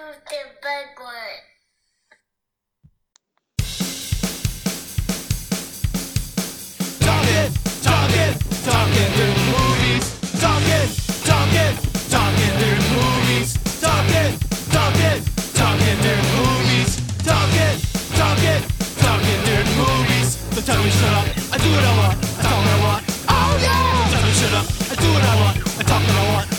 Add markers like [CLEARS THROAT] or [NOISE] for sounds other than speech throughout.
who's the big one. Talking, talking, talking through movies. Talking, talking, talking through movies. Talking, talking, talking through movies. Talking, talking, talking through movies. So tell me shut up. I do what I want. I talk what I want. Oh yeah. Tell me shut up. I do what I want. I talk what I want.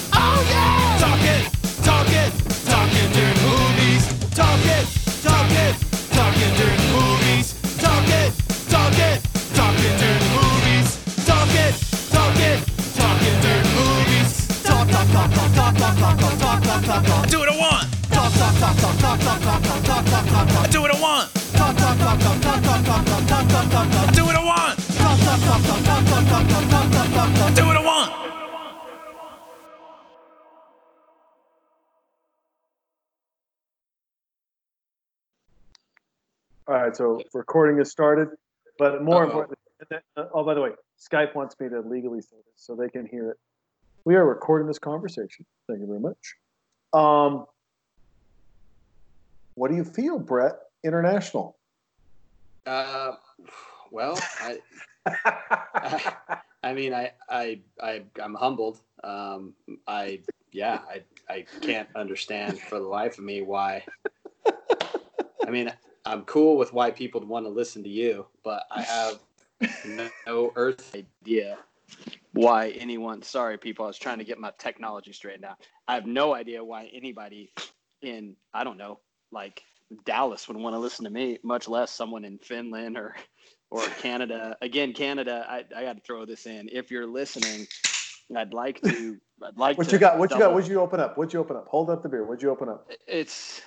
Talk, talk, talk, talk, talk, talk. Do what I want. Talk, talk, talk, talk, talk, talk, talk, talk, talk, talk, talk, talk. Do what I want. Talk, talk, talk, talk, talk, talk, talk, talk, talk, talk, talk, talk. Do what I want. Talk, talk, talk, talk, talk, talk, talk, talk, talk, talk, talk, talk. Do what I want. All right, so recording is started, but more Uh-oh. importantly, uh, oh, by the way, Skype wants me to legally say this so they can hear it. We are recording this conversation. Thank you very much. Um, what do you feel, Brett? International. Uh, well, [LAUGHS] I, I mean, I, I, I, I'm humbled. Um, I, yeah, I, I can't understand for the life of me why. I mean, I'm cool with why people want to listen to you, but I have no, no earth idea why anyone. Sorry, people. I was trying to get my technology straightened out. I have no idea why anybody in I don't know, like Dallas would want to listen to me, much less someone in Finland or or Canada. Again, Canada. I, I got to throw this in. If you're listening, I'd like to. I'd like What you got? What you got? What'd you open up? What'd you open up? Hold up the beer. What'd you open up? It's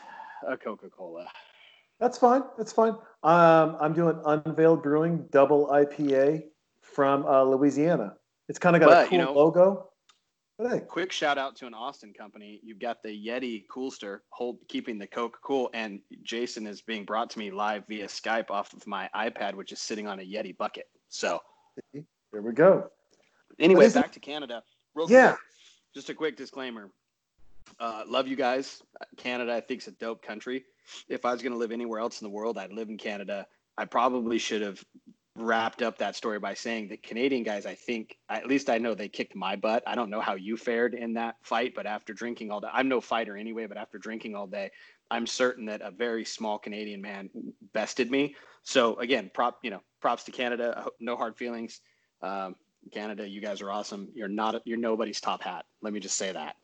a Coca Cola. That's fine. That's fine. Um, I'm doing Unveiled Brewing Double IPA from uh, Louisiana. It's kind of got a cool you know- logo. But hey, Quick shout out to an Austin company. You've got the Yeti Colster, hold keeping the Coke cool, and Jason is being brought to me live via Skype off of my iPad, which is sitting on a Yeti bucket. So there we go. anyway, back to Canada. Real Yeah. quick, just a quick disclaimer. Uh, love you guys. Canada, I think, is a dope country. If I was going to live anywhere else in the world, I'd live in Canada. I probably should have wrapped up that story by saying that Canadian guys, I think, at least I know they kicked my butt. I don't know how you fared in that fight, but after drinking all day, I'm no fighter anyway, but after drinking all day, I'm certain that a very small Canadian man bested me. So again, prop, you know, props to Canada. No hard feelings. Um, Canada, you guys are awesome. You're not, you're nobody's top hat. Let me just say that.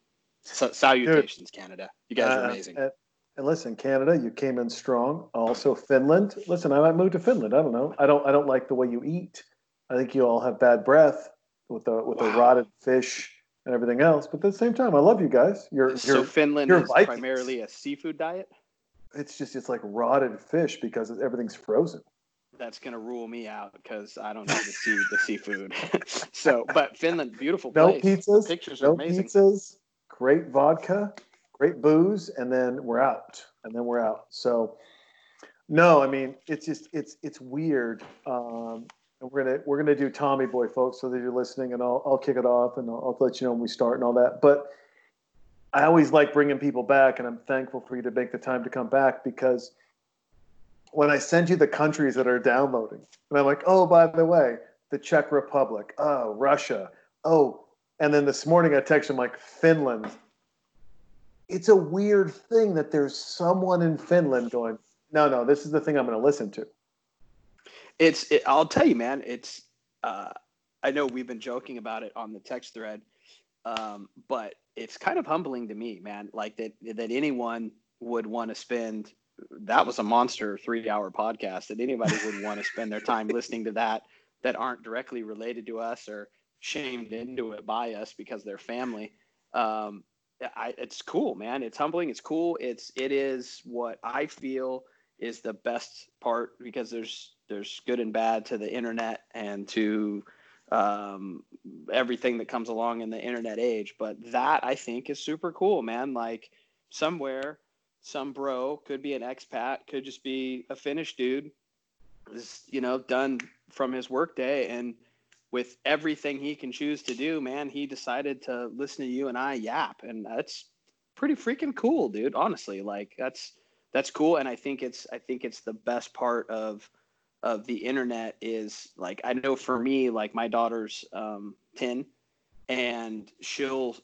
So, salutations, Canada. You guys are Uh, amazing. And, and listen, Canada, you came in strong. Also, Finland. Listen, I might move to Finland. I don't know. I don't. I don't like the way you eat. I think you all have bad breath with the with the rotted fish and everything else. But at the same time, I love you guys. You're so you're. Finland you're is Vikings. primarily a seafood diet. It's just it's like rotted fish because everything's frozen. That's gonna rule me out because I don't know to see the seafood. [LAUGHS] so, but Finland, beautiful No pizzas. Pictures are no amazing. pizzas. Great vodka. Great booze, and then we're out. And then we're out. So, no, I mean it's just it's it's weird. Um, and we're gonna we're gonna do Tommy Boy, folks, so that you're listening, and I'll I'll kick it off, and I'll, I'll let you know when we start and all that. But I always like bringing people back, and I'm thankful for you to make the time to come back because when I send you the countries that are downloading, and I'm like, oh, by the way, the Czech Republic, oh, Russia, oh, and then this morning I text him like Finland. It's a weird thing that there's someone in Finland going, no, no, this is the thing I'm going to listen to. It's. It, I'll tell you, man. It's. Uh, I know we've been joking about it on the text thread, um, but it's kind of humbling to me, man. Like that that anyone would want to spend. That was a monster three-hour podcast. That anybody would want to spend their time [LAUGHS] listening to that that aren't directly related to us or shamed into it by us because they're family. Um, I, it's cool, man. It's humbling. It's cool. It's it is what I feel is the best part because there's there's good and bad to the internet and to um, everything that comes along in the internet age. But that I think is super cool, man. Like somewhere, some bro could be an expat, could just be a Finnish dude, is you know done from his workday and with everything he can choose to do, man, he decided to listen to you and I yap, and that's pretty freaking cool, dude. Honestly, like that's that's cool, and I think it's I think it's the best part of of the internet is like I know for me, like my daughter's um, ten, and she'll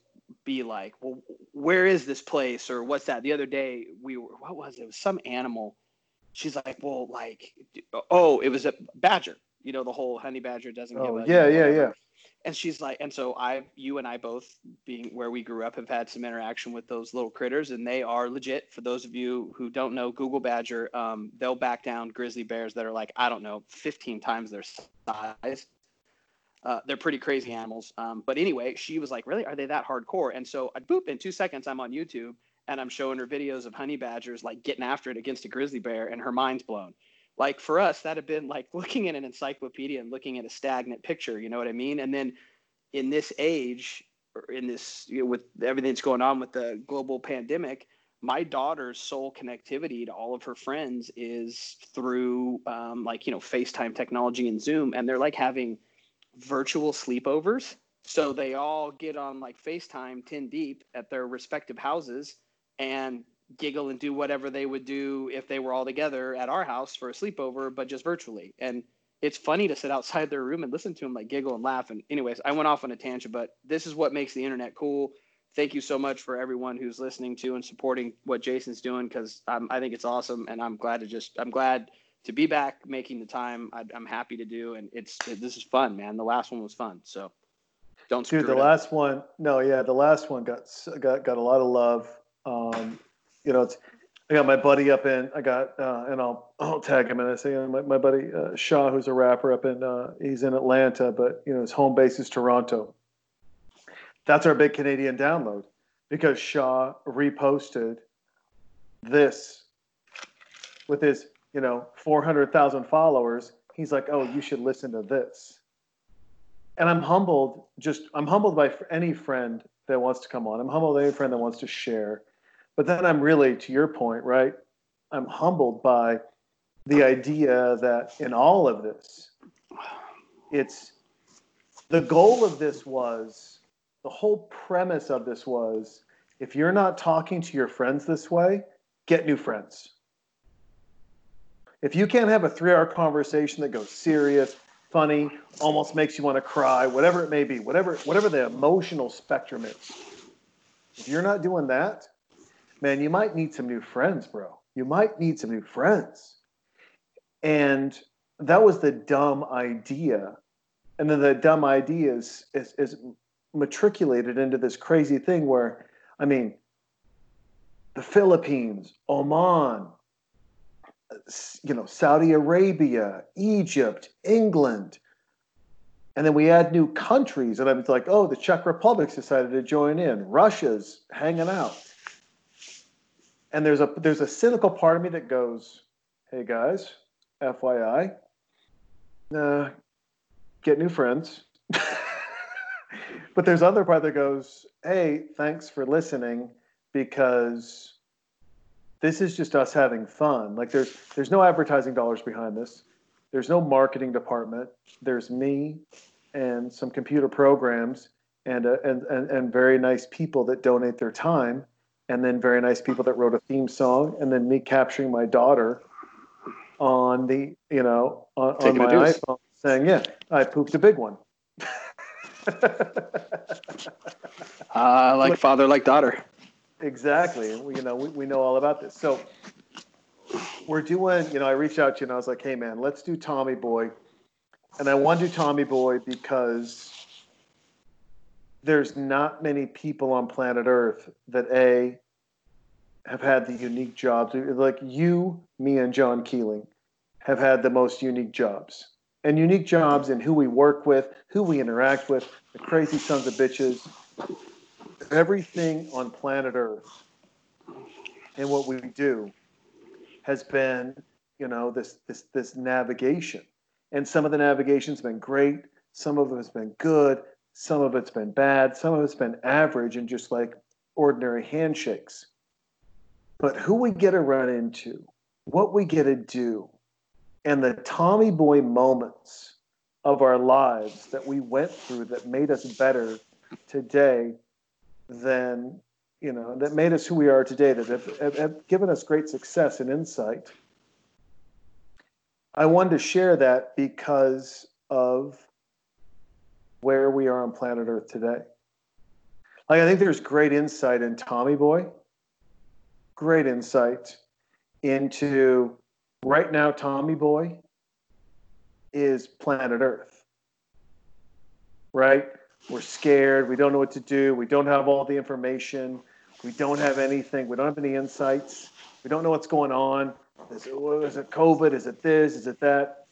be like, "Well, where is this place?" or "What's that?" The other day we were what was it? It was some animal. She's like, "Well, like, oh, it was a badger." You know, the whole honey badger doesn't Oh, give a yeah, yeah, yeah. And she's like, and so I, you and I both, being where we grew up, have had some interaction with those little critters, and they are legit. For those of you who don't know, Google Badger, um, they'll back down grizzly bears that are like, I don't know, 15 times their size. Uh, they're pretty crazy animals. Um, but anyway, she was like, really, are they that hardcore? And so I boop, in two seconds, I'm on YouTube and I'm showing her videos of honey badgers like getting after it against a grizzly bear, and her mind's blown. Like for us, that'd have been like [LAUGHS] looking at an encyclopedia and looking at a stagnant picture. You know what I mean? And then in this age, in this you know, with everything that's going on with the global pandemic, my daughter's sole connectivity to all of her friends is through um, like you know FaceTime technology and Zoom, and they're like having virtual sleepovers. So they all get on like FaceTime 10 deep at their respective houses and giggle and do whatever they would do if they were all together at our house for a sleepover, but just virtually. And it's funny to sit outside their room and listen to them like giggle and laugh. And anyways, I went off on a tangent, but this is what makes the internet cool. Thank you so much for everyone who's listening to and supporting what Jason's doing because um, I think it's awesome, and I'm glad to just I'm glad to be back making the time. I, I'm happy to do, and it's this is fun, man. The last one was fun, so don't screw Dude, the it last one, no, yeah, the last one got got got a lot of love. Um, you know, it's I got my buddy up in, I got, uh, and I'll [CLEARS THROAT] I'll tag him and I say, uh, my, my buddy uh, Shaw, who's a rapper up in, uh, he's in Atlanta, but you know his home base is Toronto. That's our big Canadian download because Shaw reposted this with his, you know, four hundred thousand followers. He's like, oh, you should listen to this and I'm humbled. Just I'm humbled by any friend that wants to come on. I'm humbled by any friend that wants to share. But then I'm really, to your point, right? I'm humbled by the idea that in all of this, it's the goal of this was the whole premise of this was if you're not talking to your friends this way, get new friends. If you can't have a three hour conversation that goes serious, funny, almost makes you want to cry, whatever it may be, whatever whatever the emotional spectrum is. If you're not doing that, man, you might need some new friends, bro. You might need some new friends. And that was the dumb idea. And then the dumb idea is, is, is matriculated into this crazy thing where, I mean, the Philippines, Oman, you know, Saudi Arabia, Egypt, England. And then we add new countries, and I'm like, oh, the Czech Republic's decided to join in. Russia's hanging out. And there's a there's a cynical part of me that goes, hey guys, FYI, uh, get new friends. [LAUGHS] but there's other part that goes, hey, thanks for listening because this is just us having fun. Like there's there's no advertising dollars behind this. There's no marketing department. There's me and some computer programs and uh, and, and and very nice people that donate their time and then very nice people that wrote a theme song and then me capturing my daughter on the you know on, on my iPhone saying yeah I pooped a big one. Uh, [LAUGHS] like father, like daughter. Exactly. We, you know, we, we know all about this. So we're doing, you know, I reached out to you and I was like, hey man, let's do Tommy Boy. And I want to do Tommy Boy because there's not many people on planet Earth that A have had the unique jobs. Like you, me, and John Keeling have had the most unique jobs. And unique jobs in who we work with, who we interact with, the crazy sons of bitches, everything on planet Earth and what we do has been, you know, this this this navigation. And some of the navigation's been great, some of them has been good, some of it's been bad, some of it's been average and just like ordinary handshakes. But who we get to run into, what we get to do, and the Tommy Boy moments of our lives that we went through that made us better today than you know, that made us who we are today, that have, have, have given us great success and insight. I wanted to share that because of where we are on planet Earth today. Like, I think there's great insight in Tommy Boy, great insight into right now, Tommy Boy is planet Earth, right? We're scared. We don't know what to do. We don't have all the information. We don't have anything. We don't have any insights. We don't know what's going on. Is it, is it COVID? Is it this? Is it that?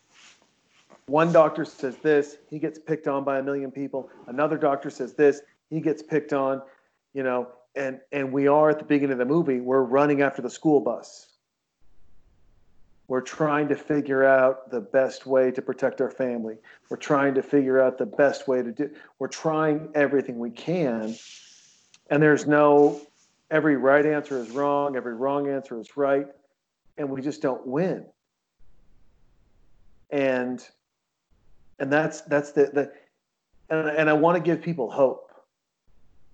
One doctor says this, he gets picked on by a million people. Another doctor says this, he gets picked on, you know, and and we are at the beginning of the movie, we're running after the school bus. We're trying to figure out the best way to protect our family. We're trying to figure out the best way to do. We're trying everything we can, and there's no every right answer is wrong, every wrong answer is right, and we just don't win. And and that's that's the the and, and I want to give people hope.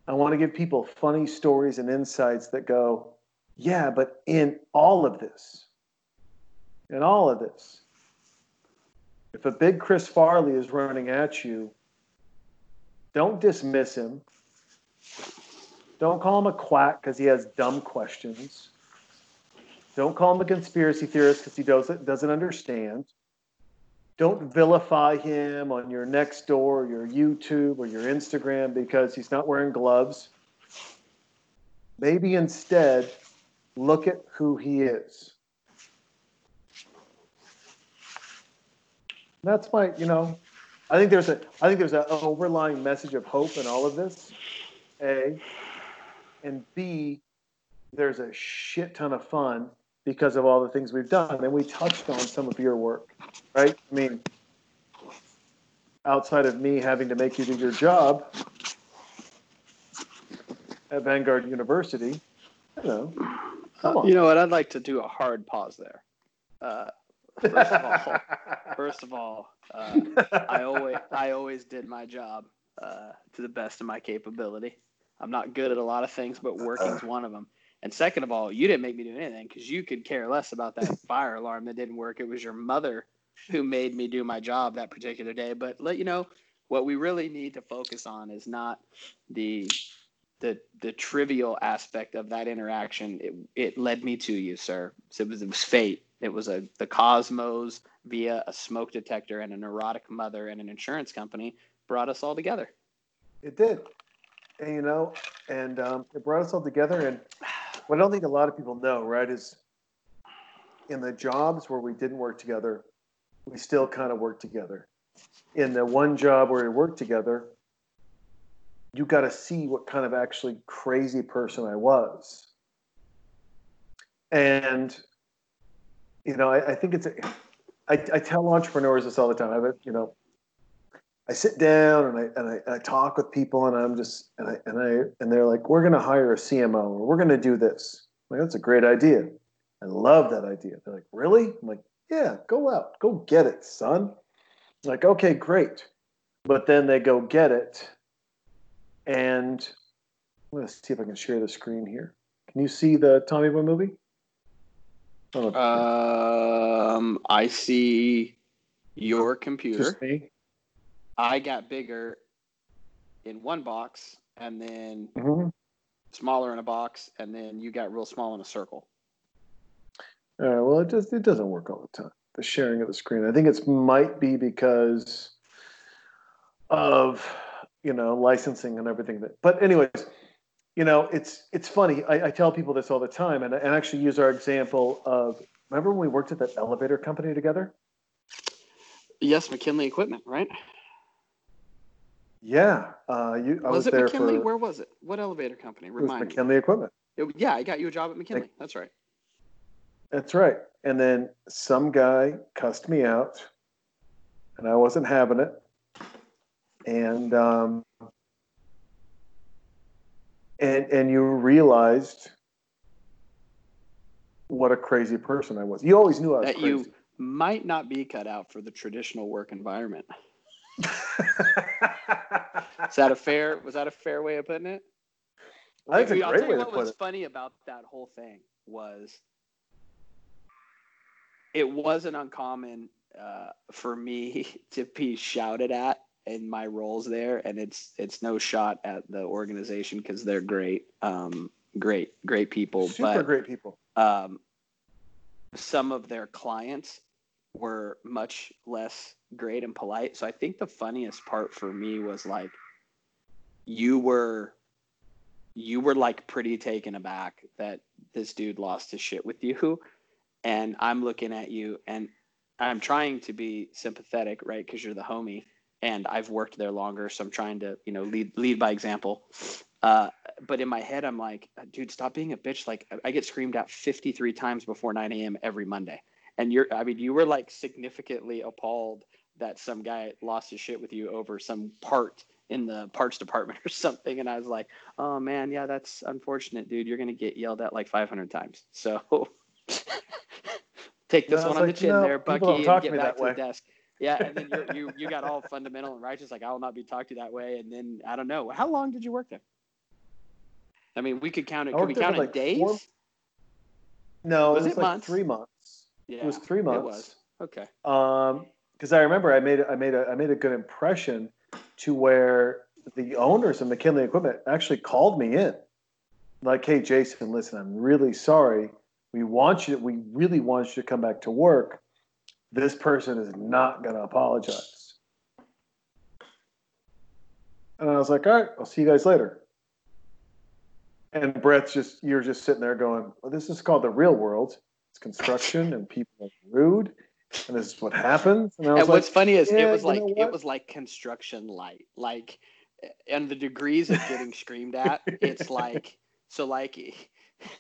I want to give people funny stories and insights that go, yeah, but in all of this, in all of this, if a big Chris Farley is running at you, don't dismiss him. Don't call him a quack because he has dumb questions. Don't call him a conspiracy theorist because he doesn't doesn't understand. Don't vilify him on your next door, your YouTube, or your Instagram because he's not wearing gloves. Maybe instead, look at who he is. That's my, you know, I think there's a, I think there's an overlying message of hope in all of this. A, and B, there's a shit ton of fun because of all the things we've done. And we touched on some of your work, right? I mean, outside of me having to make you do your job at Vanguard University, you know, come on. You know what? I'd like to do a hard pause there. Uh, first of all, [LAUGHS] first of all uh, I always I always did my job uh, to the best of my capability. I'm not good at a lot of things, but working's one of them. And second of all, you didn't make me do anything because you could care less about that [LAUGHS] fire alarm that didn't work. It was your mother who made me do my job that particular day. But let you know what we really need to focus on is not the the the trivial aspect of that interaction. It it led me to you, sir. So it was it was fate. It was a the cosmos via a smoke detector and a neurotic mother and an insurance company brought us all together. It did. And, you know, and um, it brought us all together. And [SIGHS] [SIGHS] [SIGHS] what I don't think a lot of people know, right, is in the jobs where we didn't work together, we still kind of worked together. In the one job where we worked together, you got to see what kind of actually crazy person I was. And, you know, I, I think it's, a, I, I tell entrepreneurs this all the time. I, have you know, I sit down and I, and I, and I talk with people and I'm just and I and I and they're like, we're going to hire a CMO or we're going to do this. I'm like, that's a great idea. I love that idea. They're like, really? I'm like, yeah, go out, go get it, son. Like, okay, great. But then they go get it, and I'm going to see if I can share the screen here. Can you see the Tommy Boy movie? Oh, Um, I see your computer. just me. I got bigger in one box and then Mhm. smaller in a box, and then you got real small in a circle. All right. Well, it just it doesn't work all the time. The sharing of the screen. I think it might be because of you know licensing and everything. That, but anyways, you know, it's it's funny. I, I tell people this all the time, and, and actually use our example of remember when we worked at that elevator company together? Yes, McKinley Equipment, right? Yeah. Uh, you. I was, was, it there McKinley? for Where was it? What elevator company? it was Remind me. McKinley Equipment. It- yeah, I got you a job at McKinley. That's right. That's right. And then some guy cussed me out, and I wasn't having it. And um, and and you realized what a crazy person I was. You always knew I was That crazy. you might not be cut out for the traditional work environment. [LAUGHS] Is that a fair? Was that a fair way of putting it? I think it's a I'll great tell you way to what put was it. funny about that whole thing was it wasn't uncommon uh, for me [LAUGHS] to be shouted at in my roles there, and it's it's no shot at the organization because they're great, um, great, great people. Super but great people. um, some of their clients were much less great and polite. So I think the funniest part for me was like you were you were like pretty taken aback that this dude lost his shit with you and I'm looking at you and I'm trying to be sympathetic, right? Because you're the homie and I've worked there longer, so I'm trying to, you know, lead lead by example. Uh, but in my head, I'm like, dude, stop being a bitch. Like I get screamed at 53 times before 9 a.m. every Monday, and you're, I mean, you were like significantly appalled that some guy lost his shit with you over some part in the parts department [LAUGHS] or something, and I was like, oh man, yeah, that's unfortunate, dude. You're gonna get yelled at like 500 times. So [LAUGHS] take this was one on like, the chin know, there, Bucky, and get back to way. the desk. Yeah, and then you're, you you got all fundamental and righteous, like I will not be talked to that way. And then I don't know, how long did you work there? I mean, we could count it. Could we count it like days? four- No, Was it it was like months? three months. Yeah, It was three months. It was okay. Um, because I remember I made I made a I made a good impression to where the owners of McKinley Equipment actually called me in, like, "Hey, Jason, listen, I'm really sorry. We want you. We really want you to come back to work. This person is not going to apologize." And I was like, "All right, I'll see you guys later." And Brett's just you're just sitting there going, "Well, this is called the real world. It's construction, and people are rude." And this is what happens. And And what's like, funny is yeah, it was like it was like construction light, like, and the degrees of getting screamed at. It's like so like. [LAUGHS]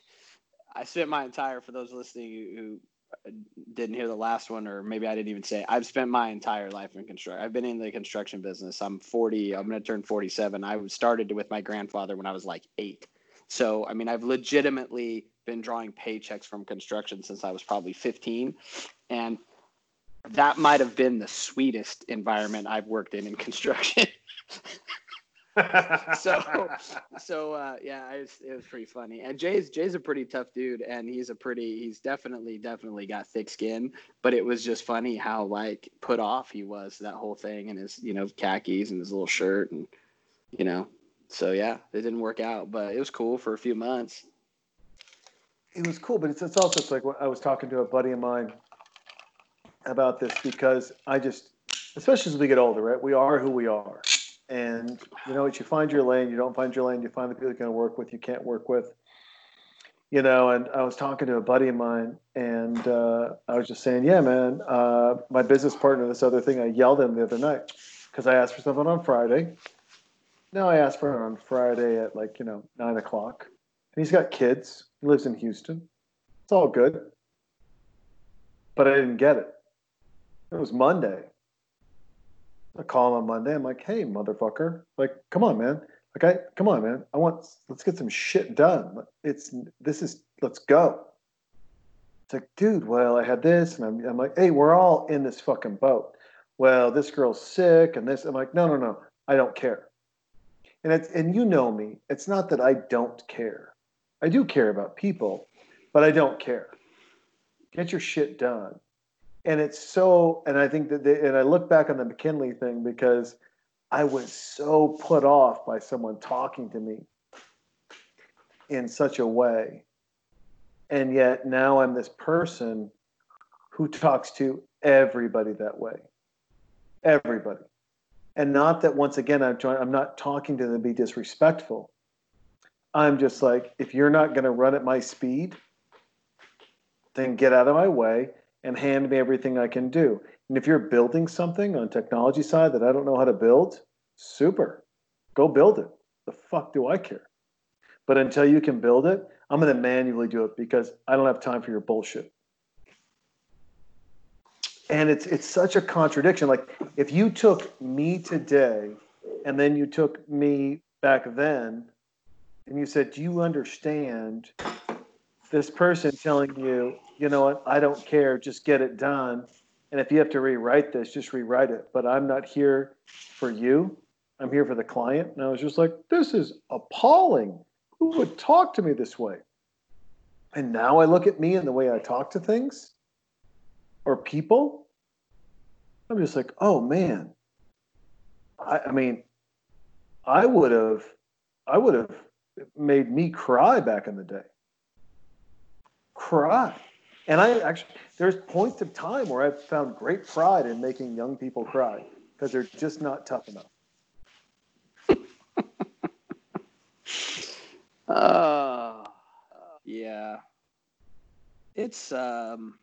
I spent my entire for those listening who, who didn't hear the last one, or maybe I didn't even say. I've spent my entire life in construction. I've been in the construction business. I'm 40. I'm going to turn 47. I started with my grandfather when I was like eight. So I mean, I've legitimately been drawing paychecks from construction since I was probably 15, and that might have been the sweetest environment I've worked in in construction. [LAUGHS] so so uh, yeah, it was, it was pretty funny. And Jay's Jay's a pretty tough dude, and he's a pretty he's definitely definitely got thick skin. But it was just funny how like put off he was that whole thing and his you know khakis and his little shirt and you know. So yeah, it didn't work out, but it was cool for a few months. it was cool, but it's, it's also it's like I was talking to a buddy of mine about this because I just, especially as we get older, right? We are who we are, and you know, what you find your lane, you don't find your lane, you find the people you're going to work with, you can't work with, you know. And I was talking to a buddy of mine, and uh, I was just saying, yeah, man, uh, my business partner, this other thing, I yelled at him the other night because I asked for something on Friday. No, I asked for it on Friday at like you know nine o'clock. And he's got kids. He lives in Houston. It's all good. But I didn't get it. It was Monday. I call him on Monday. I'm like, hey, motherfucker. Like, come on, man. Like, I come on, man. I want let's get some shit done. It's this is let's go. It's like, dude, well, I had this, and I'm, I'm like, hey, we're all in this fucking boat. Well, this girl's sick, and this. I'm like, no, no, no, I don't care. And it's and you know me. It's not that I don't care. I do care about people, but I don't care. Get your shit done. And it's so, and I think that, they, and I look back on the McKinley thing because I was so put off by someone talking to me in such a way. And yet now I'm this person who talks to everybody that way. Everybody. And not that once again, I'm trying, I'm not talking to them to be disrespectful. I'm just like, if you're not going to run at my speed, then get out of my way and hand me everything I can do. And if you're building something on technology side that I don't know how to build, super. Go build it. The fuck do I care? But until you can build it, I'm going to manually do it because I don't have time for your bullshit. And it's it's such a contradiction. Like if you took me today and then you took me back then and you said, Do you understand this person telling you, you know what, I don't care, just get it done. And if you have to rewrite this, just rewrite it. But I'm not here for you. I'm here for the client. And I was just like, this is appalling. who would talk to me this way? And now I look at me and the way I talk to things or people. I'm just like, oh man. I, I mean, I would have, I would have made me cry back in the day. Cry. And I actually, there's points of time where I've found great pride in making young people cry because they're just not tough enough. [LAUGHS] Uh, yeah. It's um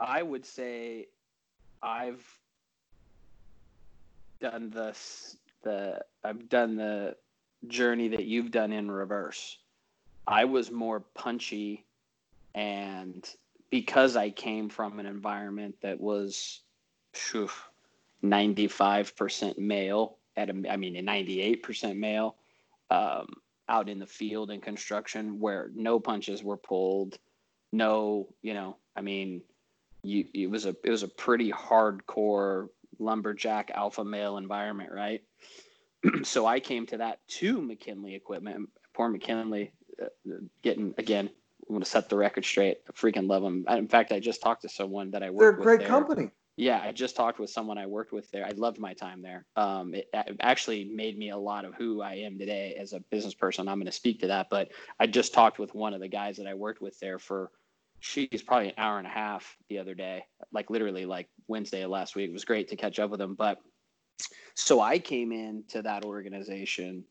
I would say I've done this the I've done the journey that you've done in reverse. I was more punchy and because I came from an environment that was phew, 95% male at a, I mean 98% male um, out in the field in construction where no punches were pulled, no, you know, I mean, you it was a it was a pretty hardcore lumberjack alpha male environment, right? [CLEARS THROAT] so I came to that to McKinley equipment. Poor McKinley, uh, getting again. I'm going to set the record straight. I freaking love them. In fact, I just talked to someone that I worked. They're a with. great there. company. Yeah, I just talked with someone I worked with there. I loved my time there. Um, it, it actually made me a lot of who I am today as a business person. I'm going to speak to that, but I just talked with one of the guys that I worked with there for, she's probably an hour and a half the other day, like literally like Wednesday of last week. It was great to catch up with him. But so I came into that organization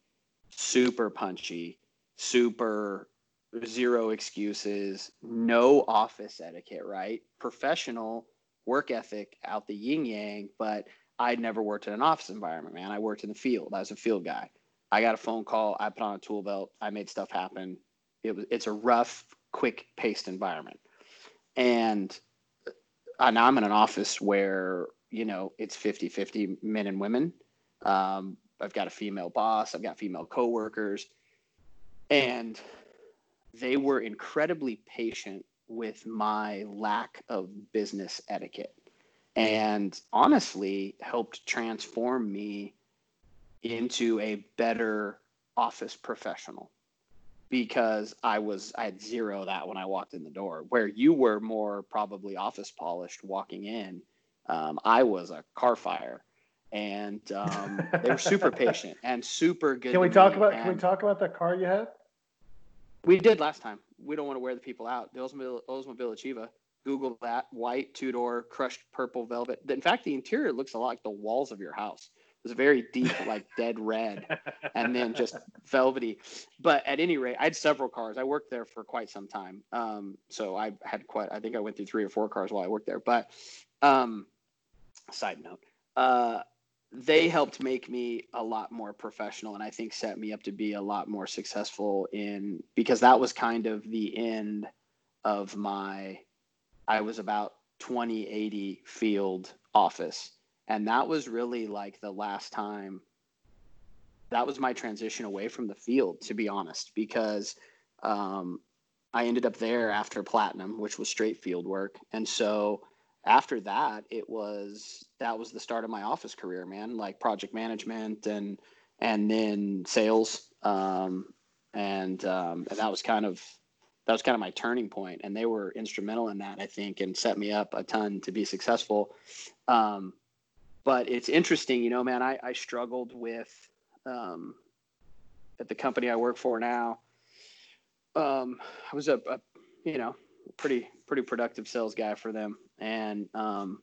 super punchy, super zero excuses, no office etiquette, right? Professional work ethic out the yin yang, but I'd never worked in an office environment, man. I worked in the field. I was a field guy. I got a phone call. I put on a tool belt. I made stuff happen. It was it's a rough, quick paced environment. And uh, now I'm in an office where, you know, it's 50 50 men and women. Um, I've got a female boss, I've got female coworkers, and they were incredibly patient with my lack of business etiquette and honestly helped transform me into a better office professional because I was I had zero that when I walked in the door. Where you were more probably office polished walking in, um, I was a car fire, and um, they were super [LAUGHS] patient and super good. Can we talk about? Can we talk about that car you had? We did last time. We don't want to wear the people out. The Oldsmobile, Oldsmobile Achieva. Google that. White two door crushed purple velvet. In fact, the interior looks a lot like the walls of your house. It was very deep, [LAUGHS] like dead red, and then just velvety. But at any rate, I had several cars. I worked there for quite some time. Um, so I had quite. I think I went through three or four cars while I worked there. But um, side note. Uh, they helped make me a lot more professional and I think set me up to be a lot more successful in because that was kind of the end of my I was about 2080 field office. And that was really like the last time that was my transition away from the field to be honest because um, I ended up there after platinum which was straight field work. And so after that it was that was the start of my office career man like project management and and then sales um, and um, and that was kind of that was kind of my turning point and they were instrumental in that i think and set me up a ton to be successful. Um, but it's interesting you know man i, I struggled with um, at the company i work for now um, i was a, a you know pretty pretty productive sales guy for them and um,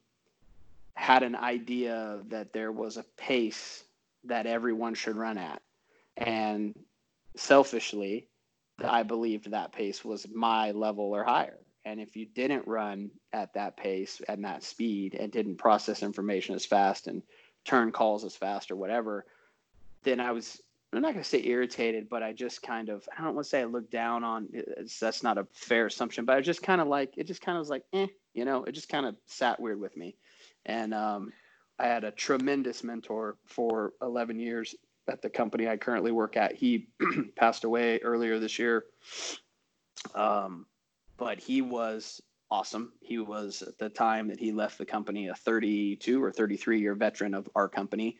had an idea that there was a pace that everyone should run at. And selfishly i believed that pace was my level or higher. And if you didn't run at that pace and that speed and didn't process information as fast and turn calls as fast or whatever then i was i'm not going to say irritated but i just kind of i don't want to say i looked down on that's not a fair assumption but i just kind of like it just kind of was like eh you know it just kind of sat weird with me. And um, i had a tremendous mentor for 11 years at the company i currently work at. He [CLEARS THROAT] passed away earlier this year. Um, but he was awesome. He was at the time that he left the company a 32 or 33 year veteran of our company.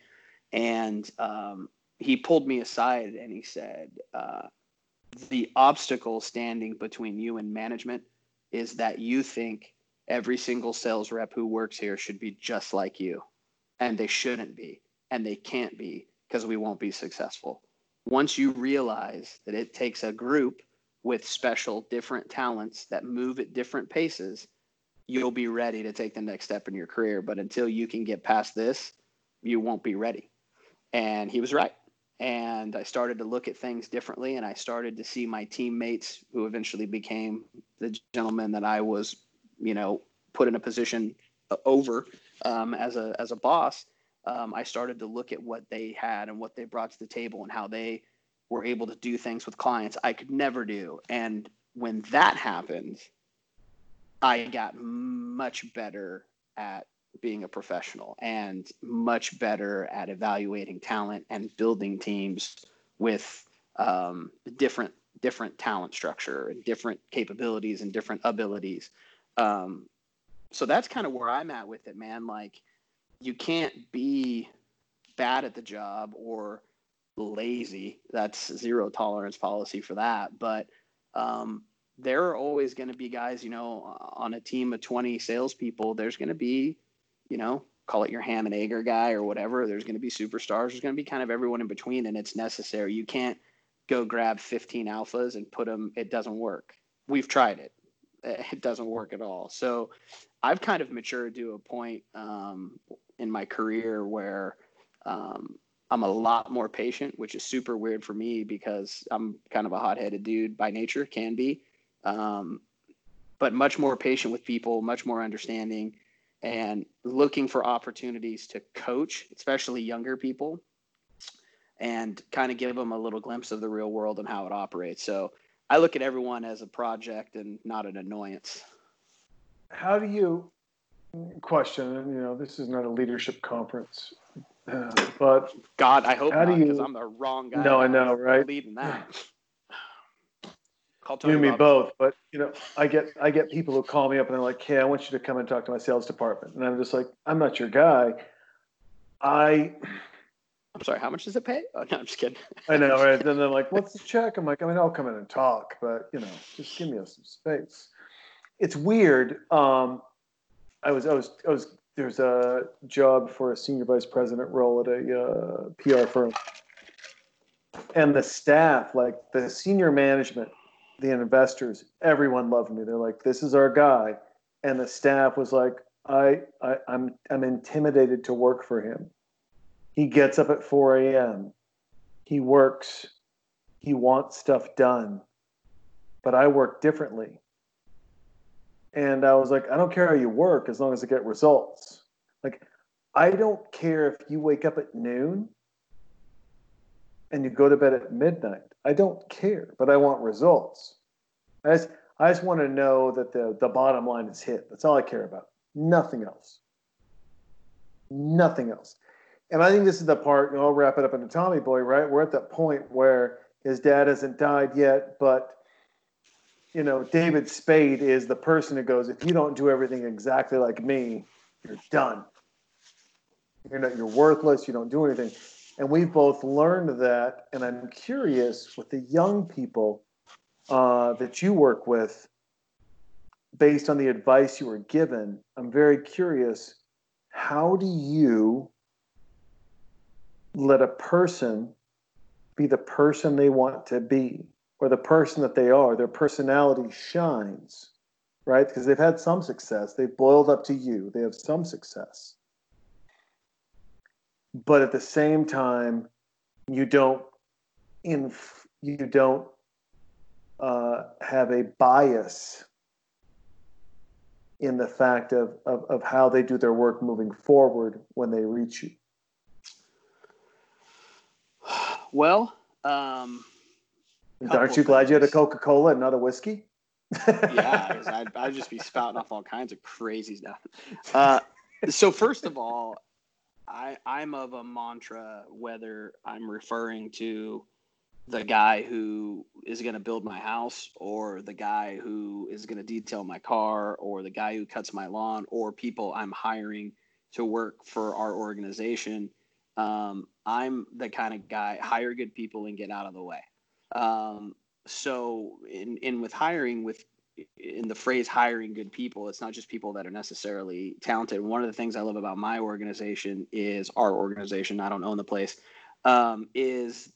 And um, he pulled me aside and he said, uh, "The obstacle standing between you and management is that you think every single sales rep who works here should be just like you, and they shouldn't be, and they can't be because we won't be successful. Once you realize that it takes a group with special different talents that move at different paces, you'll be ready to take the next step in your career. But until you can get past this, you won't be ready. And he was right. And I started to look at things differently, and I started to see my teammates, who eventually became the gentleman that I was, you know, put in a position uh, over um, as a as a boss. Um, I started to look at what they had and what they brought to the table and how they were able to do things with clients I could never do. And when that happened, I got much better at being a professional and much better at evaluating talent and building teams with um, different different talent structure and different capabilities and different abilities. Um, so that's kind of where I'm at with it, man. Like you can't be bad at the job or lazy. That's zero tolerance policy for that. But um, there are always going to be guys, you know, on a team of 20 salespeople, there's going to be, you know, call it your ham and egger guy or whatever. There's going to be superstars. There's going to be kind of everyone in between, and it's necessary. You can't go grab 15 alphas and put them, it doesn't work. We've tried it, it doesn't work at all. So I've kind of matured to a point um, in my career where um, I'm a lot more patient, which is super weird for me because I'm kind of a hot headed dude by nature, can be. Um, but much more patient with people, much more understanding, and looking for opportunities to coach, especially younger people, and kind of give them a little glimpse of the real world and how it operates. So I look at everyone as a project and not an annoyance. How do you question? You know, this is not a leadership conference, uh, but God, I hope How not because you- I'm the wrong guy. No, I know, right? Leading that. [LAUGHS] Call you Tony and me both. But you know, I get I get people who call me up and they're like, "Hey, I want you to come and talk to my sales department," and I'm just like, "I'm not your guy." I I'm sorry. How much does it pay? Oh no, I'm just kidding. I know, right? [LAUGHS] Then they're like, "What's the check?" I'm like, "I mean, I'll come in and talk, but you know, just give me some space." It's weird. Um, I was, I was, I was. There's a job for a senior vice president role at a uh, PR firm, and the staff, like the senior management, the investors, everyone loved me. They're like, "This is our guy," and the staff was like, "I, I I'm, I'm intimidated to work for him. He gets up at 4 a.m." he works he wants stuff done but i work differently and i was like i don't care how you work as long as i get results like i don't care if you wake up at noon and you go to bed at midnight i don't care but i want results i just, I just want to know that the, the bottom line is hit that's all i care about nothing else nothing else and I think this is the part, and I'll wrap it up in the Tommy Boy, right? We're at that point where his dad hasn't died yet, but you know, David Spade is the person who goes, if you don't do everything exactly like me, you're done. You're not you're worthless, you don't do anything. And we've both learned that, and I'm curious with the young people uh, that you work with, based on the advice you were given, I'm very curious. How do you let a person be the person they want to be or the person that they are? Their personality shines right? Because they've had some success. They've boiled up to you. They have some success but at the same time you don't inf- you don't uh, have a bias in the fact of, of, of how they do their work moving forward when they reach you Well, um, Aren't you glad you had a. Coca Cola and not a whiskey? yeah, I'd, I'd just be spouting off all kinds of crazy stuff. Uh, so first of all, I, I'm of a mantra whether I'm referring to the guy who is going to build my house or the guy who is going to detail my car or the guy who cuts my lawn or people I'm hiring to work for our organization Um, I'm the kind of guy hire good people and get out of the way. Um, so in in with hiring with in the phrase hiring good people, it's not just people that are necessarily talented. One of the things I love about my organization is our organization. I don't own the place. Um, is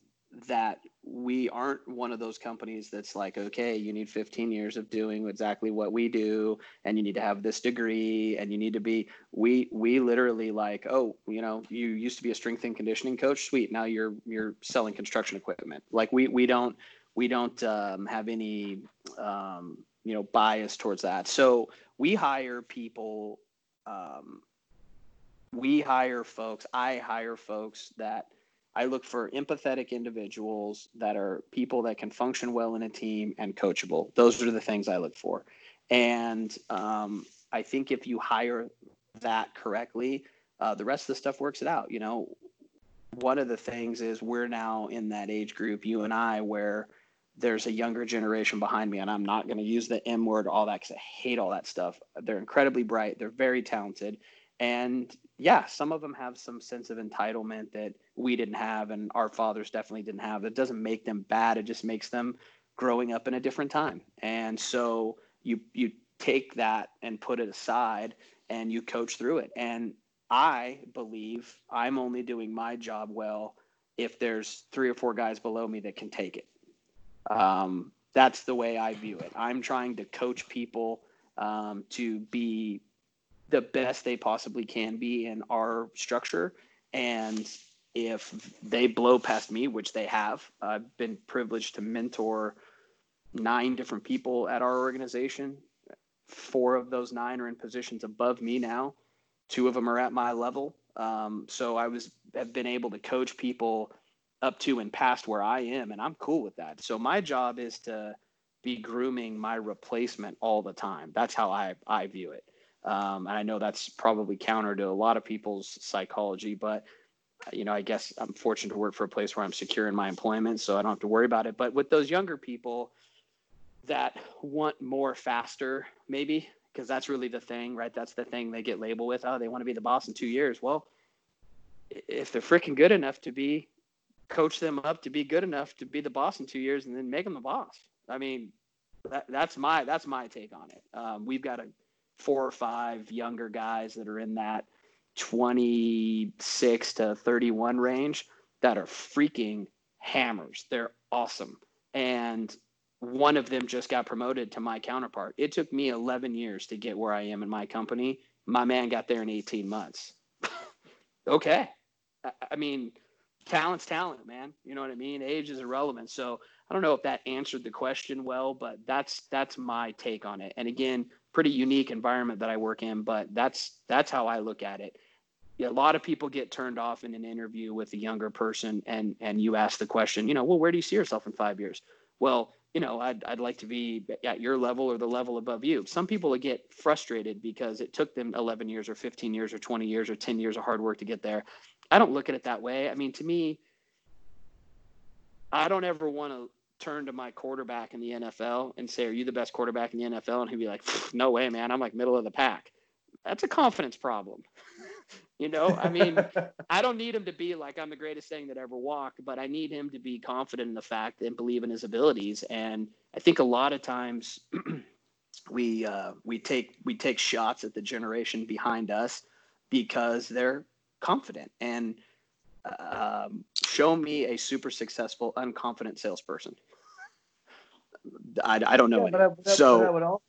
that we aren't one of those companies that's like, okay, you need 15 years of doing exactly what we do, and you need to have this degree, and you need to be. We we literally like, oh, you know, you used to be a strength and conditioning coach, sweet. Now you're you're selling construction equipment. Like we we don't we don't um, have any um, you know bias towards that. So we hire people. Um, we hire folks. I hire folks that I look for empathetic individuals that are people that can function well in a team and coachable. Those are the things I look for. And um, I think if you hire that correctly, uh, the rest of the stuff works it out. You know, one of the things is we're now in that age group, you and I, where there's a younger generation behind me, and I'm not going to use the M word, all that, because I hate all that stuff. They're incredibly bright, they're very talented, and yeah, some of them have some sense of entitlement that we didn't have and our fathers definitely didn't have. That doesn't make them bad. It just makes them growing up in a different time. And so you you take that and put it aside and you coach through it. And I believe I'm only doing my job well if there's three or four guys below me that can take it. Um, that's the way I view it. I'm trying to coach people um, to be the best they possibly can be in our structure. And if they blow past me, which they have, I've been privileged to mentor nine different people at our organization. Four of those nine are in positions above me now. Two of them are at my level. Um, so I was have been able to coach people up to and past where I am, and I'm cool with that. So my job is to be grooming my replacement all the time. That's how I I view it. Um, and I know that's probably counter to a lot of people's psychology, but you know, I guess I'm fortunate to work for a place where I'm secure in my employment, so I don't have to worry about it. But with those younger people that want more faster, maybe because that's really the thing, right? That's the thing they get labeled with. Oh, they want to be the boss in two years. Well, if they're freaking good enough to be, coach them up to be good enough to be the boss in two years, and then make them the boss. I mean, that, that's my that's my take on it. Um, we've got a four or five younger guys that are in that 26 to 31 range that are freaking hammers. They're awesome. And one of them just got promoted to my counterpart. It took me 11 years to get where I am in my company. My man got there in 18 months. [LAUGHS] okay. I mean, talent's talent, man. You know what I mean? Age is irrelevant. So I don't know if that answered the question well, but that's that's my take on it. And again, pretty unique environment that I work in, but that's that's how I look at it. Yeah, a lot of people get turned off in an interview with a younger person, and and you ask the question, you know, well, where do you see yourself in five years? Well, you know, I'd I'd like to be at your level or the level above you. Some people get frustrated because it took them 11 years or 15 years or 20 years or 10 years of hard work to get there. I don't look at it that way. I mean, to me, I don't ever want to turn to my quarterback in the NFL and say, "Are you the best quarterback in the NFL?" and he'd be like, "No way, man. I'm like middle of the pack." That's a confidence problem. [LAUGHS] you know, I mean, [LAUGHS] I don't need him to be like I'm the greatest thing that ever walked, but I need him to be confident in the fact and believe in his abilities. And I think a lot of times [CLEARS THROAT] we uh, we take we take shots at the generation behind us because they're confident and um, show me a super successful unconfident salesperson i, I don't know Yeah, but I, I- so but I would also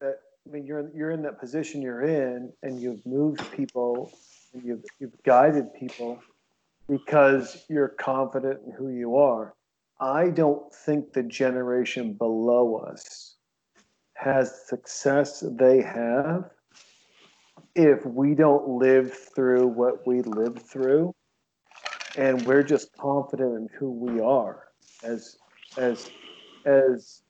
that I mean you're you're in that position you're in, and you've moved people, and you've you've guided people because you're confident in who you are. I don't think the generation below us has success they have if we don't live through what we lived through and we're just confident in who we are as as as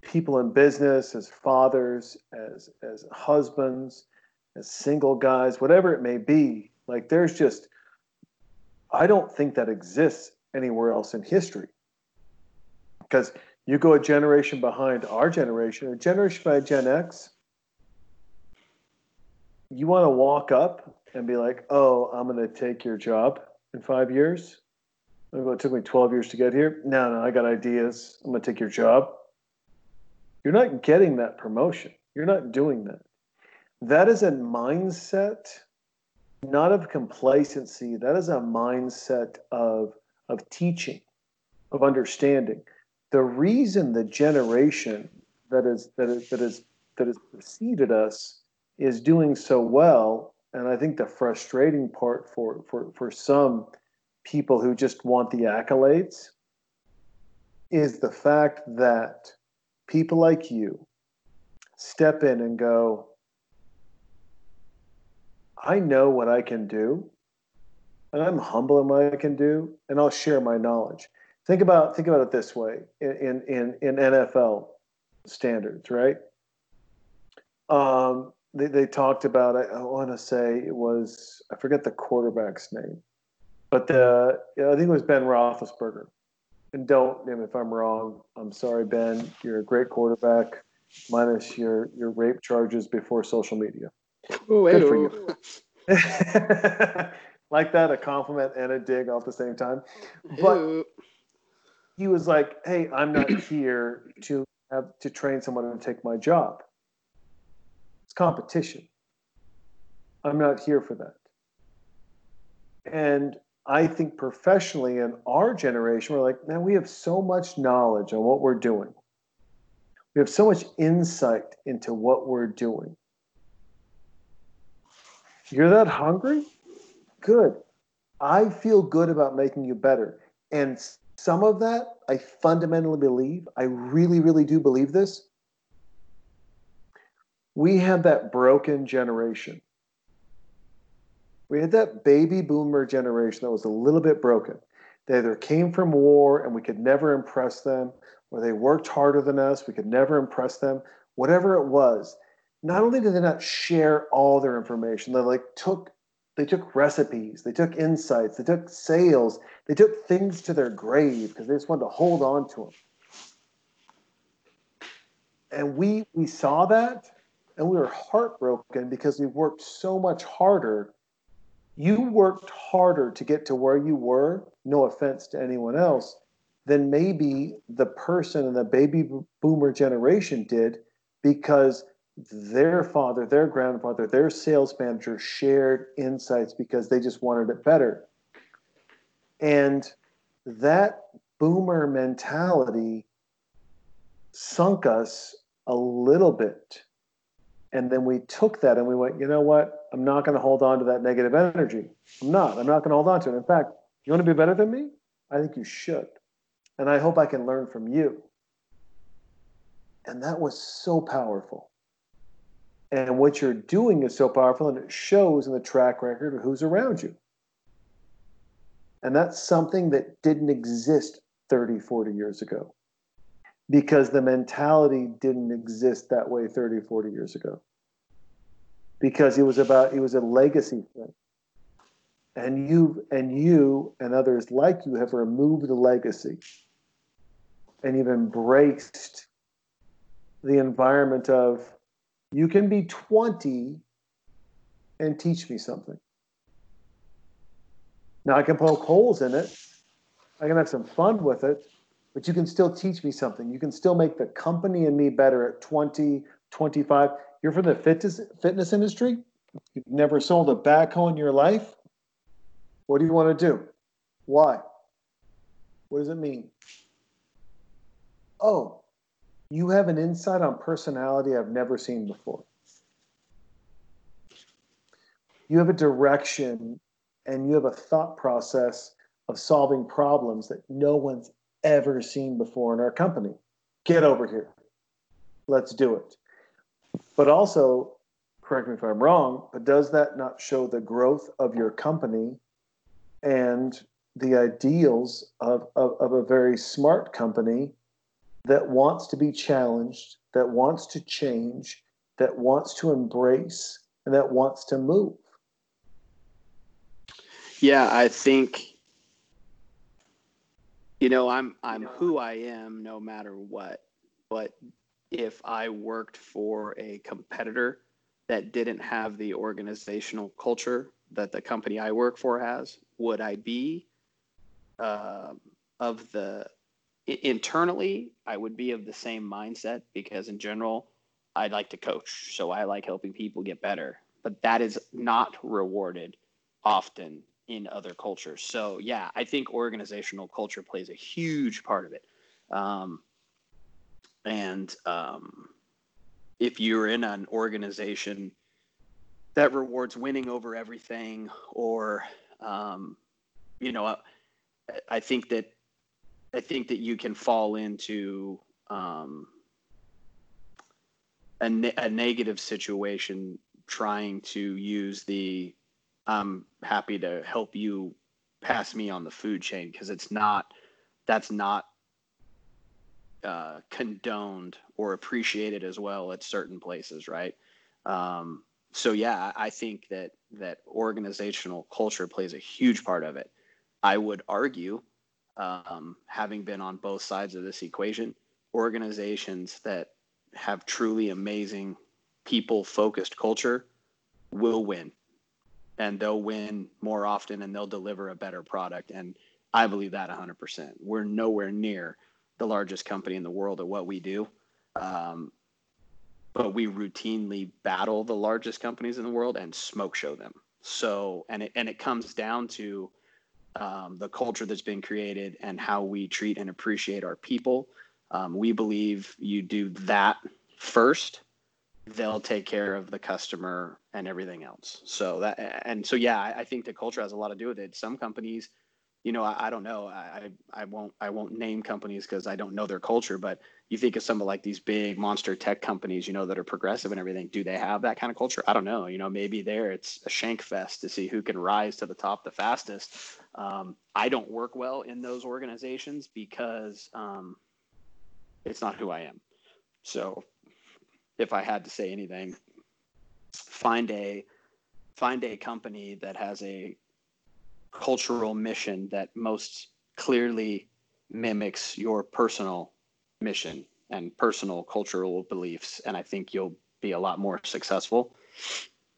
people in business as fathers as as husbands as single guys whatever it may be like there's just i don't think that exists anywhere else in history. Because you go a generation behind our generation a generation by gen x you want to walk up and be like, "Oh, I'm going to take your job in five years." It took me 12 years to get here. No, no, I got ideas. I'm going to take your job. You're not getting that promotion. You're not doing that. That is a mindset, not of complacency. That is a mindset of, of teaching, of understanding. The reason the generation that is that is that is that has preceded us is doing so well, and I think the frustrating part for for for some people who just want the accolades is the fact that people like you step in and go, I know what I can do, and I'm humble in what I can do, and I'll share my knowledge. Think about think about it this way in in in NFL standards, right? Um, they, they talked about I, I want to say it was I forget the quarterback's name, but the I think it was Ben Roethlisberger. And don't name if I'm wrong. I'm sorry, Ben. You're a great quarterback, minus your your rape charges before social media. Ooh, Good for ew. [LAUGHS] like that, a compliment and a dig all at the same time. But Ew. he was like, "Hey, I'm not here to have to train someone to take my job. Competition. I'm not here for that." And I think professionally in our generation, we're like, man, we have so much knowledge on what we're doing. We have so much insight into what we're doing. You're that hungry? Good. I feel good about making you better. And some of that I fundamentally believe, I really, really do believe this. We had that broken generation. We had that baby boomer generation that was a little bit broken. They either came from war and we could never impress them, or they worked harder than us, we could never impress them. Whatever it was, not only did they not share all their information, they like took they took recipes, they took insights, they took sales, they took things to their grave because they just wanted to hold on to them. And we we saw that and we were heartbroken because we worked so much harder. You worked harder to get to where you were, no offense to anyone else, than maybe the person in the baby boomer generation did because their father, their grandfather, their sales manager shared insights because they just wanted it better. And that boomer mentality sunk us a little bit. And then we took that and we went, you know what? I'm not going to hold on to that negative energy. I'm not. I'm not going to hold on to it. In fact, you want to be better than me? I think you should. And I hope I can learn from you. And that was so powerful. And what you're doing is so powerful, and it shows in the track record of who's around you. And that's something that didn't exist 30, 40 years ago because the mentality didn't exist that way 30, 40 years ago. Because it was about, it was a legacy thing. And you and you and others like you have removed the legacy and you've embraced the environment of you can be 20 and teach me something. Now I can poke holes in it. I can have some fun with it, but you can still teach me something. You can still make the company and me better at 20, 25. You're from the fitness fitness industry. You've never sold a backhoe in your life. What do you want to do? Why? What does it mean? Oh, you have an insight on personality I've never seen before. You have a direction and you have a thought process of solving problems that no one's ever seen before in our company. Get over here. Let's do it. But also, correct me if I'm wrong, but does that not show the growth of your company and the ideals of, of, of a very smart company that wants to be challenged, that wants to change, that wants to embrace, and that wants to move. Yeah, I think you know, I'm I'm who I am no matter what. But if I worked for a competitor that didn't have the organizational culture that the company I work for has, would I be uh, of the internally? I would be of the same mindset because in general, I'd like to coach, so I like helping people get better. But that is not rewarded often in other cultures. So yeah, I think organizational culture plays a huge part of it. Um, and um, if you're in an organization that rewards winning over everything, or um, you know, I, I, think that I think that you can fall into um, a, ne- a negative situation trying to use the I'm happy to help you pass me on the food chain because it's not that's not uh, condoned or appreciated as well at certain places, right? Um, so yeah, I think that that organizational culture plays a huge part of it. I would argue, um, having been on both sides of this equation, organizations that have truly amazing people-focused culture will win and they'll win more often and they'll deliver a better product. And I believe that 100%. We're nowhere near the largest company in the world at what we do. Um, but we routinely battle the largest companies in the world and smoke show them. So, and it, and it comes down to um, the culture that's been created and how we treat and appreciate our people. Um, we believe you do that first they'll take care of the customer and everything else. So that and so yeah, I, I think the culture has a lot to do with it. Some companies, you know, I, I don't know. I, I won't I won't name companies because I don't know their culture. But you think of some of like these big monster tech companies, you know, that are progressive and everything. Do they have that kind of culture? I don't know. You know, maybe there it's a shank fest to see who can rise to the top the fastest. Um, I don't work well in those organizations because um, it's not who I am. So if I had to say anything, find a find a company that has a cultural mission that most clearly mimics your personal mission and personal cultural beliefs. And i think you'll be a lot more successful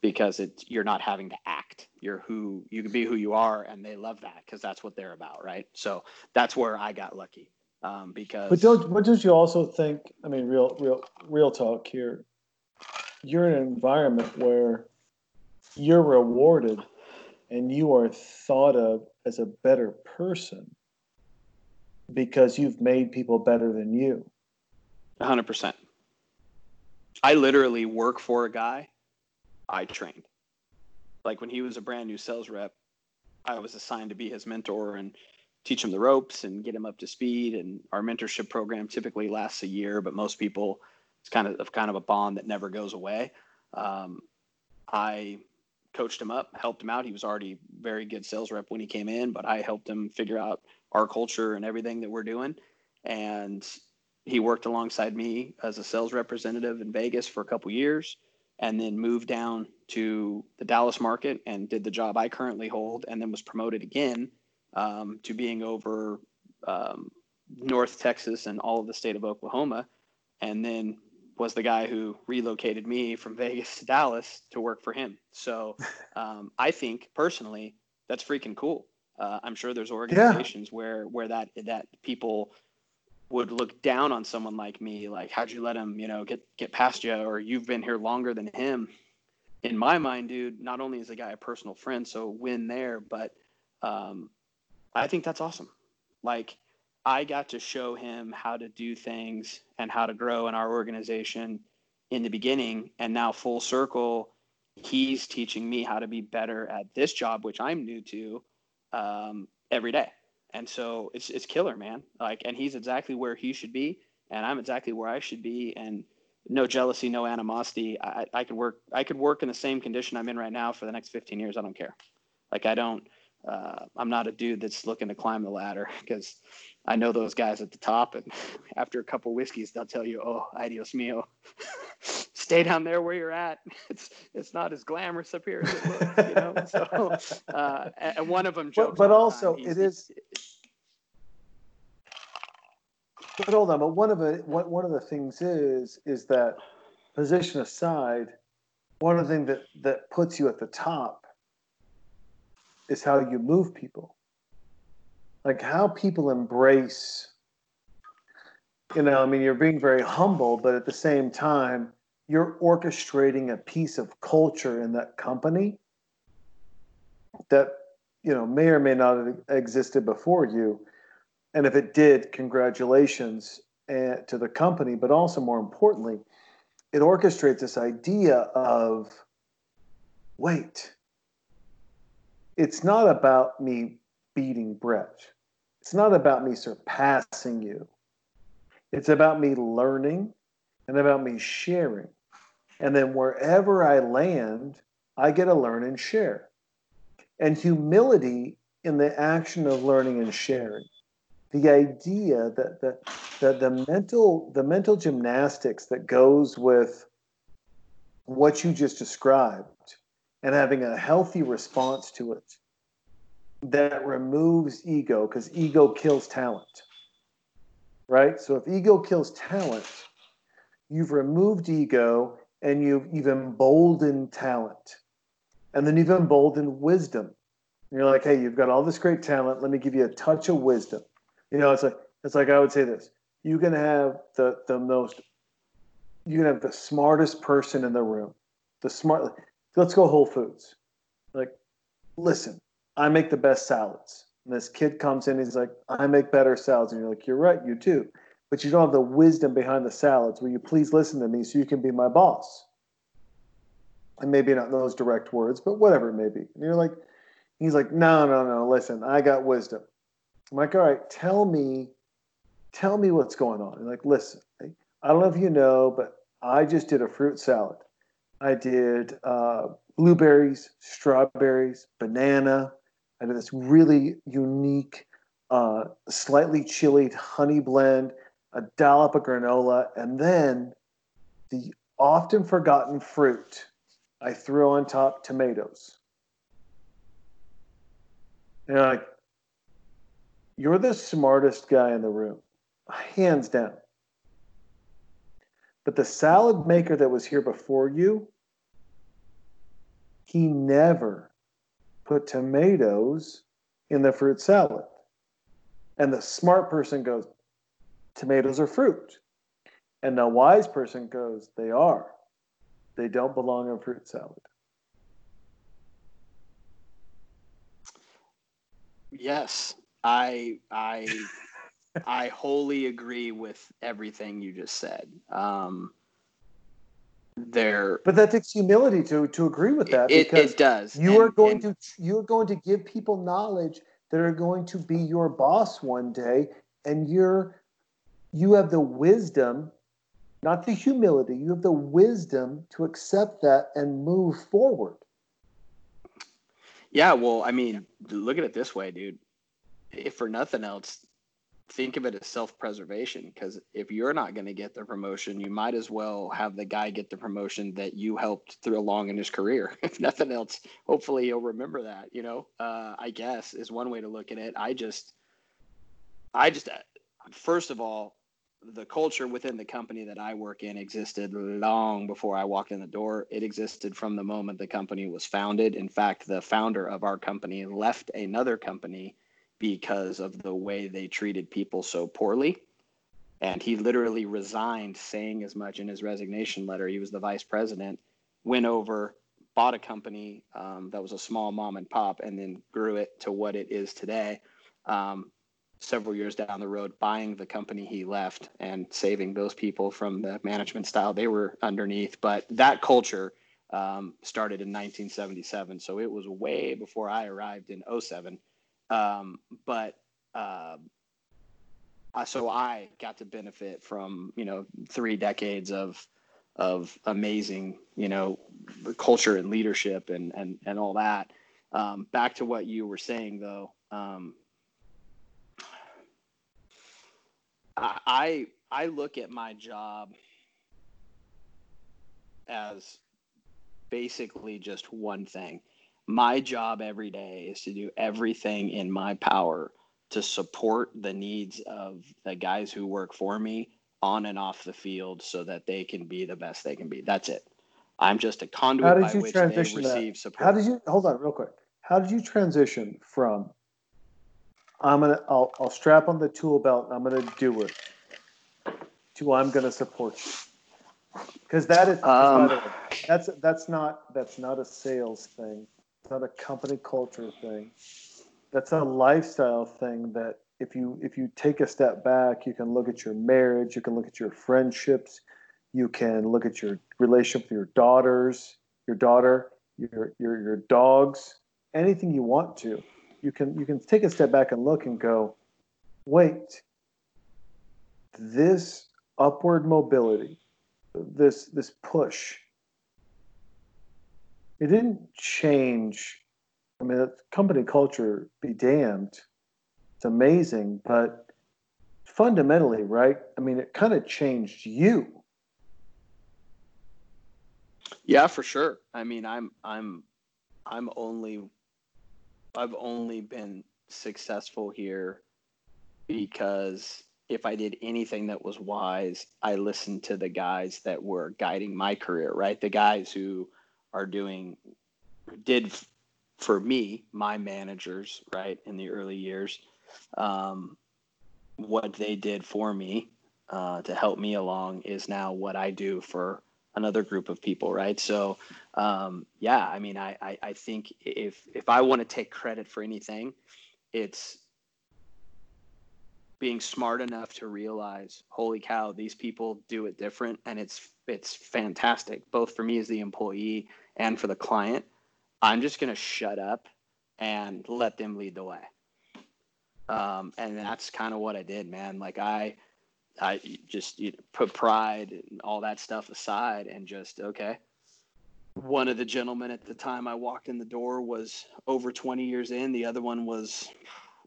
because it's you're not having to act. You're who you can be who you are and they love that because that's what they're about right? So that's where i got lucky um, because. But don't but don't you also think? I mean, real real real talk here. You're in an environment where you're rewarded, and you are thought of as a better person because you've made people better than you. hundred percent. I literally work for a guy I trained. Like when he was a brand new sales rep, I was assigned to be his mentor and teach them the ropes and get them up to speed. And our mentorship program typically lasts a year, but most people it's kind of kind of a bond that never goes away. Um, I coached him up, helped him out. He was already very good sales rep when he came in, but I helped him figure out our culture and everything that we're doing. And he worked alongside me as a sales representative in Vegas for a couple years and then moved down to the Dallas market and did the job I currently hold and then was promoted again um, to being over um, North Texas and all of the state of Oklahoma, and then was the guy who relocated me from [LAUGHS] Vegas to Dallas to work for him. So [LAUGHS] um, I think personally that's freaking cool. Uh, I'm sure there's organizations yeah. where where that that people would look down on someone like me, like how'd you let him, you know, get get past you, or you've been here longer than him. In my mind, dude, not only is the guy a personal friend, so win there, but um, I think that's awesome. Like I got to show him how to do things and how to grow in our organization in the beginning. And now full circle he's teaching me how to be better at this job which i'm new to um, every day. And so it's it's killer man. Like and he's exactly where he should be and i'm exactly where i should be. And no jealousy no animosity. I, I could work i could work in the same condition i'm in right now for the next 15 years. I don't care. Like i don't uh, I'm not a dude that's looking to climb the ladder because I know those guys at the top, and [LAUGHS] after a couple whiskeys, they'll tell you, "Oh, adios mio, [LAUGHS] stay down there where you're at. [LAUGHS] It's it's not as glamorous up here as it looks." You know, so uh, and one of them jokes. But, but also, it is. But hold on, but one of the one, one of the things is is that position aside, one of the things that, that puts you at the top is how you move people. Like how people embrace, you know, I mean, you're being very humble, but at the same time, you're orchestrating a piece of culture in that company that, you know, may or may not have existed before you. And if it did, congratulations uh, to the company, but also more importantly, it orchestrates this idea of wait, it's not about me beating Brett. It's not about me surpassing you. It's about me learning and about me sharing. And then wherever I land, I get to learn and share. And humility in the action of learning and sharing. The idea that the, that the mental the mental gymnastics that goes with what you just described and having a healthy response to it that removes ego because ego kills talent right? So if ego kills talent you've removed ego and you've, you've emboldened talent and then you've emboldened wisdom. And you're like hey you've got all this great talent. Let me give you a touch of wisdom. You know it's like it's like i would say this you can have the the most you can have the smartest person in the room the smart let's go whole foods. Like listen i make the best salads. And this kid comes in he's like i make better salads. And you're like you're right you do. But you don't have the wisdom behind the salads. Will you please listen to me so you can be my boss? And maybe not those direct words but whatever it may be. And you're like he's like no no no listen i got wisdom. I'm like all right tell me tell me what's going on. And like, listen, I don't know if you know, but I just did a fruit salad. I did uh, blueberries, strawberries, banana. I did this really unique, uh, slightly chilled honey blend, a dollop of granola, and then the often forgotten fruit. I threw on top tomatoes. And you're like, you're the smartest guy in the room hands down. But the salad maker that was here before you, he never put tomatoes in the fruit salad. And the smart person goes, tomatoes are fruit. And the wise person goes, they are. They don't belong in fruit salad. Yes, I I I wholly agree with everything you just said. Um, there, but that takes humility to to agree with that it, because it does. You And- are going and- to you are going to give people knowledge that are going to be your boss one day, and you're you have the wisdom, not the humility. You have the wisdom to accept that and move forward. Yeah, well, I mean, look at it this way, dude. If for nothing else, think of it as self-preservation because if you're not going to get the promotion, you might as well have the guy get the promotion that you helped through along in his career. [LAUGHS] if nothing else, hopefully he'll remember that. You know, uh, I guess is one way to look at it. I just, I just, uh, first of all, the culture within the company that I work in existed long before I walked in the door. It existed from the moment the company was founded. In fact, the founder of our company left another company because of the way they treated people so poorly. And he literally resigned, saying as much in his resignation letter. He was the vice president, went over, bought a company um, that was a small mom and pop, and then grew it to what it is today. Um, several years down the road, buying the company he left and saving those people from the management style they were underneath. But that culture um, started in 1977. So it was way before I arrived in 07. Um, but uh, so I got to benefit from you know three decades of of amazing you know culture and leadership and and and all that. Um, back to what you were saying though. Um, I I look at my job as basically just one thing. My job every day is to do everything in my power to support the needs of the guys who work for me on and off the field so that they can be the best they can be. That's it. I'm just a conduit How did by you which they transition that? support. How did you hold on real quick? How did you transition from I'm gonna I'll I'll strap on the tool belt and I'm gonna do it to I'm gonna support you? Because that is Um, that's that's not that's not a sales thing. Not a company culture thing. That's a lifestyle thing that if you if you take a step back, you can look at your marriage, you can look at your friendships, you can look at your relationship with your daughters, your daughter, your your your dogs, anything you want to. You can you can take a step back and look and go, wait, this upward mobility, this this push, it didn't change. I mean, company culture be damned. It's amazing, but fundamentally, right? I mean, it kind of changed you. Yeah, for sure. I mean, I'm I'm I'm only I've only been successful here because if I did anything that was wise, I listened to the guys that were guiding my career, right? The guys who are doing did for me, my managers, right, in the early years, um, what they did for me uh, to help me along is now what I do for another group of people, right? So, um, yeah, I mean, I, I, I think if if I want to take credit for anything, it's being smart enough to realize, holy cow, these people do it different, and it's it's fantastic, both for me as the employee and for the client. I'm just gonna shut up and let them lead the way. Um, and that's kind of what I did, man. Like I, I just you know, put pride and all that stuff aside and just okay. One of the gentlemen at the time I walked in the door was over 20 years in. The other one was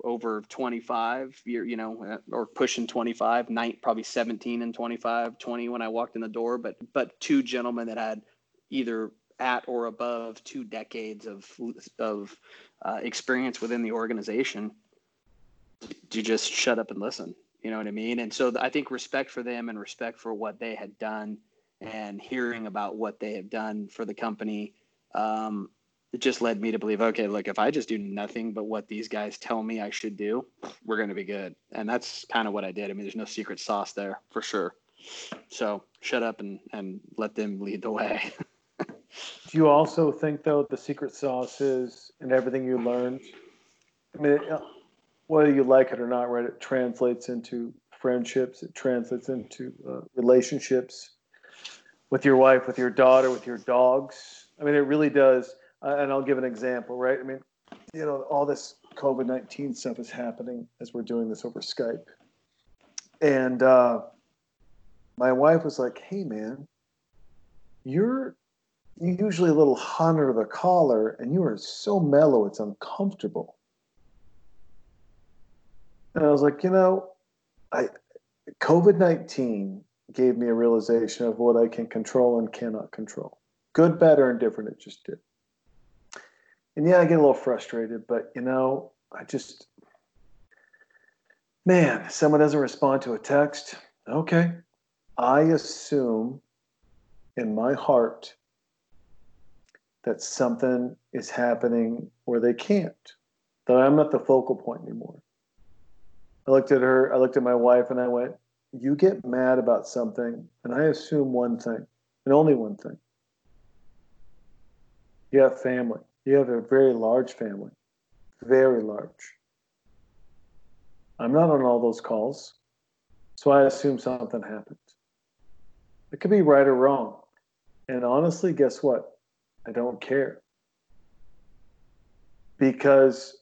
over 25 year, you know, uh, or pushing 25, nine, probably 17 and 25, 20 when I walked in the door. But but two gentlemen that had either at or above two decades of of uh, experience within the organization. You just shut up and listen. You know what I mean? And so I think respect for them and respect for what they had done and hearing about what they have done for the company, um, it just led me to believe, okay, look, if I just do nothing but what these guys tell me I should do, we're going to be good. And that's kind of what I did. I mean, there's no secret sauce there for sure. So shut up and, and let them lead the way. [LAUGHS] Do you also think, though, the secret sauce is in everything you learned? I mean, whether you like it or not, right? It translates into friendships. It translates into uh, relationships with your wife, with your daughter, with your dogs. I mean, it really does. Uh, and I'll give an example, right? I mean, you know, all this COVID nineteen stuff is happening as we're doing this over Skype, and uh, my wife was like, "Hey, man, you're usually a little hot under the collar, and you are so mellow, it's uncomfortable." And I was like, you know, I COVID nineteen gave me a realization of what I can control and cannot control. Good, bad, or indifferent, it just did. And yeah, I get a little frustrated, but you know, I just, man, someone doesn't respond to a text. Okay. I assume in my heart that something is happening where they can't, that I'm not the focal point anymore. I looked at her, I looked at my wife, and I went, You get mad about something, and I assume one thing, and only one thing. You have family. You have a very large family, very large. I'm not on all those calls, so I assume something happened. It could be right or wrong. And honestly, guess what? I don't care. Because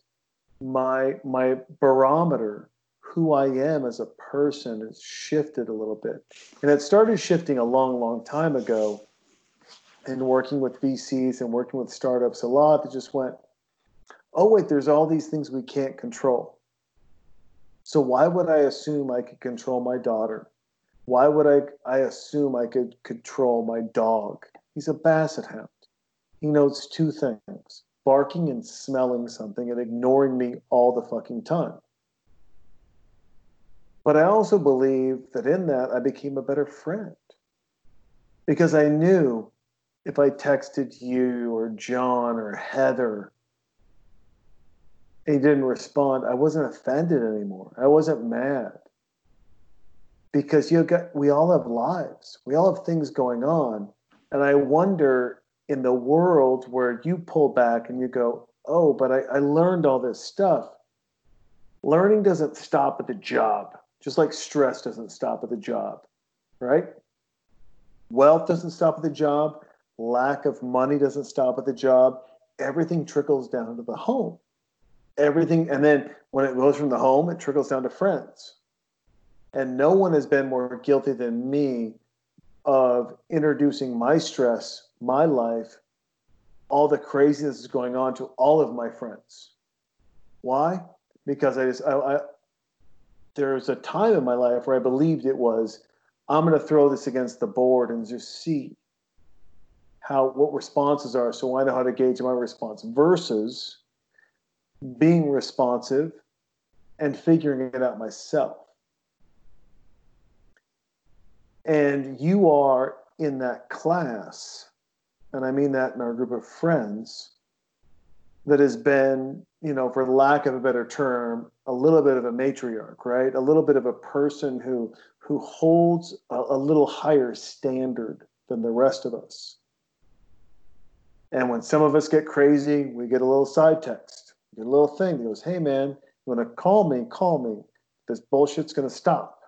my my barometer, who I am as a person, has shifted a little bit. And it started shifting a long, long time ago and working with VCs and working with startups a lot that just went, oh, wait, there's all these things we can't control. So why would I assume I could control my daughter? Why would I, I assume I could control my dog? He's a basset hound. He knows two things barking and smelling something and ignoring me all the fucking time. But I also believe that in that I became a better friend because I knew if I texted you or John or Heather he didn't respond, I wasn't offended anymore. I wasn't mad. Because you got we all have lives. We all have things going on. And I wonder in the world where you pull back and you go, oh, but I, I learned all this stuff. Learning doesn't stop at the job, just like stress doesn't stop at the job, right? Wealth doesn't stop at the job. Lack of money doesn't stop at the job. Everything trickles down to the home. Everything, and then when it goes from the home, it trickles down to friends. And no one has been more guilty than me of introducing my stress, my life, all the craziness is going on to all of my friends. Why? Because I just, I, I there's a time in my life where I believed it was, I'm going to throw this against the board and just see how what responses are, so I know how to gauge my response. Versus being responsive and figuring it out myself. And you are in that class, and I mean that in our group of friends, that has been, you know, for lack of a better term, a little bit of a matriarch, right? A little bit of a person who who holds a, a little higher standard than the rest of us. And when some of us get crazy, we get a little side text, get a little thing that goes, "Hey, man, you want to call me? Call me. This bullshit's going to stop."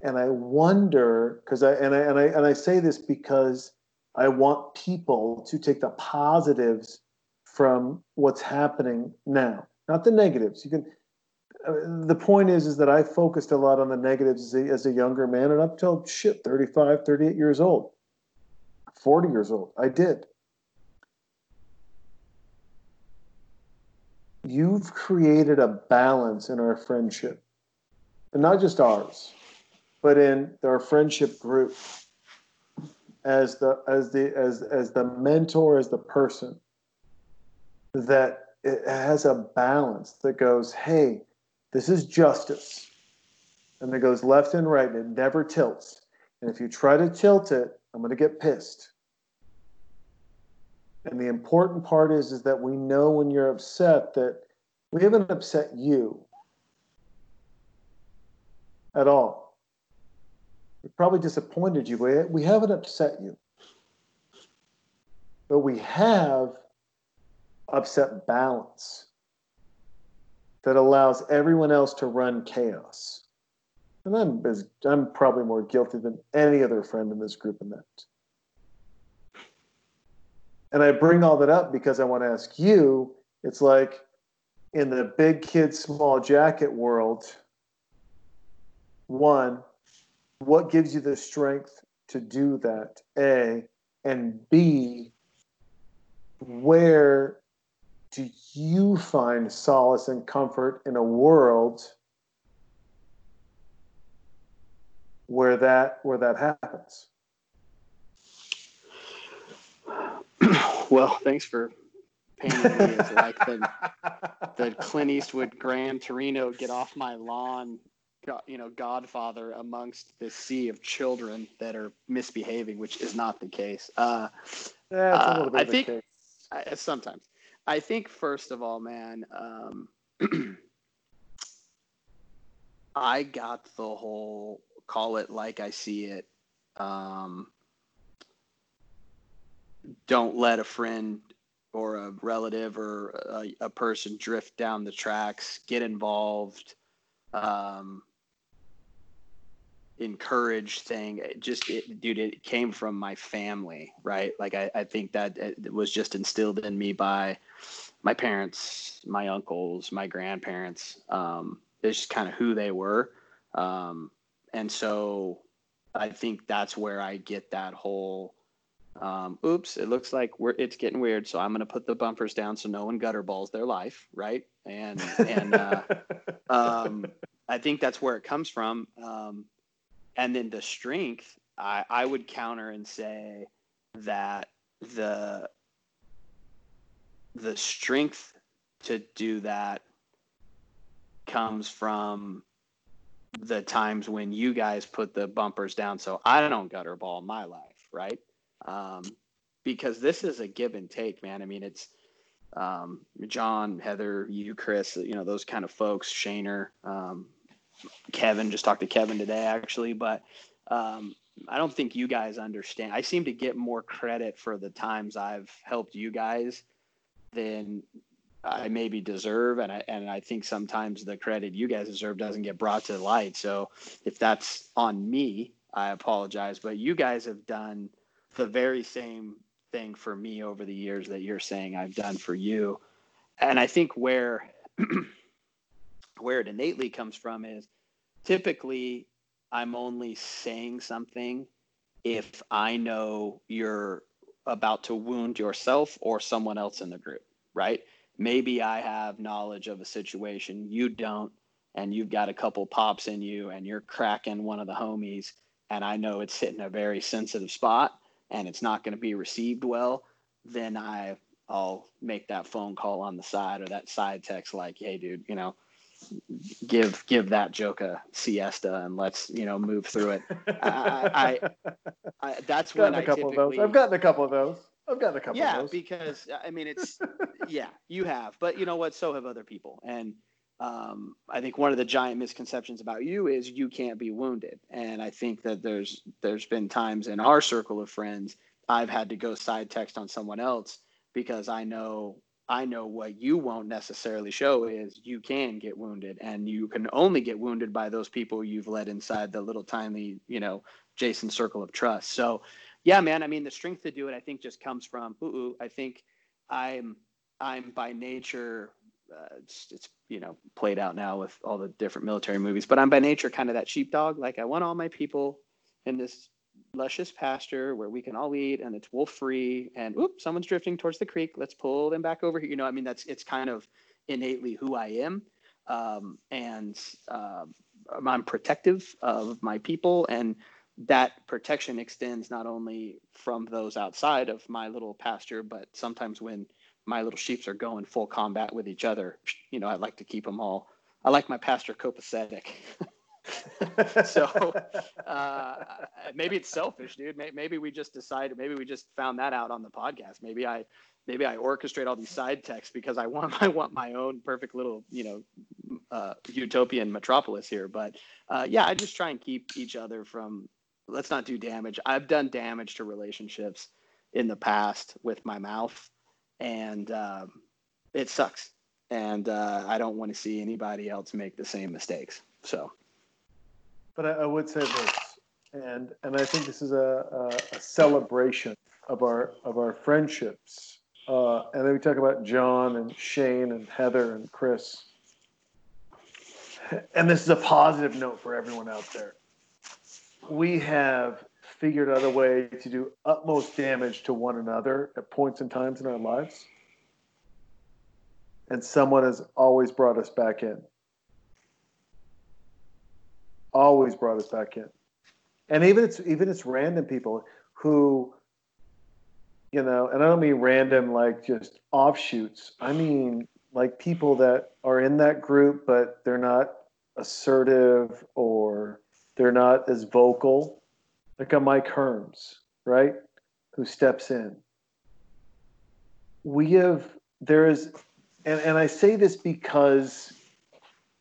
and I wonder because I and I and I and I say this because I want people to take the positives from what's happening now, not the negatives. You can. The point is, is that I focused a lot on the negatives as a, as a younger man, and up till shit, 35, 38 years old, 40 years old, I did. You've created a balance in our friendship, and not just ours but in our friendship group. As the as the as as the mentor as the person that it has a balance that goes hey this is justice. And it goes left and right and it never tilts. And if you try to tilt it i'm going to get pissed and the important part is is that we know when you're upset that we haven't upset you at all we probably disappointed you, but we haven't upset you. But we have upset balance that allows everyone else to run chaos. And I'm, I'm probably more guilty than any other friend in this group in that. And I bring all that up because I want to ask you it's like in the big kid, small jacket world, one, what gives you the strength to do that a and b where do you find solace and comfort in a world where that where that happens [CLEARS THROAT] well thanks for painting me as like the, the [LAUGHS] clint eastwood gran torino get off my lawn you know godfather amongst this sea of children that are misbehaving, which is not the case. Uh, uh, I think I, sometimes. I think first of all, man, um, [CLEARS THROAT] I got the whole call it like I see it. Um, don't let a friend or a relative or a, a person drift down the tracks. Get involved. Um, encourage thing it just it, dude it came from my family right like I, I think that was just instilled in me by my parents my uncles my grandparents um it's just kind of who they were um and so i think that's where i get that whole um, oops, it looks like we're it's getting weird. So I'm going to put the bumpers down so no one gutter balls their life, right? And and uh, [LAUGHS] um, I think that's where it comes from. Um, and then the strength, I, I would counter and say that the the strength to do that comes from the times when you guys put the bumpers down so I don't gutter ball my life, right? Um, because this is a give and take, man. I mean, it's um, John, Heather, you, Chris, you know, those kind of folks, Shaner, um, Kevin, just talked to Kevin today actually, but um, I don't think you guys understand. I seem to get more credit for the times I've helped you guys than I maybe deserve, and I and I think sometimes the credit you guys deserve doesn't get brought to light. So if that's on me, I apologize. But you guys have done the very same thing for me over the years that you're saying I've done for you, and I think where [CLEARS THROAT] where it innately comes from is typically I'm only saying something if I know you're about to wound yourself or someone else in the group, right? Maybe I have knowledge of a situation you don't, and you've got a couple pops in you, and you're cracking one of the homies, and I know it's hitting a very sensitive spot and it's not going to be received well. Then I I'll make that phone call on the side or that side text like, "Hey, dude, you know, give give that joke a siesta and let's you know move through it. I, I, I that's when gotten a I couple typically of those. I've gotten a couple of those. I've gotten a couple yeah because I mean it's [LAUGHS] yeah you have but you know what? So have other people. And um, I think one of the giant misconceptions about you is you can't be wounded. And I think that there's there's been times in our circle of friends I've had to go side text on someone else because I know I know what you won't necessarily show is you can get wounded and you can only get wounded by those people you've let inside the little tiny, you know, Jason circle of trust. So, yeah, man, I mean, the strength to do it, I think just comes from, ooh, I think I'm, I'm by nature, uh, it's, it's, you know, played out now with all the different military movies, but I'm by nature kind of that sheepdog. Like I want all my people in this luscious pasture where we can all eat and it's wolf free and oop someone's drifting towards the creek. Let's pull them back over here. You know i mean that's it's kind of innately who i am. Um, and uh, i'm protective of my people and that protection extends not only from those outside of my little pasture but sometimes when my little sheeps are going full combat with each other [SNIFFS] you know i like to keep them all i like my pasture copacetic [LAUGHS] so uh, maybe it's selfish, dude. Maybe we just decided. Maybe we just found that out on the podcast. Maybe I, maybe I orchestrate all these side texts because I want [LAUGHS] I want my own perfect little you know uh, utopian metropolis here. But uh, yeah, I just try and keep each other from. Let's not do damage. I've done damage to relationships in the past with my mouth, and um, it sucks. And uh, I don't want to see anybody else make the same mistakes. So but I, I would say this, and and I think this is a, a, a celebration of our of our friendships. Uh, and then we talk about John and Shane and Heather and Chris. And this is a positive note for everyone out there. We have figured out a way to do utmost damage to one another at points and times in our lives. And someone has always brought us back in always brought us back in. And even it's even it's random people who, you know, and I don't mean random like just offshoots. I mean like people that are in that group, but they're not assertive or they're not as vocal, like a Mike Herms, right? Who steps in. We have there is and, and I say this because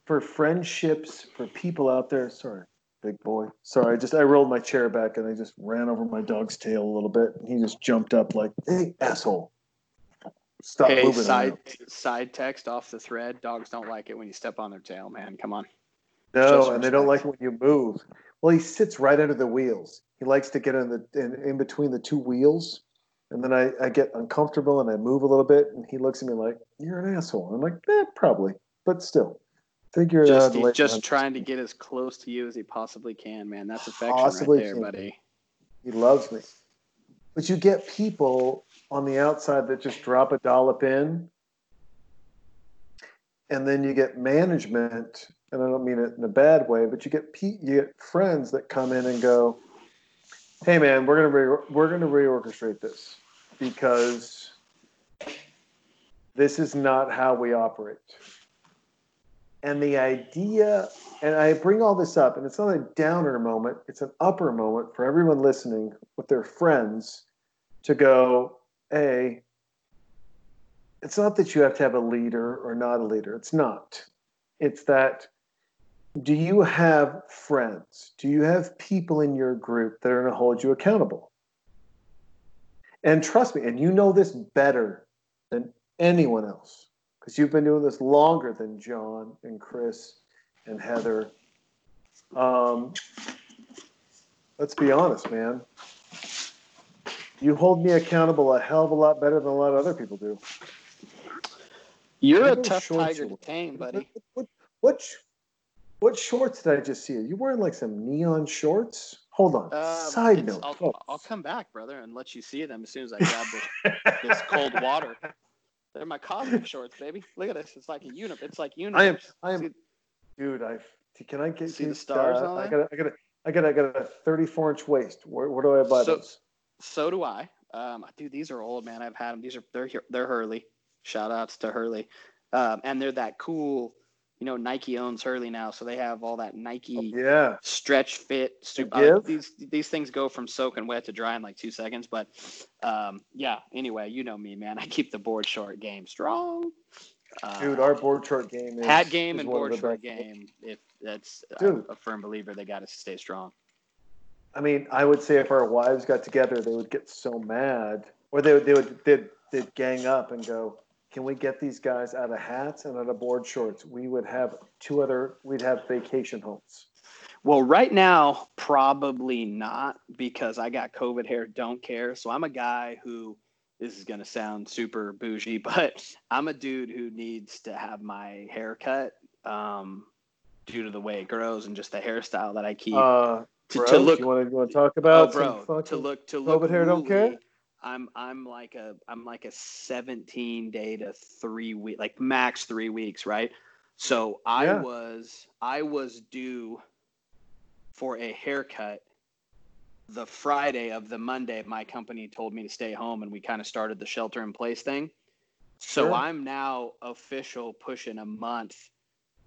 for friendships, for people out there. Sorry, big boy. Sorry, I just I rolled my chair back and I just ran over my dog's tail a little bit. And He just jumped up like, "Hey, asshole!" Stop hey, moving. side side text off the thread. Dogs don't like it when you step on their tail, man. Come on. No, and they don't like it when you move. Well, he sits right under the wheels. He likes to get in the in, in between the two wheels. And then I, I get uncomfortable and I move a little bit, and he looks at me like, "You're an asshole." I'm like, "Eh, probably, but still." Figure it just, out. He's just on. trying to get as close to you as he possibly can, man. That's affection Possibly right there, can. buddy. He loves me. But you get people on the outside that just drop a dollop in. And then you get management, and I don't mean it in a bad way, but you get pe- you get friends that come in and go, "Hey, man, we're gonna re- we're gonna reorchestrate this because this is not how we operate." And the idea, and I bring all this up, and it's not a downer moment, it's an upper moment for everyone listening with their friends to go, A, it's not that you have to have a leader or not a leader. It's not. It's that do you have friends? Do you have people in your group that are going to hold you accountable? And trust me, and you know this better than anyone else because you've been doing this longer than John and Chris and Heather. Um, let's be honest, man. You hold me accountable a hell of a lot better than a lot of other people do. You're a tough tiger to tame, buddy. What, what, sh- what shorts did I just see? Are you wearing like some neon shorts? Hold on. Um, Side note. I'll, folks. I'll come back, brother, and let you see them as soon as I grab this, this cold water. [LAUGHS] They're my cosmic shorts, baby. Look at this. It's like a unit. It's like universe. I am. I am. See- Dude, I can I get See the stars uh, I got. I got. a- I got. I got a 34 inch waist. Where, where do I buy So- those? So do I. Um, dude, these are old, man. I've had them. These are they're they're Hurley. Shout outs to Hurley. Um, and they're that cool. You know, Nike owns Hurley now, so they have all that Nike Yeah. stretch fit. Super, uh, these these things go from soaking wet to dry in like two seconds. But um, yeah. Anyway, you know me, man. [LAUGHS] I keep the board short game strong. Uh, Dude, our board short game is hat game is and board short game. If that's Dude. I'm a firm believer, they got to stay strong. I mean, I would say if our wives got together, they would get so mad, or they would they would they'd, they'd gang up and go, "Can we get these guys out of hats and out of board shorts? We would have two other. We'd have vacation homes." Well, right now, probably not because I got COVID hair, don't care. So I'm a guy who, this is going to sound super bougie, [LAUGHS] but I'm a dude who needs to have my hair cut um, due to the way it grows and just the hairstyle that I keep. Uh, to, bro, to look, you want to you want to talk oh, about bro, to look, to look, COVID hair don't care? I'm, I'm like a, I'm like a 17 day to three week, like max three weeks, right? So I Yeah. was, I was due for a haircut the Friday of the Monday. My company told me to stay home, and we kind of started the shelter in place thing. So Sure. I'm now official pushing a month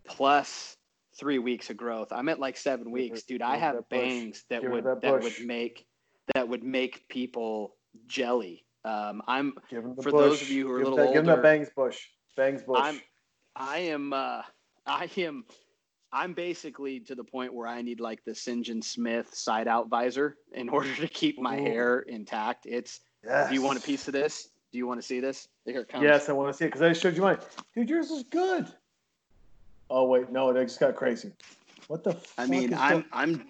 plus three weeks of growth. I'm at like seven weeks, dude. I have bangs that Give would that that, would make that would make people jelly. Um, I'm the for bush. those of you who are a give him little that, give him older, that bangs bush. Bangs bush. I'm I am uh I am I'm basically to the point where I need like the Sinjin Smith side out visor in [LAUGHS] order to keep my Ooh. hair intact. It's yes. do you want a piece of this? Do you want to see this? Here it comes. Yes, I want to see it because I showed you mine. Dude, yours is good. Oh wait, no, it just got crazy. What the? I mean, I'm I'm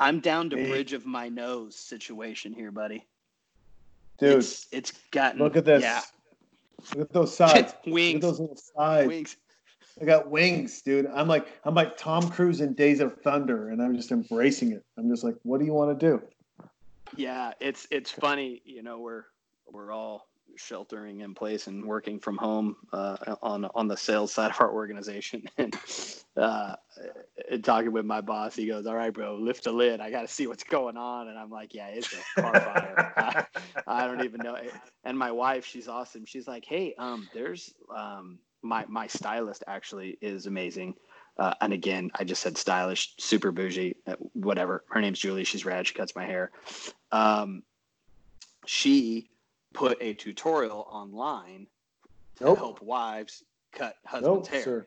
I'm down to bridge of my nose situation here, buddy. Dude. it's it's gotten look at this. Yeah. Look at those sides. [LAUGHS] Look at wings. those little sides. Wings. I got wings, dude. I'm like I'm like Tom Cruise in Days of Thunder, and I'm just embracing it. I'm just like, what do you want to do? Yeah, it's it's funny, you know, we're we're all sheltering in place and working from home uh, on on the sales side of our organization, [LAUGHS] and uh, and talking with my boss, he goes, "All right, bro, lift the lid. I got to see what's going on." And I'm like, "Yeah, it's a car fire. [LAUGHS] I, I don't even know." And my wife, she's awesome. She's like, "Hey, um, there's um, my my stylist actually is amazing." Uh, and again, I just said stylish, super bougie, uh, whatever. Her name's Julie. She's rad. She cuts my hair. Um, she put a tutorial online to Nope. help wives cut husband's Nope, hair. sir.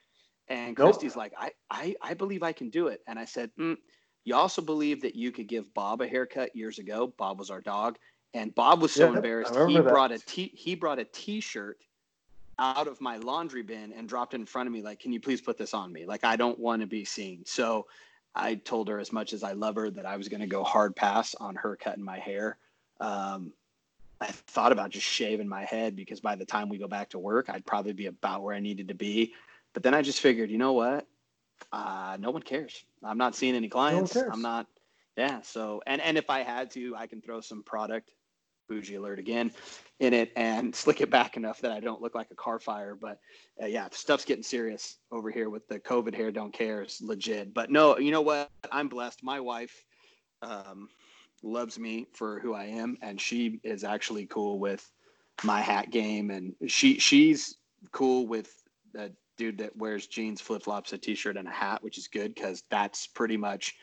And Nope. Christy's like, I, I, I believe I can do it. And I said, mm, you also believe that you could give Bob a haircut years ago. Bob was our dog. And Bob was so Yep, I embarrassed. He that. brought a t he brought a t-shirt out of my laundry bin and dropped it in front of me, like, can you please put this on me? Like, I don't want to be seen. So I told her as much as I love her that I was going to go hard pass on her cutting my hair. Um, I thought about just shaving my head because by the time we go back to work, I'd probably be about where I needed to be. But then I just figured, you know what? Uh, no one cares. I'm not seeing any clients. cares. I'm not. Yeah. So, and and if I had to, I can throw some product, bougie alert again, in it and [LAUGHS] slick it back enough that I don't look like a car fire. But uh, yeah, stuff's getting serious over here with the COVID hair. Don't care. It's legit. But no, you know what? I'm blessed. My wife. Um, loves me for who I am, and she is actually cool with my hat game, and she she's cool with uh, dude that wears jeans, flip flops, a t shirt, and a hat, which is good because that's pretty much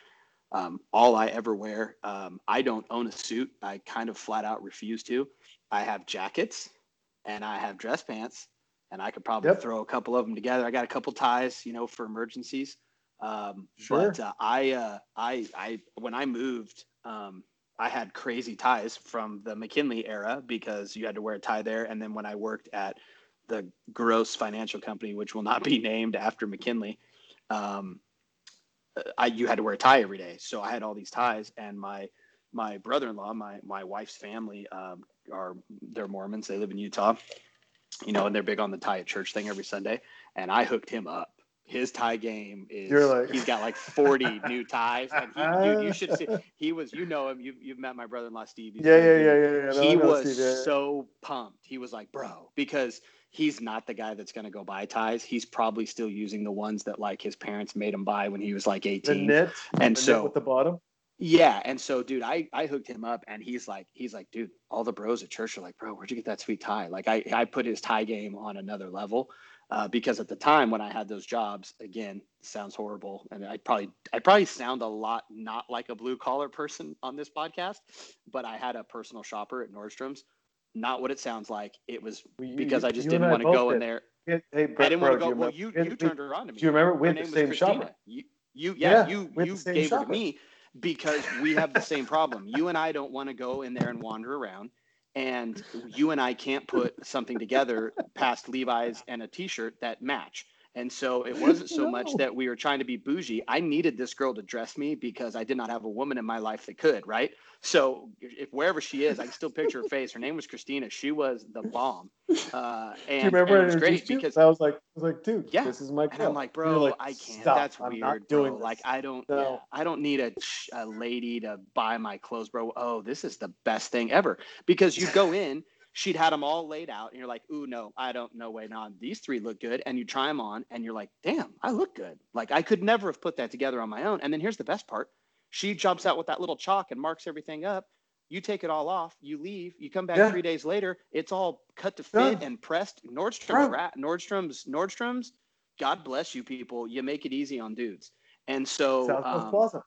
um, all I ever wear. Um, I don't own a suit. I kind of flat out refuse to. I have jackets and I have dress pants, and I could probably Yep. throw a couple of them together. I got a couple ties, you know, for emergencies. Um, Sure. But uh, I, uh, I, I, when I moved, um, I had crazy ties from the McKinley era because you had to wear a tie there. And then when I worked at the gross financial company, which will not be [LAUGHS] named after McKinley, um, I you had to wear a tie every day. So I had all these ties, and my my brother-in-law, my my wife's family, um, are they're Mormons. They live in Utah, you know, and they're big on the tie at church thing every Sunday. And I hooked him up. His tie game is like- he's got like 40 [LAUGHS] new ties, and he, you, you should see. He was, you know him. You've you've met my brother-in-law Steve. Yeah, yeah, yeah, yeah, yeah. He was Steve, yeah, so pumped. He was like, bro, because he's not the guy that's going to go buy ties. He's probably still using the ones that like his parents made him buy when he was like 18 the 18. knit and the so knit with the bottom. yeah, and so dude, I I hooked him up and he's like he's like, dude, all the bros at church are like, bro, where'd you get that sweet tie? Like I I put his tie game on another level. Uh, because at the time when I had those jobs, again, sounds horrible, and I probably I probably sound a lot not like a blue collar person on this podcast, but I had a personal shopper at Nordstrom's. Not what it sounds like. It was because you- I just didn't I want to go in did. there. Hey, hey, I didn't bro, want to go. you Well, you you turned her on to me. Do you remember we had the same Christina. shopper? You, you yeah, Yeah, you you gave her shopper. to me because we have the same problem. You and I don't want to go in there and wander around, and you and I can't put something together past Levi's and a T-shirt that match. And so it wasn't so much that we were trying to be bougie. I needed this girl to dress me because I did not have a woman in my life that could, right? So if wherever she is, I can still picture her face. Her name was Christina. She was the bomb. Uh, and, [LAUGHS] Do you remember it was great you? because I was like, I was like, dude, Yeah. this is my and. I'm like, bro, like, I can't. "Stop, That's I'm weird, not bro. doing Like. I don't. No. Yeah, I don't need a, a lady to buy my clothes, bro. Oh, this is the best thing ever. Because you go in, she'd had them all laid out, and you're like, ooh, no, I don't. No way, no. These three look good, and you try them on, and you're like, damn, I look good. Like, I could never have put that together on my own. And then here's the best part: she jumps out with that little chalk and marks everything up. You take it all off, you leave, you come back Yeah. three days later, it's all cut to fit Done. and pressed. Nordstrom's, rat, Nordstrom's, Nordstrom's. God bless you, people. You make it easy on dudes. And so, Southwest um, Plaza.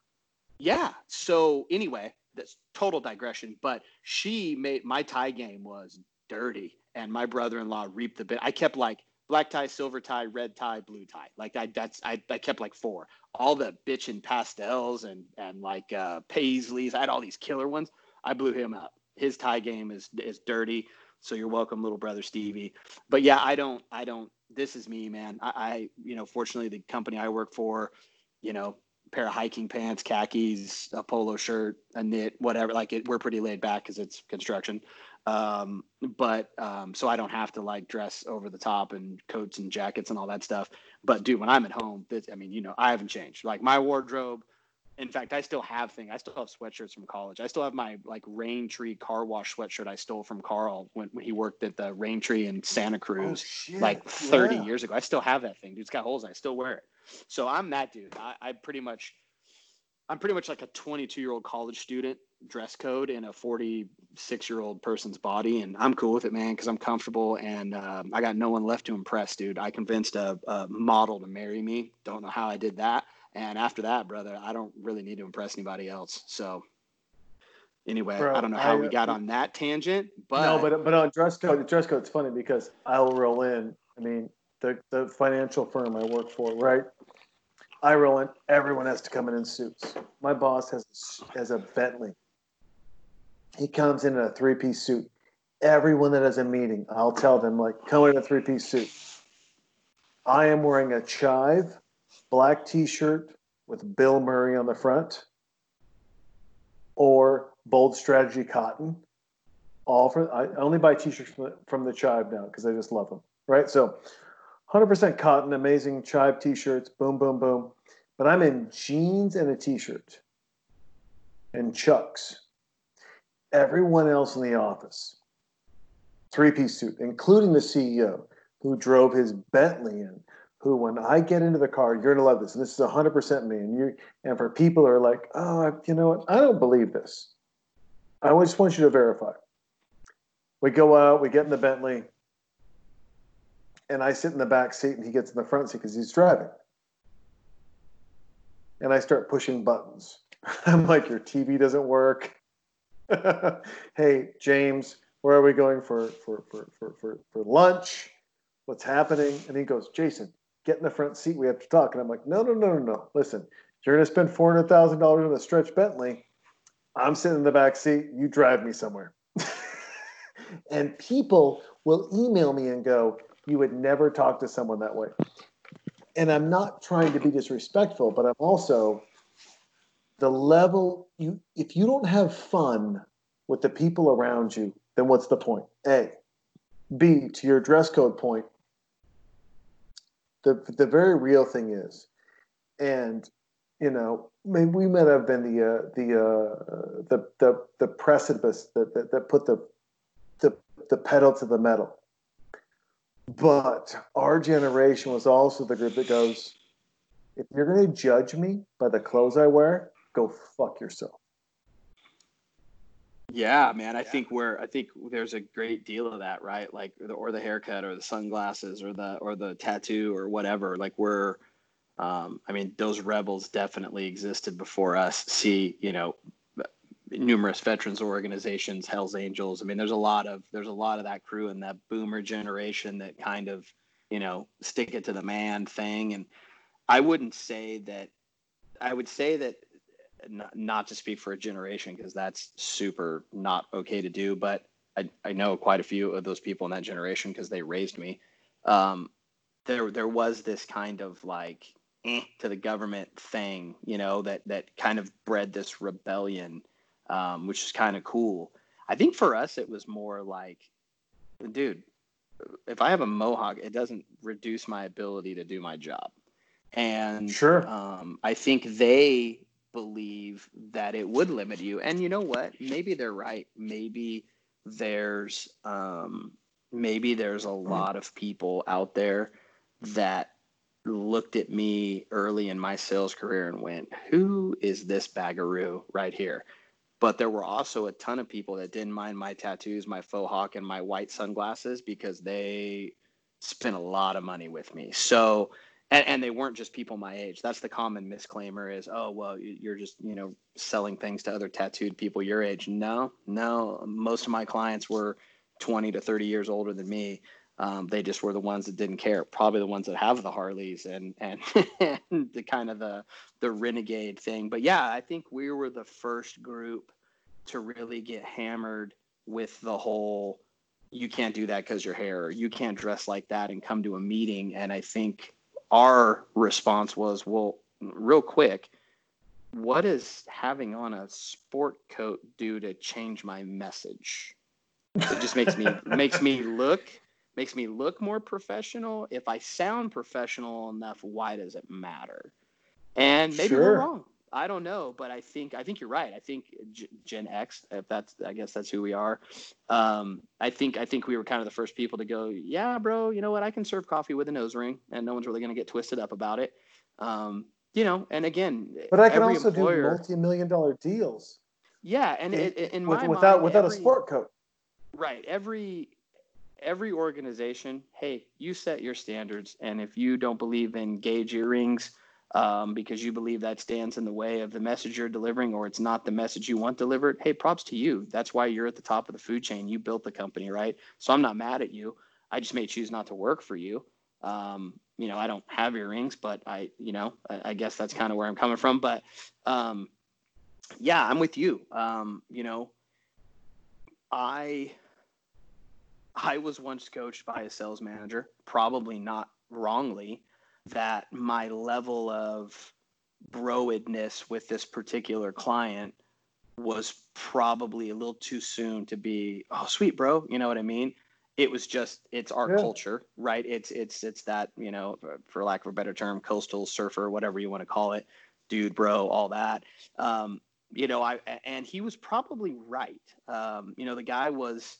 yeah. So anyway, that's total digression. But she made my tie game was dirty, and my brother-in-law reaped the bit. I kept like black tie, silver tie, red tie, blue tie. Like I that's I, I kept like four. All the bitchin' pastels and and like uh paisleys. I had all these killer ones. I blew him up. His tie game is is dirty. So you're welcome, little brother Stevie. But yeah, I don't I don't. This is me, man. I, I you know, fortunately, the company I work for, you know, pair of hiking pants, khakis, a polo shirt, a knit, whatever. Like it, we're pretty laid back because it's construction. Um, but um, so I don't have to like dress over the top and coats and jackets and all that stuff. But dude, when I'm at home, this, I mean, you know, I haven't changed. Like my wardrobe. In fact, I still have things. I still have sweatshirts from college. I still have my like Rain Tree car wash sweatshirt I stole from Carl when, when he worked at the Rain Tree in Santa Cruz shit. like 30 yeah. years ago. I still have that thing, dude. It's got holes. I still wear it. So I'm that dude. I, I pretty much, I'm pretty much like a 22 year old college student dress code in a 46 year old person's body, and I'm cool with it, man, because I'm comfortable and um, I got no one left to impress, dude. I convinced a, a model to marry me. Don't know how I did that. And after that, brother, I don't really need to impress anybody else. So. Anyway, Bro, I don't know how I, we got on that tangent, but no, but but on dress code, dress code, it's funny because I'll roll in. I mean, the the financial firm I work for, right? I roll in. Everyone has to come in in suits. My boss has has a Bentley. He comes in in a three piece suit. Everyone that has a meeting, I'll tell them like, come in a three piece suit. I am wearing a chive black t shirt with Bill Murray on the front, or bold strategy cotton all for I only buy t-shirts from the, from the Chive now because I just love them. Right, so 100% cotton, amazing Chive t-shirts, boom, boom, boom. But I'm in jeans and a t-shirt and chucks. Everyone else in the office, three-piece suit, including the CEO who drove his Bentley in. Who, when I get into the car, you're gonna love this, and this is 100% me. And you, and for people who are like, oh, you know what? I don't believe this. I just want you to verify. We go out, we get in the Bentley. And I sit in the back seat and he gets in the front seat because he's driving. And I start pushing buttons. [LAUGHS] I'm like, your TV doesn't work. [LAUGHS] hey, James, where are we going for, for, for, for, for, for lunch? What's happening? And he goes, Jason, get in the front seat. We have to talk. And I'm like, no, no, no, no, no. Listen, you're going to spend $400,000 on a stretch Bentley. I'm sitting in the back seat. You drive me somewhere. [LAUGHS] and people will email me and go, you would never talk to someone that way. And I'm not trying to be disrespectful, but I'm also the level you if you don't have fun with the people around you, then what's the point? A. B, to your dress code point, the the very real thing is, and you know, maybe we might have been the uh, the, uh, the the the precipice that, that that put the the the pedal to the metal. But our generation was also the group that goes, if you're going to judge me by the clothes I wear, go fuck yourself. Yeah, man. I think we're. I think there's a great deal of that, right? Like, the, or the haircut, or the sunglasses, or the or the tattoo, or whatever. Like, we're. Um, I mean, those rebels definitely existed before us. See, you know, numerous veterans organizations, Hell's Angels. I mean, there's a lot of there's a lot of that crew and that boomer generation that kind of, you know, stick it to the man thing. And I wouldn't say that. I would say that not, not to speak for a generation because that's super not okay to do. But I, I know quite a few of those people in that generation because they raised me. Um, there there was this kind of like eh, to the government thing, you know, that that kind of bred this rebellion, um, which is kind of cool. I think for us it was more like, dude, if I have a mohawk, it doesn't reduce my ability to do my job. And Sure. um, I think they believe that it would limit you. And you know what? Maybe they're right. Maybe there's um, maybe there's a lot of people out there that looked at me early in my sales career and went, "Who is this bagaroo right here?" But there were also a ton of people that didn't mind my tattoos, my faux hawk, and my white sunglasses because they spent a lot of money with me. So and, and they weren't just people my age. That's the common misclaimer is, oh, well, you're just, you know, selling things to other tattooed people your age. No, no. Most of my clients were 20 to 30 years older than me. Um, they just were the ones that didn't care. Probably the ones that have the Harleys and and, [LAUGHS] and the kind of the the renegade thing. But yeah, I think we were the first group to really get hammered with the whole you can't do that because your hair or you can't dress like that and come to a meeting. And I think our response was, well, real quick, what does having on a sport coat do to change my message? It just makes me makes me look makes me look more professional. If I sound professional enough, why does it matter? And maybe Sure. we're wrong. I don't know, but I think I think you're right. I think Gen X, if that's I guess that's who we are. Um, I think I think we were kind of the first people to go, yeah, bro. You know what? I can serve coffee with a nose ring, and no one's really going to get twisted up about it. Um, you know, and again, But I can every also employer- do multi-million dollar deals yeah, and in- it, in with- my without mind, without a sport coat. right every every organization hey you set your standards and if you don't believe in gauge earrings um, because you believe that stands in the way of the message you're delivering or it's not the message you want delivered hey props to you. That's why you're at the top of the food chain. You built the company right? So i'm not mad at you. I just may choose not to work for you. Um, you know i don't have earrings but i you know i, I guess that's kind of where i'm coming from but um, yeah i'm with you. Um, you know i I was once coached by a sales manager, probably not wrongly, that my level of broedness with this particular client was probably a little too soon to be, oh sweet bro, you know what I mean? It was just it's our Yeah. culture, right? It's it's it's that, you know, for- for lack of a better term, coastal surfer, whatever you want to call it, dude, bro, all that. Um, you know, I and he was probably right. Um, you know, the guy was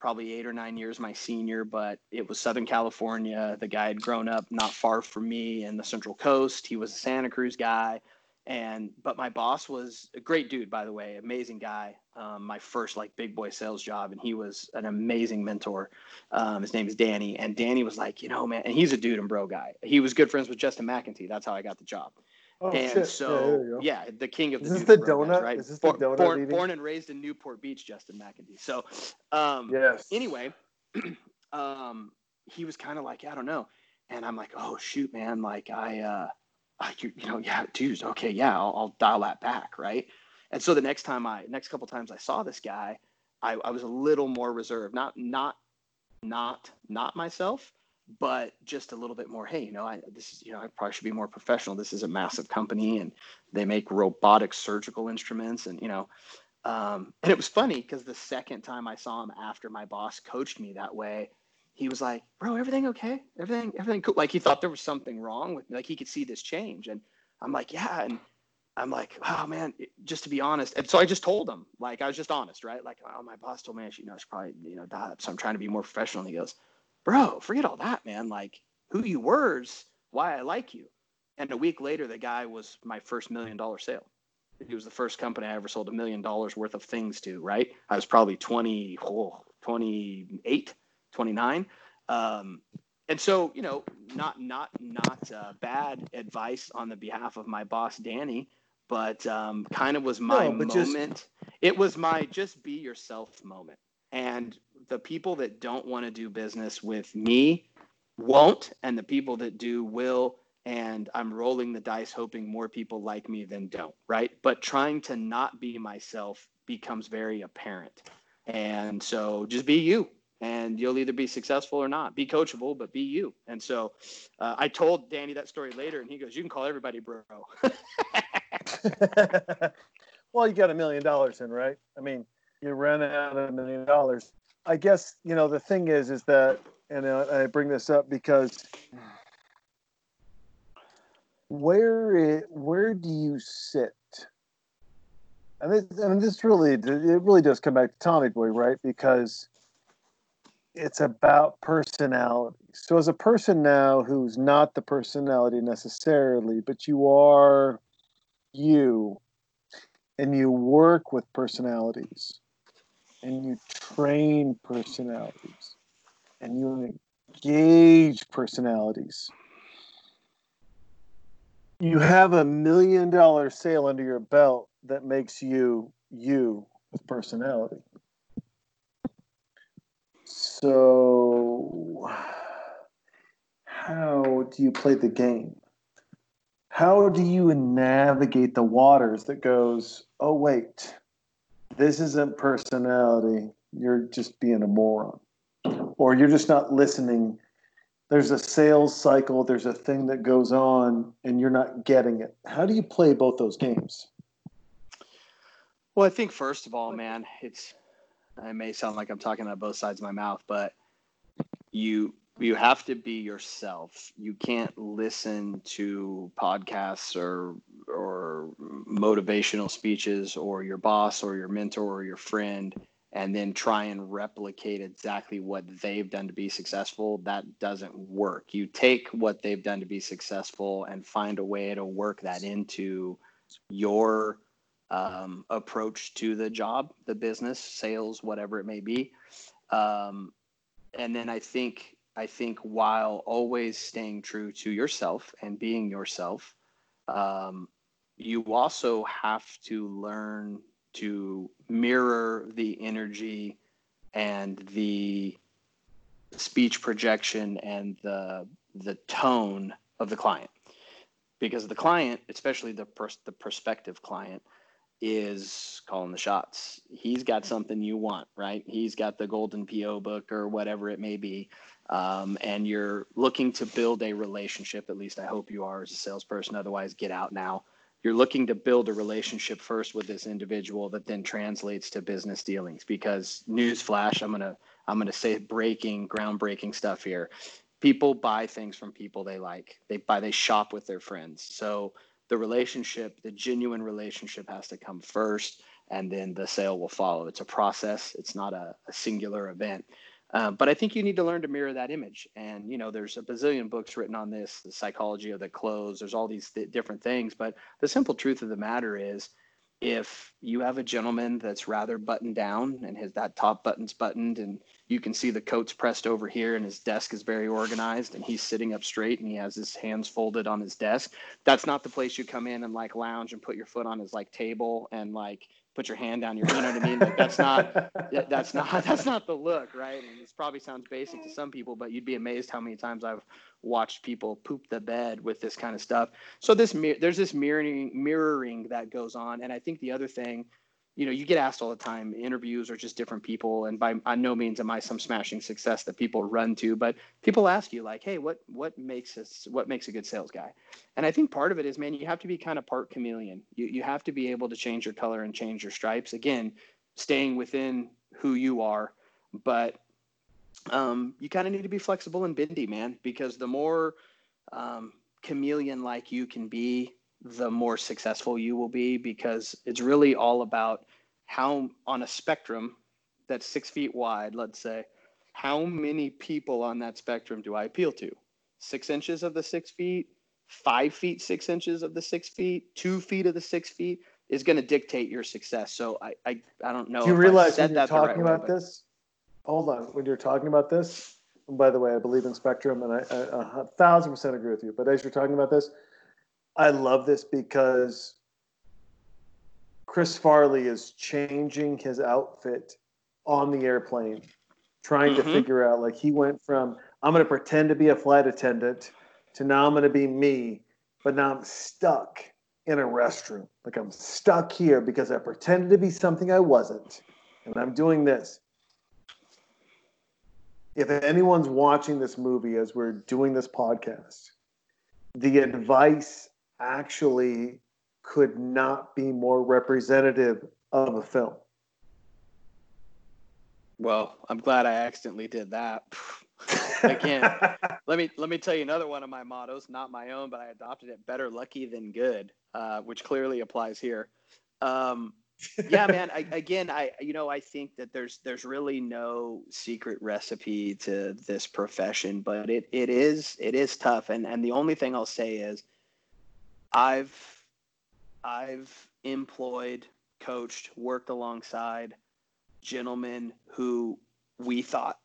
probably eight or nine years my senior, but it was Southern California. The guy had grown up not far from me in the Central Coast. He was a Santa Cruz guy. And but my boss was a great dude, by the way, amazing guy. Um, my first like big boy sales job, and he was an amazing mentor. Um, his name is Danny, and Danny was like, you know, man, and he's a dude and bro guy. He was good friends with Justin McEntee. That's how I got the job. Oh, and shit. So go. yeah, the king of the Is this the and bro guys, donut? right? This is this the donut born, born and raised in Newport Beach, Justin McEntee. So um, Yes. anyway, [CLEARS THROAT] um, he was kind of like, I don't know. And I'm like, oh shoot, man. Like I, uh, I, you, you know, yeah, dude. Okay. Yeah. I'll, I'll dial that back. Right. And so the next time I, next couple times I saw this guy, I, I was a little more reserved, not, not, not, not myself, but just a little bit more. Hey, you know, I, this is, you know, I probably should be more professional. This is a massive company and they make robotic surgical instruments and, you know, um, and it was funny because the second time I saw him after my boss coached me that way, he was like, "Bro, everything okay? Everything, everything cool?" Like he thought there was something wrong with me. Like he could see this change, and I'm like, "Yeah." And I'm like, "Oh man, just to be honest." And so I just told him, like, I was just honest, right? Like, "Oh, my boss told me I should, you know, I should probably, you know, up." So I'm trying to be more professional. And he goes, "Bro, forget all that, man. Like, who you were's why I like you." And a week later, the guy was my first million dollar sale. He was the first company I ever sold a million dollars worth of things to, right? I was probably 20, oh, 28, 29. Um, and so, you know, not, not, not uh, bad advice on the behalf of my boss, Danny, but um, kind of was my No, but just- moment. It was my just be yourself moment. And the people that don't want to do business with me won't, and the people that do will and I'm rolling the dice hoping more people like me than don't, right? But trying to not be myself becomes very apparent. And so just be you and you'll either be successful or not. Be coachable, but be you. And so uh, I told Danny that story later and he goes, "You can call everybody bro." [LAUGHS] well, you got a million dollars in, right? I mean, you ran out of a million dollars. I guess you know the thing is, is that, and I bring this up because where it, where do you sit? And this, I mean, this really, it really does come back to Tommy Boy, right? Because it's about personality. So, as a person now who's not the personality necessarily, but you are you and you work with personalities and you train personalities and you engage personalities. You have a million dollar sale under your belt that makes you you with personality. So, how do you play the game? How do you navigate the waters that goes, oh, wait, this isn't personality. You're just being a moron. Or you're just not listening. There's a sales cycle, there's a thing that goes on, and you're not getting it. How do you play both those games? Well, I think first of all, man, it's it may sound like I'm talking out of both sides of my mouth, but you you have to be yourself. You can't listen to podcasts or or motivational speeches or your boss or your mentor or your friend and then try and replicate exactly what they've done to be successful. That doesn't work. You take what they've done to be successful and find a way to work that into your um, approach to the job, the business, sales, whatever it may be. Um, and then I think I think while always staying true to yourself and being yourself, um, you also have to learn to mirror the energy and the speech projection and the the tone of the client. Because the client especially the pers- the prospective client is calling the shots. He's got something you want right? He's got the golden po book or whatever it may be um, and you're looking to build a relationship at least i hope you are as a salesperson otherwise get out now. You're looking to build a relationship first with this individual that then translates to business dealings because newsflash i'm to i'm going to say breaking groundbreaking stuff here. People buy things from people they like. They buy they shop with their friends. So the relationship the genuine relationship has to come first and then the sale will follow it's a process it's not a, a singular event Uh, but I think you need to learn to mirror that image. And, you know, there's a bazillion books written on this, the psychology of the clothes, there's all these th- different things. But the simple truth of the matter is if you have a gentleman that's rather buttoned down and his that top button's buttoned and you can see the coats pressed over here and his desk is very organized and he's sitting up straight and he has his hands folded on his desk that's not the place you come in and like lounge and put your foot on his like table and like put your hand down your you know what i mean? Like that's not [LAUGHS] that's not [LAUGHS] that's not the look right? And this probably sounds basic to some people but you'd be amazed how many times i've watched people poop the bed with this kind of stuff. So this there's this mirroring mirroring that goes on and i think the other thing you know, you get asked all the time. Interviews are just different people, and by, by no means am I some smashing success that people run to. But people ask you like, "Hey, what what makes us what makes a good sales guy?" And I think part of it is, man, you have to be kind of part chameleon. You you have to be able to change your color and change your stripes. Again, staying within who you are, but um, you kind of need to be flexible and bendy, man. Because the more um, chameleon like you can be, the more successful you will be because it's really all about how on a spectrum that's six feet wide let's say how many people on that spectrum do i appeal to? Six inches of the six feet five feet six inches of the six feet two feet of the six feet is going to dictate your success. So i i, I don't know do you realize when you're talking right about way, this hold on when you're talking about this by the way i believe in spectrum and I, I a thousand percent agree with you but as you're talking about this I love this because Chris Farley is changing his outfit on the airplane, trying mm-hmm. to figure out like he went from I'm going to pretend to be a flight attendant to now I'm going to be me, but now I'm stuck in a restroom. Like I'm stuck here because I pretended to be something I wasn't. And I'm doing this. If anyone's watching this movie as we're doing this podcast, the advice actually could not be more representative of a film. Well, I'm glad I accidentally did that. [LAUGHS] Again, let me let me tell you another one of my mottos, not my own, but I adopted it: "Better lucky than good," uh, which clearly applies here. Um, yeah, man. I, [LAUGHS] again, I you know I think that there's there's really no secret recipe to this profession, but it it is it is tough, and and the only thing I'll say is I've I've employed, coached, worked alongside gentlemen who we thought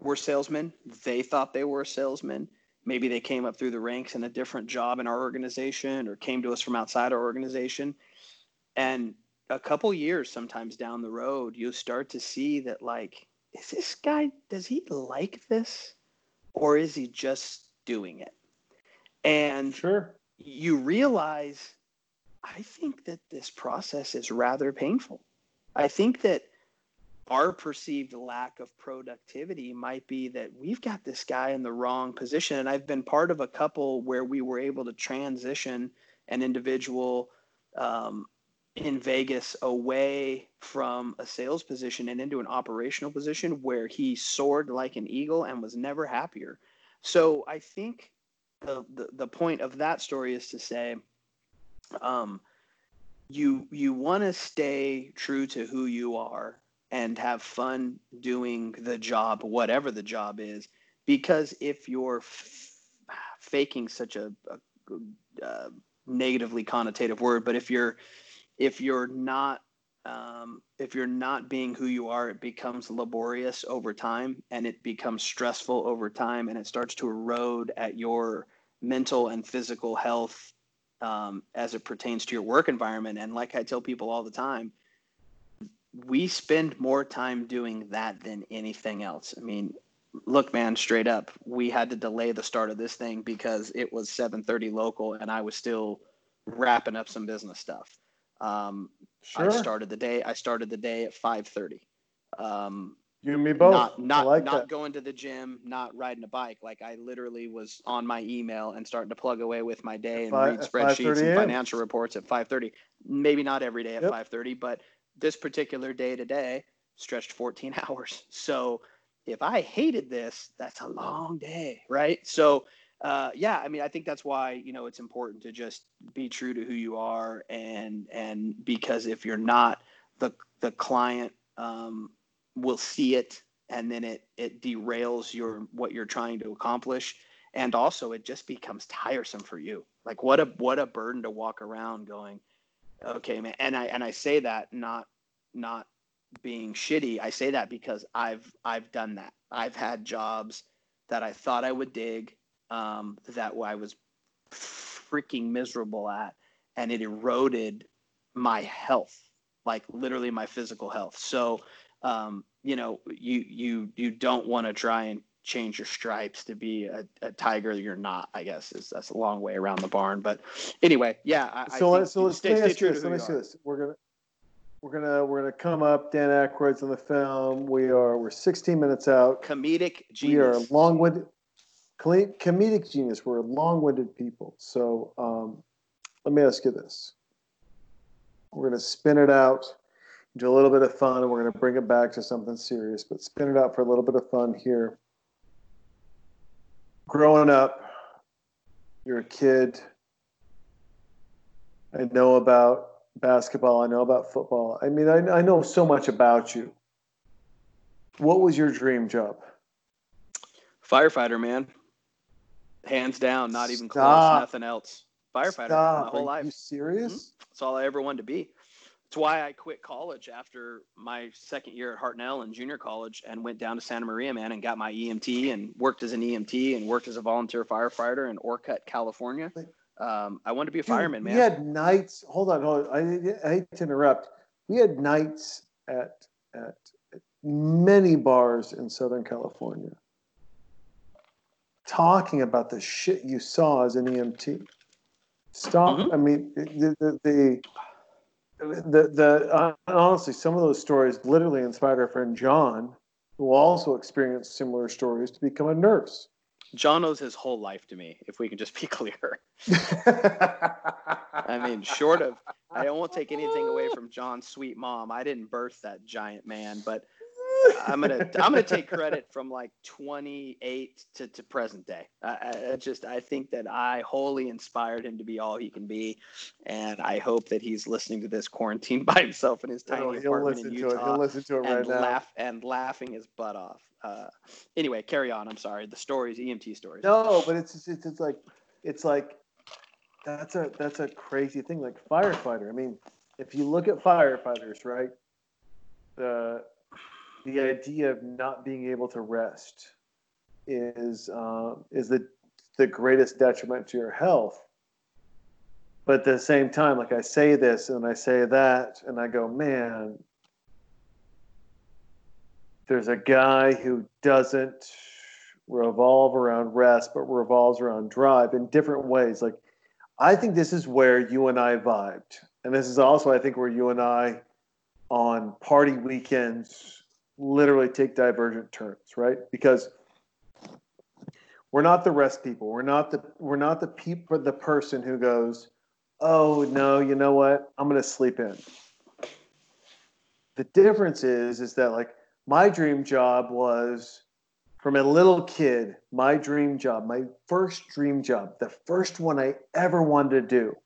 were salesmen. They thought they were salesmen. Maybe they came up through the ranks in a different job in our organization or came to us from outside our organization. And a couple years sometimes down the road, you'll start to see that like, is this guy, does he like this? Or is he just doing it? And sure you realize I think that this process is rather painful. I think that our perceived lack of productivity might be that we've got this guy in the wrong position. And I've been part of a couple where we were able to transition an individual um, in Vegas away from a sales position and into an operational position where he soared like an eagle and was never happier. So I think the, the, point of that story is to say um, you you want to stay true to who you are and have fun doing the job whatever the job is because if you're f- faking such a, a uh, negatively connotative word but if you're if you're not um, if you're not being who you are, it becomes laborious over time and it becomes stressful over time and it starts to erode at your mental and physical health um, as it pertains to your work environment. And like I tell people all the time, we spend more time doing that than anything else. I mean, look, man, straight up, we had to delay the start of this thing because it was 7:30 local, and I was still wrapping up some business stuff. Um, sure. I started the day. I started the day at five thirty. Um, you and me both. Not not like not that. going to the gym, not riding a bike. Like I literally was on my email and starting to plug away with my day and five, read spreadsheets and financial reports at five thirty. Maybe not every day at yep. five thirty, but this particular day today stretched 14 [LAUGHS] hours. So if I hated this, that's a long day, right? So uh, yeah, I mean, I think that's why you know it's important to just be true to who you are, and and because if you're not, the the client um, will see it and then it it derails your what you're trying to accomplish. And also it just becomes tiresome for you. Like what a what a burden to walk around going okay man and i and i say that not not being shitty. I say that because i've i've done that. I've had jobs that i thought i would dig um, that i was freaking miserable at and it eroded my health like literally my physical health so um, you know you you you don't want to try and change your stripes to be a, a tiger you're not i guess is that's a long way around the barn but anyway yeah I, so I let's so let's stay, stay true this. Let me you ask you are. this. We're gonna we're gonna we're gonna come up. Dan Aykroyd's in the film. We are we're 16 minutes out. comedic genius. We are long-winded, comedic genius. We're long-winded people. So um, let me ask you this: We're gonna spin it out, do a little bit of fun, and we're gonna bring it back to something serious. But spin it out for a little bit of fun here. Growing up, you're a kid. I know about basketball. I know about football. I mean, I, I know so much about you. What was your dream job? firefighter man hands down not even close nothing else firefighter Stop. my whole Are life you serious? That's all I ever wanted to be. That's why I quit college after my second year at Hartnell and junior college and went down to Santa Maria, man, and got my EMT and worked as an EMT and worked as a volunteer firefighter in Orcutt, California. Um, I wanted to be a Dude, fireman, man. We had nights. Hold on, hold on. I, I hate to interrupt. We had nights at at many bars in Southern California talking about the shit you saw as an EMT. Stop. Mhm. I mean, the the the, the, the uh, honestly, some of those stories literally inspired our friend John, who also experienced similar stories, to become a nurse. John owes his whole life to me, if we can just be [LAUGHS] clear. I mean, short of, I won't take anything away from John's sweet mom. I didn't birth that giant man, but I'm gonna I'm gonna take credit from like 28 to, to present day. I, I just I think that I wholly inspired him to be all he can be, and I hope that he's listening to this quarantine [LAUGHS] by himself in his tiny Oh, he'll apartment listen in to it. Utah He'll listen to it right and now. laugh and laughing his butt off. Uh, anyway, carry on. I'm sorry. The stories, EMT stories. No, but it's it's, it's like it's like that's a that's a crazy thing. Like firefighter. I mean, if you look at firefighters, right? The the idea of not being able to rest is um, is the the greatest detriment to your health. But at the same time, like I say this and I say that, and I go, man, there's a guy who doesn't revolve around rest, but revolves around drive in different ways. Like, I think this is where you and I vibed. And this is also, I think, where you and I on party weekends literally take divergent turns, right? Because we're not the rest people. We're not the we're not the people the person who goes, "Oh, no, you know what? I'm going to sleep in." The difference is is that like my dream job was from a little kid, my dream job, my first dream job, the first one I ever wanted to do,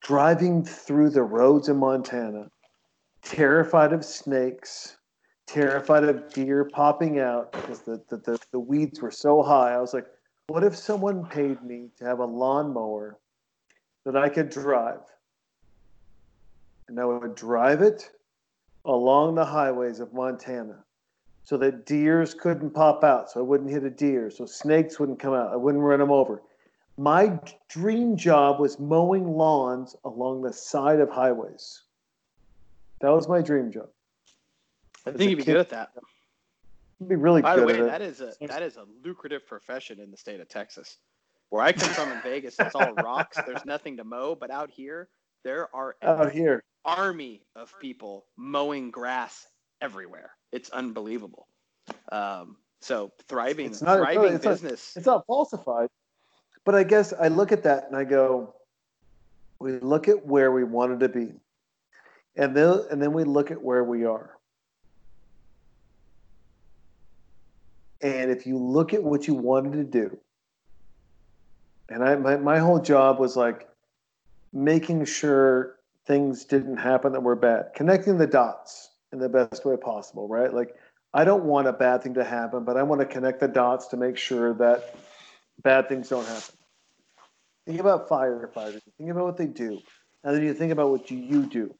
driving through the roads in Montana, terrified of snakes, terrified of deer popping out because the, the, the, the weeds were so high. I was like, what if someone paid me to have a lawnmower that I could drive? And I would drive it along the highways of Montana so that deers couldn't pop out, so I wouldn't hit a deer, so snakes wouldn't come out, I wouldn't run them over. My dream job was mowing lawns along the side of highways. That was my dream job. I think you'd be kid- good at that. I'd be really By the good way, at that it. is a that is a lucrative profession in the state of Texas. Where I come from in Vegas, it's all rocks. There's nothing to mow, but out here there are an Out here, army of people mowing grass everywhere. It's unbelievable. Um, so thriving, It's not- thriving it's not- business. it's not falsified. But I guess I look at that and I go, we look at where we wanted to be, and then and then we look at where we are. And if you look at what you wanted to do, and I my, my whole job was like making sure things didn't happen that were bad, connecting the dots. in the best way possible, right? Like, I don't want a bad thing to happen, but I want to connect the dots to make sure that bad things don't happen. Think about firefighters. Think about what they do, and then you think about what you do.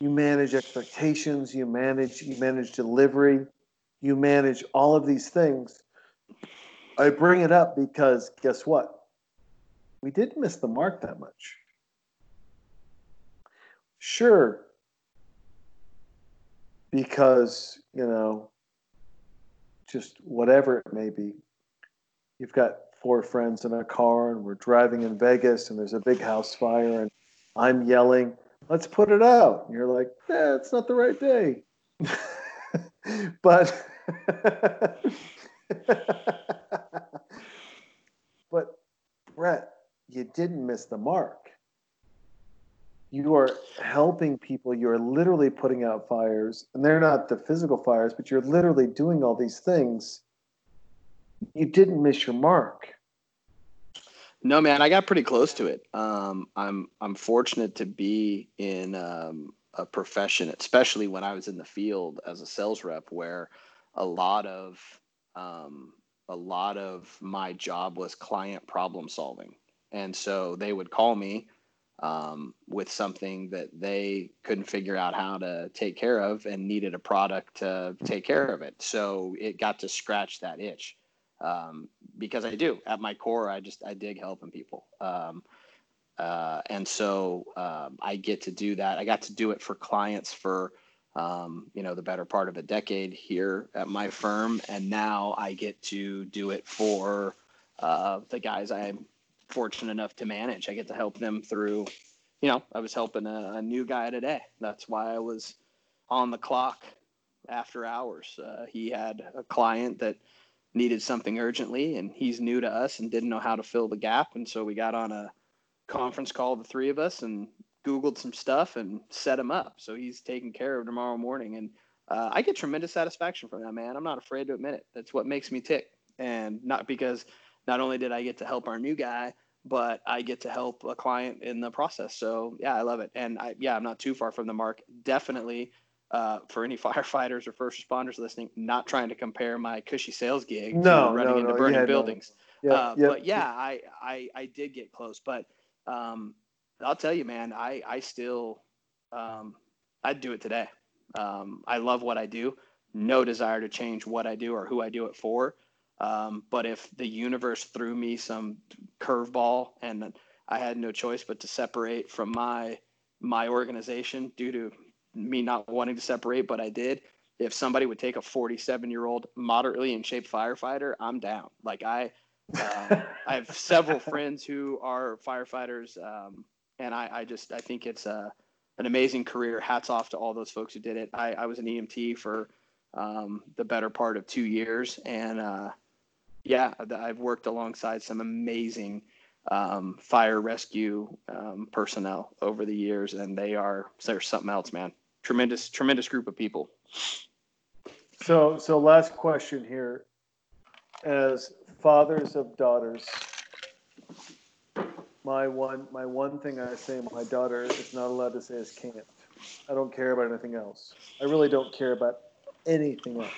You manage expectations. You manage. You manage delivery. You manage all of these things. I bring it up because guess what? We didn't miss the mark that much. Sure, because you know just whatever it may be you've got four friends in a car and we're driving in vegas and there's a big house fire and i'm yelling let's put it out. And you're like eh, it's not the right day. [LAUGHS] But [LAUGHS] but brett you didn't miss the mark. You are helping people. You're literally putting out fires. And they're not the physical fires but you're literally doing all these things. You didn't miss your mark No, man, I got pretty close to it. Um, I'm I'm fortunate to be in um, a profession, especially when I was in the field as a sales rep, where a lot of um, a lot of my job was client problem solving, and so they would call me um, with something that they couldn't figure out how to take care of and needed a product to take care of it. So it got to scratch that itch um, because I do at my core, I just I dig helping people, um, uh, and so um, I get to do that. I got to do it for clients for um, you know the better part of a decade here at my firm, and now I get to do it for uh, the guys I'm fortunate enough to manage. I get to help them through. You know, I was helping a, a new guy today. That's why I was on the clock after hours. Uh, he had a client that needed something urgently and he's new to us and didn't know how to fill the gap. And so we got on a conference call the three of us and googled some stuff and set him up. So he's taken care of tomorrow morning. And uh, i get tremendous satisfaction from that man. I'm not afraid to admit it. That's what makes me tick. And not because not only did i get to help our new guy but i get to help a client in the process. So yeah i love it. And I, yeah i'm not too far from the mark. Definitely uh, for any [LAUGHS] firefighters or first responders listening, not trying to compare my cushy sales gig No, to running no, into no, burning yeah, buildings. yeah, uh, yeah, but yeah, I, I I did get close. But um, I'll tell you, man, I I still um, I'd do it today. Um, I love what I do. No desire to change what I do or who I do it for. Um, but if the universe threw me some curveball and I had no choice but to separate from my my organization due to me not wanting to separate, but I did. If somebody would take a 47 year old moderately in shape firefighter, I'm down. Like I, um, [LAUGHS] I have several friends who are firefighters, um, and I, I just I think it's a, an amazing career. Hats off to all those folks who did it. I, I was an EMT for um, the better part of two years, and uh, yeah, I've worked alongside some amazing um, fire rescue um, personnel over the years, and they are they're something else, man. Tremendous, tremendous group of people. So, so last question here. As fathers of daughters, my one, my one thing I say my daughter is not allowed to say is can't. I don't care about anything else. I really don't care about anything else.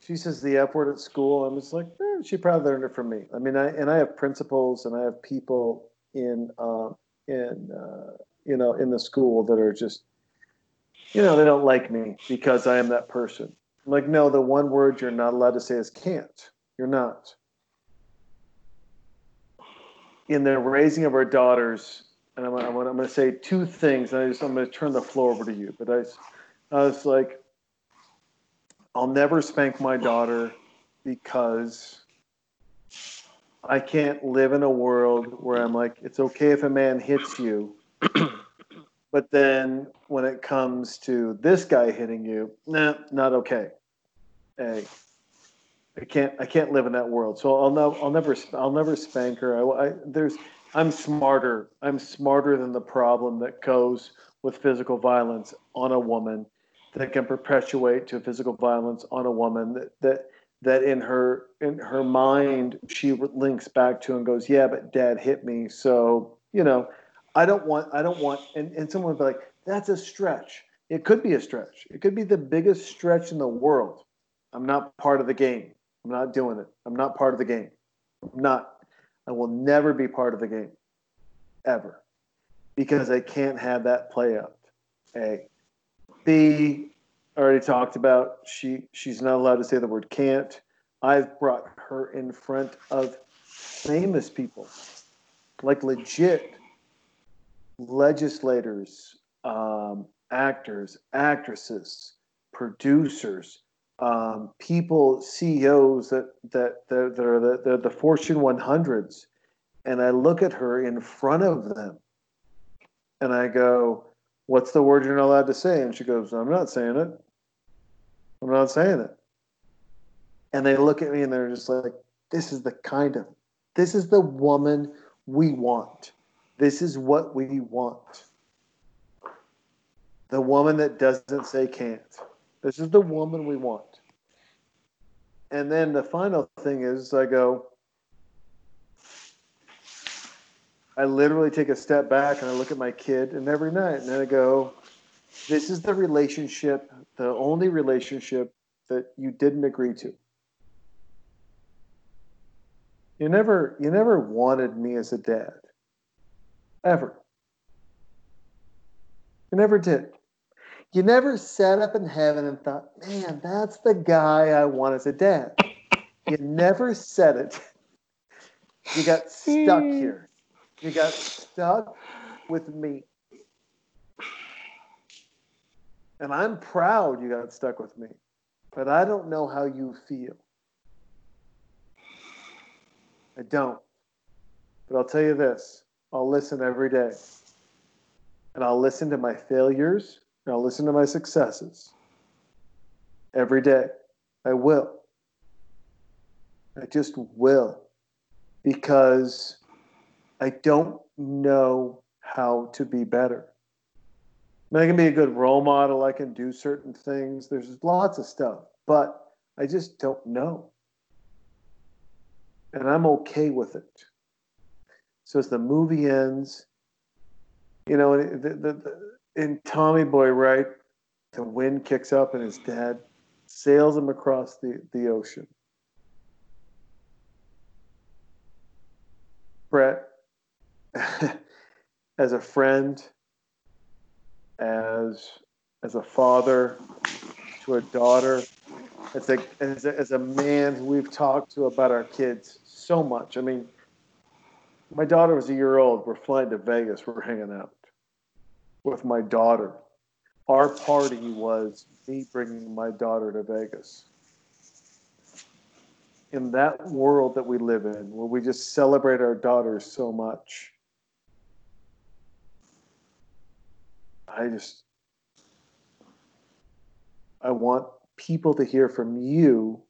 She says the F word at school. I'm just like, eh, she probably learned it from me. I mean, I and I have principals and I have people in, uh, in, uh, you know, in the school that are just you know, they don't like me because I am that person. I'm like, no, the one word you're not allowed to say is can't. You're not. In the raising of our daughters, and I'm, I'm, I'm going to say two things, and I just, I'm going to turn the floor over to you. But I, I was like, I'll never spank my daughter because I can't live in a world where I'm like, it's okay if a man hits you, [CLEARS THROAT] but then when it comes to this guy hitting you, nah, not okay. Hey, I can't, I can't live in that world. So I'll I'll never, I'll never spank her. I, I, there's, I'm smarter. I'm smarter than the problem that goes with physical violence on a woman that can perpetuate to physical violence on a woman that, that, that in her, in her mind, she links back to and goes, yeah, but dad hit me. So, you know, I don't want, I don't want, and, and someone would be like, That's a stretch. It could be a stretch. It could be the biggest stretch in the world. I'm not part of the game. I'm not doing it. I'm not part of the game. I'm not. I will never be part of the game. Ever. Because I can't have that play out. A. B. Already talked about. She she's not allowed to say the word can't. I've brought her in front of famous people, like legit legislators, um, actors, actresses, producers, um, people, CEOs that that that, that are the, the, the Fortune 100s, and I look at her in front of them, and I go, "What's the word you're not allowed to say?" And she goes, "I'm not saying it. I'm not saying it." And they look at me and they're just like, "This is the kind of, this is the woman we want. This is what we want." The woman that doesn't say can't. This is the woman we want. And then the final thing is, I go, I literally take a step back and I look at my kid, and every night, and I go, this is the relationship, the only relationship that you didn't agree to. You never, you never wanted me as a dad, ever. You never did. You never sat up in heaven and thought, man, that's the guy I want as a dad. You never said it. You got stuck [LAUGHS] here. You got stuck with me. And I'm proud you got stuck with me, but I don't know how you feel. I don't. But I'll tell you this I'll listen every day. And I'll listen to my failures I'll listen to my successes every day. I will. I just will. Because I don't know how to be better. I can be a good role model. I can do certain things. There's lots of stuff, but I just don't know. And I'm okay with it. So as the movie ends, you know, the, the, the, in Tommy Boy, right? The wind kicks up and his dad sails him across the, the ocean. Brett, [LAUGHS] as a friend, as as a father to a daughter, as a, as a, as a man who we've talked to about our kids so much. I mean, my daughter was a year old. We're flying to Vegas. We're hanging out with my daughter. Our party was me bringing my daughter to Vegas. In that world that we live in, where we just celebrate our daughters so much, I just, I want people to hear from you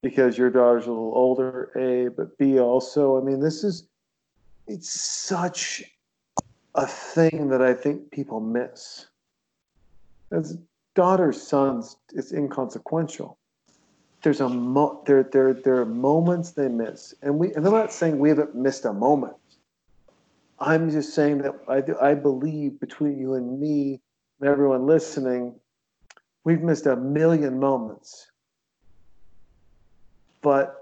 because your daughter's a little older, A, but B, also, I mean, this is, it's such a thing that I think people miss. As daughters, sons, it's inconsequential. There's a mo- there, there, there are moments they miss, and we. And I'm not saying we haven't missed a moment. I'm just saying that I, I believe between you and me and everyone listening, we've missed a million moments. But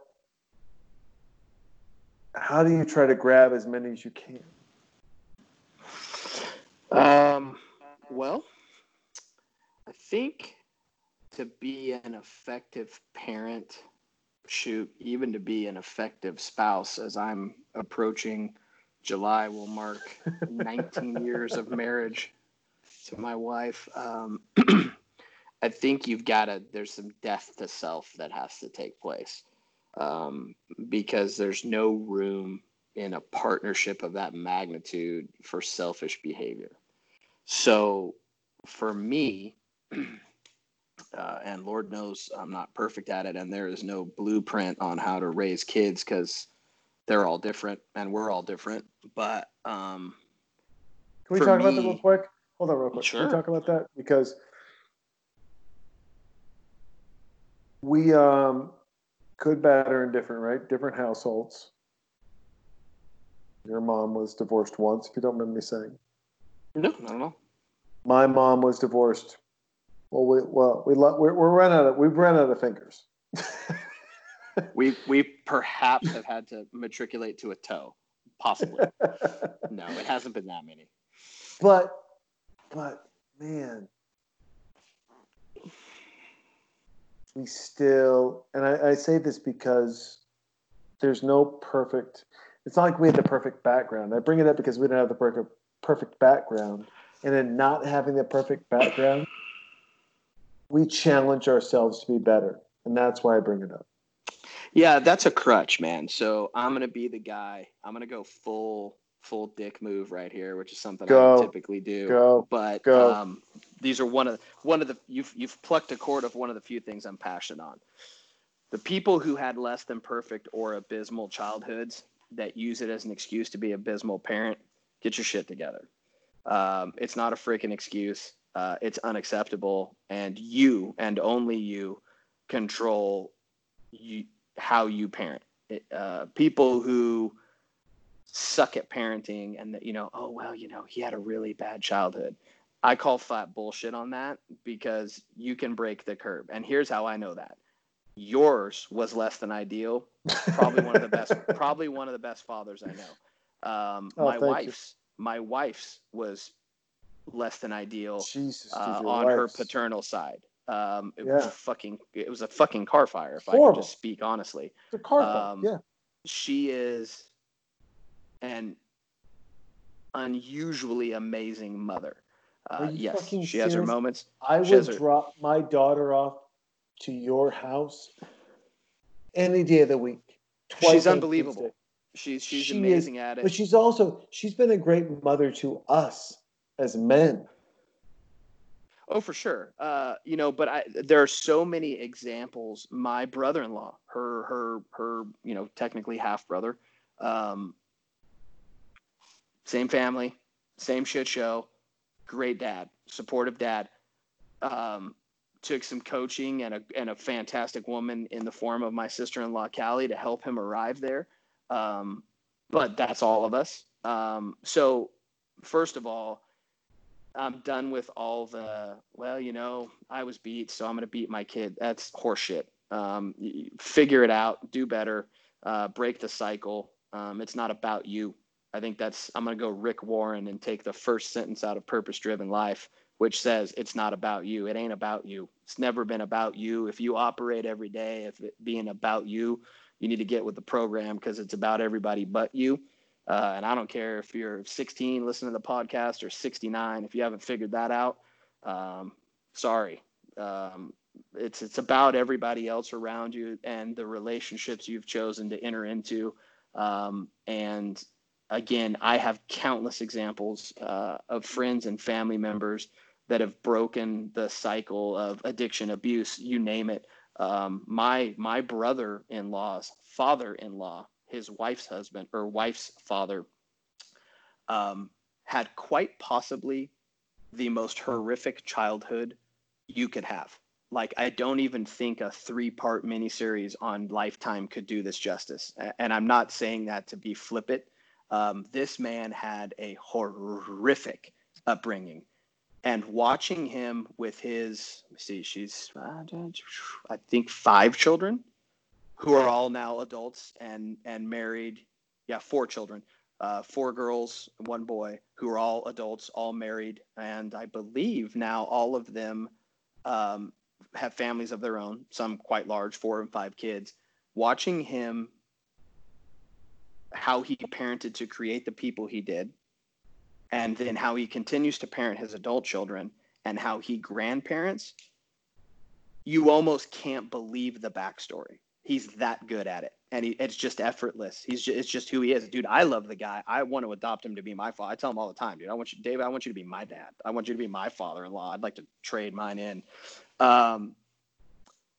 how do you try to grab as many as you can? Um, well, I think to be an effective parent, shoot, even to be an effective spouse, as I'm approaching July, will mark [LAUGHS] 19 years of marriage to my wife. Um, [CLEARS THROAT] I think you've got to, there's some death to self that has to take place um, because there's no room in a partnership of that magnitude for selfish behavior. So for me, [CLEARS THROAT] uh, and Lord knows I'm not perfect at it, and there is no blueprint on how to raise kids because they're all different and we're all different. But um, Can we talk about that real quick? Hold on, real quick. Sure. Can we talk about that? Because we um, good, bad, or indifferent, right? Different households. Your mom was divorced once, if you don't mind me saying. No, I don't know. My mom was divorced. Well, we well we lo- we're, we're run out of we've run out of fingers. [LAUGHS] We we perhaps have had to matriculate to a toe, possibly. [LAUGHS] No, it hasn't been that many. but but man, we still and I, I say this because there's no perfect. It's not like we had the perfect background. I bring it up because we didn't have the perfect perfect background, and in not having the perfect background, we challenge ourselves to be better, and that's why I bring it up. Yeah, that's a crutch, man. So I'm gonna be the guy. I'm gonna go full full dick move right here, which is something I don't typically do. Go. But Go. um, these are one of one of the you've you've plucked a chord of one of the few things I'm passionate on. The people who had less than perfect or abysmal childhoods that use it as an excuse to be abysmal parent, get your shit together. Um, it's not a freaking excuse. Uh, it's unacceptable, and you and only you control you, how you parent. It, uh, people who suck at parenting and that you know, oh well, you know, he had a really bad childhood. I call flat bullshit on that because you can break the curb. And here's how I know that. Yours was less than ideal. Probably one of the [LAUGHS] best. probably one of the best fathers I know. Um, Oh, my thank you. wife's my wife's was less than ideal Jesus, uh, on her paternal side. Um, it was Yeah. a fucking it was a fucking car fire if I Horrible. could just speak honestly. It's a car phone. um, yeah. She is an unusually amazing mother. Uh, yes, she has her moments. I She would her- drop my daughter off to your house any day of the week. twice She's unbelievable. Tuesday. She's she's She is- amazing at it. But she's also she's been a great mother to us as men. Oh, for sure. Uh, you know, but I there are so many examples. My brother-in-law, her her her, you know, technically half brother, um, same family, same shit show, great dad, supportive dad. Um, took some coaching and a and a fantastic woman in the form of my sister-in-law Callie to help him arrive there. Um, but that's all of us. Um, so first of all, I'm done with all the well, you know, I was beat, so I'm going to beat my kid. That's horseshit. Um, figure it out, do better, uh, break the cycle. Um, it's not about you. I think that's I'm going to go Rick Warren and take the first sentence out of Purpose Driven Life, which says it's not about you. It ain't about you. It's never been about you. If you operate every day, if it being about you, you need to get with the program because it's about everybody but you. Uh, and I don't care if you're 16 listening to the podcast or 69. If you haven't figured that out, um, sorry. Um, it's it's about everybody else around you and the relationships you've chosen to enter into. Um, and again, I have countless examples uh, of friends and family members that have broken the cycle of addiction, abuse, you name it. Um, my my brother-in-law's father-in-law, his wife's husband or wife's father, um, had quite possibly the most horrific childhood you could have. Like I don't even think a three-part miniseries on Lifetime could do this justice. And I'm not saying that to be flippant. Um, this man had a horrific upbringing, and watching him with his, let me see, she's I think five children, who are all now adults and and married. Yeah, four children, uh, four girls, one boy, who are all adults, all married, and I believe now all of them um, have families of their own. Some quite large, four and five kids. Watching him, how he parented to create the people he did, and then how he continues to parent his adult children, and how he grandparents. You almost can't believe the backstory. He's that good at it and he, it's just effortless. He's just, it's just who he is. Dude i love the guy. I want to adopt him to be my father i tell him all the time dude i want you david i want you to be my dad. I want you to be my father-in-law. I'd like to trade mine in. Um,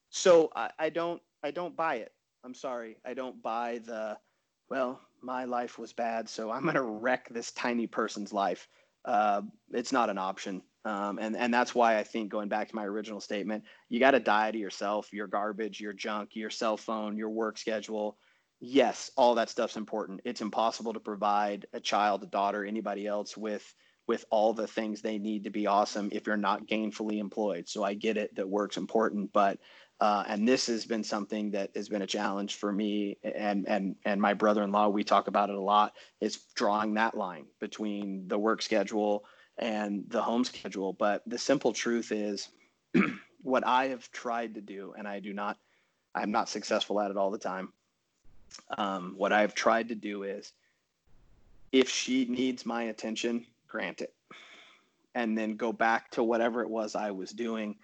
so I, I don't i don't buy it. I'm sorry. I don't buy the well my life was bad so i'm going to wreck this tiny person's life uh, it's not an option um, and, and that's why i think going back to my original statement you got to die to yourself, your garbage, your junk, your cell phone, your work schedule. yes, all that stuff's important. It's impossible to provide a child, a daughter, anybody else with with all the things they need to be awesome if you're not gainfully employed. So I get it that work's important, but uh, and this has been something that has been a challenge for me and and and my brother-in-law. We talk about it a lot. Is drawing that line between the work schedule and the home schedule. But the simple truth is, [CLEARS THROAT] what I have tried to do, and I do not, I'm not successful at it all the time. Um, what I've tried to do is, if she needs my attention, grant it, and then go back to whatever it was I was doing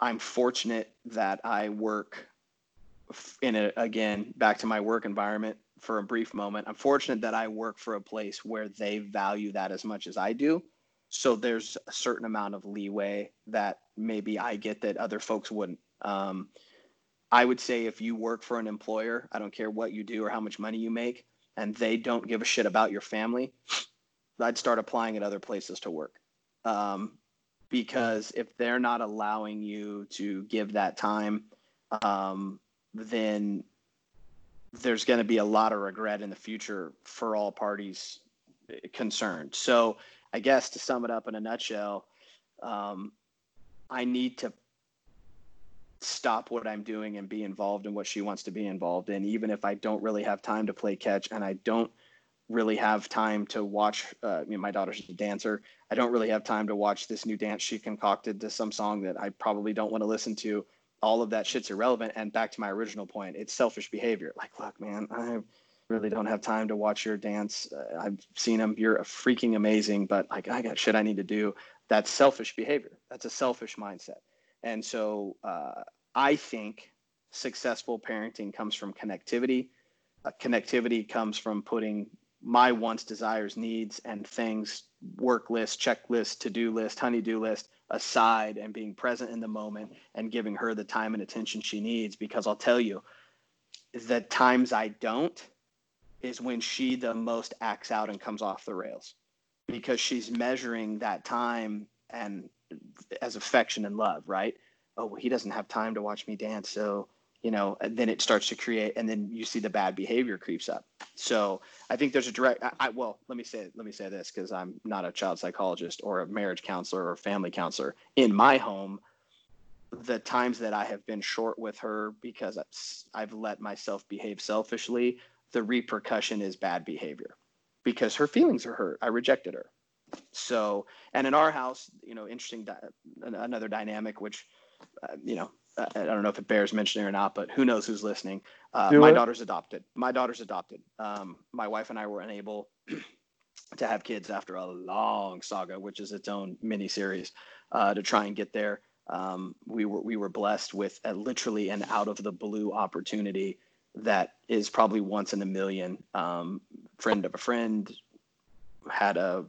I'm fortunate that I work in a, again, back to my work environment for a brief moment. I'm fortunate that I work for a place where they value that as much as I do. So there's a certain amount of leeway that maybe I get that other folks wouldn't. Um, I would say if you work for an employer, I don't care what you do or how much money you make, and they don't give a shit about your family, I'd start applying at other places to work. Um, because if they're not allowing you to give that time, um, then there's going to be a lot of regret in the future for all parties concerned. So, I guess to sum it up in a nutshell, um, I need to stop what I'm doing and be involved in what she wants to be involved in, even if I don't really have time to play catch and I don't really have time to watch. Uh, you know, my daughter's a dancer. I don't really have time to watch this new dance she concocted to some song that I probably don't want to listen to. All of that shit's irrelevant. And back to my original point, it's selfish behavior. Like, look, man, I really don't have time to watch your dance. Uh, I've seen them. You're a freaking amazing, but like, I got shit I need to do. That's selfish behavior. That's a selfish mindset. And so uh, I think successful parenting comes from connectivity. Uh, connectivity comes from putting my wants, desires, needs, and things, work list, checklist, to do list, honey-do list aside and being present in the moment and giving her the time and attention she needs. Because I'll tell you, the times I don't is when she the most acts out and comes off the rails because she's measuring that time and as affection and love, right? Oh, well, he doesn't have time to watch me dance, so you know, then it starts to create, and then you see the bad behavior creeps up. So I think there's a direct. I, I well, let me say let me say this because I'm not a child psychologist or a marriage counselor or family counselor. In my home, the times that I have been short with her because I've let myself behave selfishly, the repercussion is bad behavior because her feelings are hurt. I rejected her. So, and in our house, you know, interesting, di- another dynamic, which, uh, you know, I don't know if it bears mentioning or not, but who knows who's listening. Uh, my it. daughter's adopted. My daughter's adopted. Um, my wife and I were unable [CLEARS THROAT] to have kids after a long saga, which is its own mini series, uh, to try and get there. Um, we were we were blessed with a, literally an out of the blue opportunity that is probably once in a million. Um, friend of a friend had a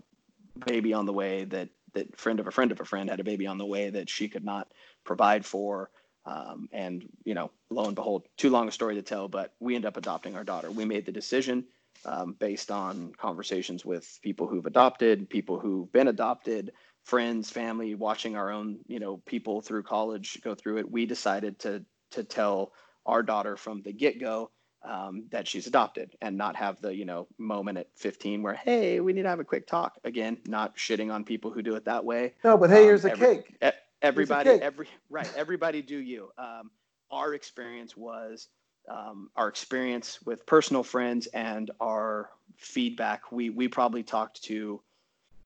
baby on the way that that friend of a friend of a friend had a baby on the way that she could not provide for. Um, and you know, lo and behold, too long a story to tell, but we end up adopting our daughter. We made the decision um, based on conversations with people who've adopted, people who've been adopted, friends, family, watching our own you know people through college go through it. We decided to to tell our daughter from the get go um, that she's adopted and not have the you know moment at 15 where hey we need to have a quick talk again not shitting on people who do it that way no but hey um, here's a every, cake everybody every right everybody do you. Um, our experience was um, our experience with personal friends and our feedback we we probably talked to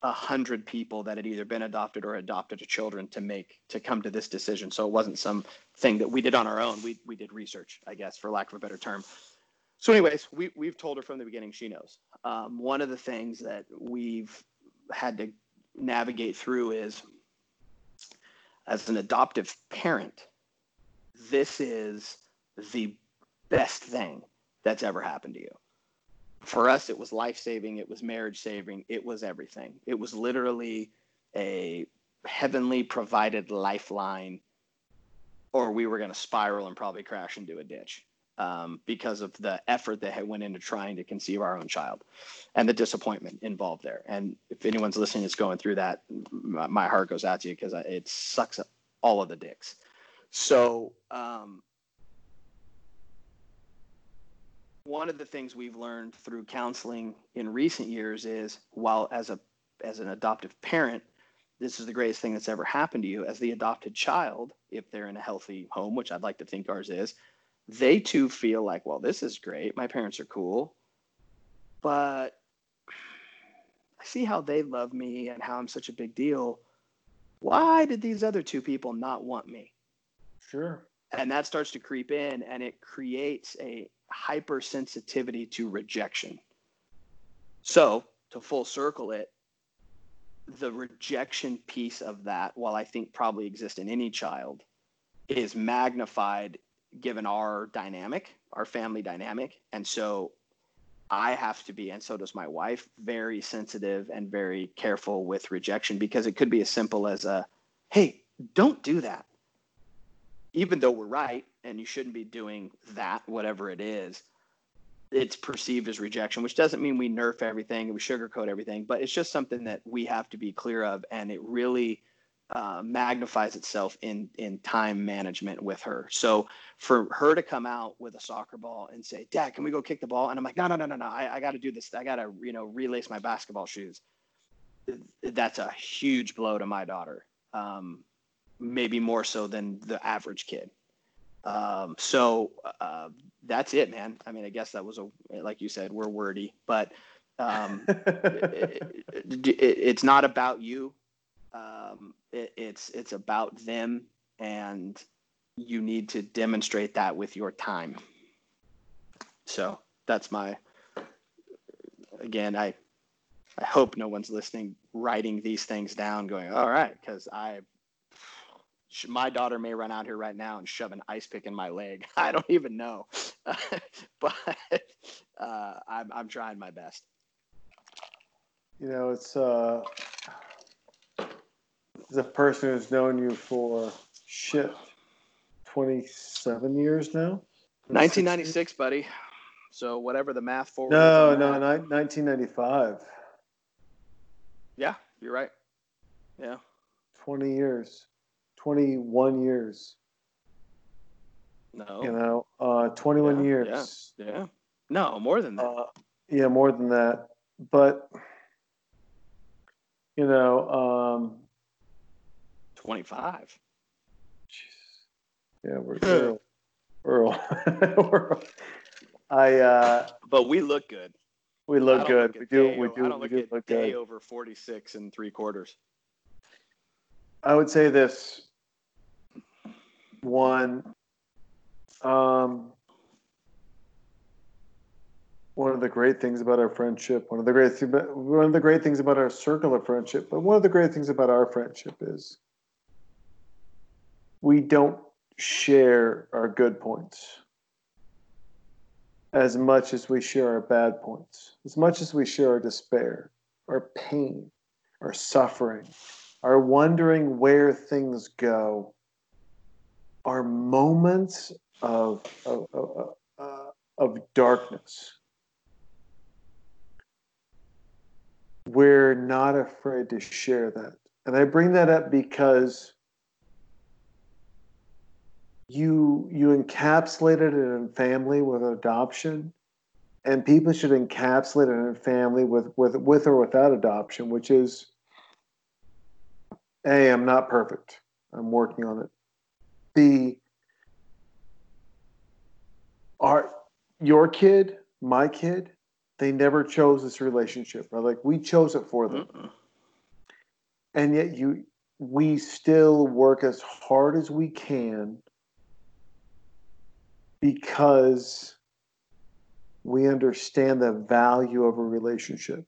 a hundred people that had either been adopted or adopted to children to make to come to this decision. So it wasn't some thing that we did on our own. We we did research i guess for lack of a better term. So anyways we, we've told her from the beginning she knows. Um, one of the things that we've had to navigate through is as an adoptive parent, this is the best thing that's ever happened to you. For us, it was life saving, it was marriage saving, it was everything. It was literally a heavenly provided lifeline, or we were going to spiral and probably crash into a ditch um, because of the effort that had went into trying to conceive our own child and the disappointment involved there. And if anyone's listening is going through that, my, my heart goes out to you because it sucks all of the dicks. So um, one of the things we've learned through counseling in recent years is while as a as an adoptive parent this is the greatest thing that's ever happened to you as the adopted child if they're in a healthy home which i'd like to think ours is they too feel like well this is great. My parents are cool. But [SIGHS] i see how they love me and how i'm such a big deal. Why did these other two people not want me? Sure. and that starts to creep in and it creates a hypersensitivity to rejection. So to full circle it the rejection piece of that while i think probably exists in any child is magnified given our dynamic our family dynamic and so i have to be and so does my wife very sensitive and very careful with rejection because it could be as simple as a hey don't do that even though we're right and you shouldn't be doing that, whatever it is, it's perceived as rejection, which doesn't mean we nerf everything and we sugarcoat everything, but it's just something that we have to be clear of. And it really uh, magnifies itself in, in time management with her. So for her to come out with a soccer ball and say, Dad, can we go kick the ball? And I'm like, no, no, no, no, no. I, I got to do this. I got to, you know, relace my basketball shoes. That's a huge blow to my daughter. Um, maybe more so than the average kid. Um, so uh, that's it, man. I mean, I guess that was a like you said, we're wordy, but um, [LAUGHS] it, it, it, it's not about you. Um, it's it's about them, and you need to demonstrate that with your time. So that's my. Again, I I hope no one's listening, writing these things down, going, all right, because I my daughter may run out here right now and shove an ice pick in my leg. [LAUGHS] I don't even know, [LAUGHS] but uh, I'm I'm trying my best. You know, it's uh, a person who's known you for shit, twenty-seven years now. 1996, buddy. So whatever the math for. No, no, ni- 1995. Yeah, you're right. Yeah. 20 years. 21 years. No. You know, uh, 21 Yeah, years. Yeah. No, more than that. Uh, yeah, more than that. But, you know, um, 25. yeah, we're, we're, we're, [LAUGHS] we're I, uh, But we look good. we look good. look we a do, we o- I do, don't we look do look day good. over 46 and three quarters. I would say this. One, um, one of the great things about our friendship, one of the great thi- one of the great things about our circle of friendship, but one of the great things about our friendship is we don't share our good points as much as we share our bad points, as much as we share our despair, our pain, our suffering, our wondering where things go, our moments of of, of, uh, of darkness. We're not afraid to share that. And I bring that up because you you encapsulated it in family with adoption and people should encapsulate it in family with with with or without adoption which is a i'm not perfect i'm working on it b our your kid my kid they never chose this relationship right? like we chose it for them Mm-mm. and yet you we still work as hard as we can because we understand the value of a relationship.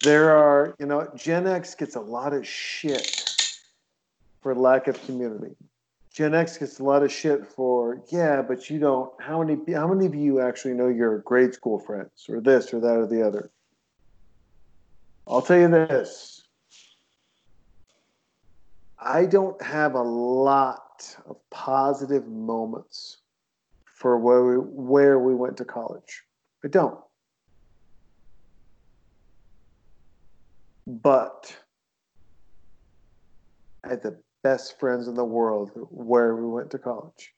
There are you know gen x gets a lot of shit for lack of community. Gen x gets a lot of shit for yeah but you don't how many how many of you actually know your grade school friends or this or that or the other? I'll tell you this. I don't have a lot of positive moments for where we, where we went to college. I don't. But I had the best friends in the world where we went to college.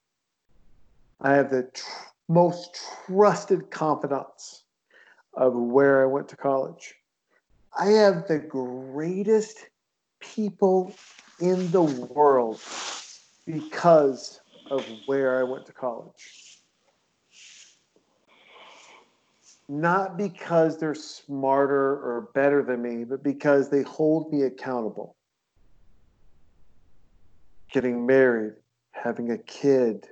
I have the tr- most trusted confidants of where I went to college. I have the greatest people in the world because of where I went to college. Not because they're smarter or better than me, but because they hold me accountable. Getting married, having a kid,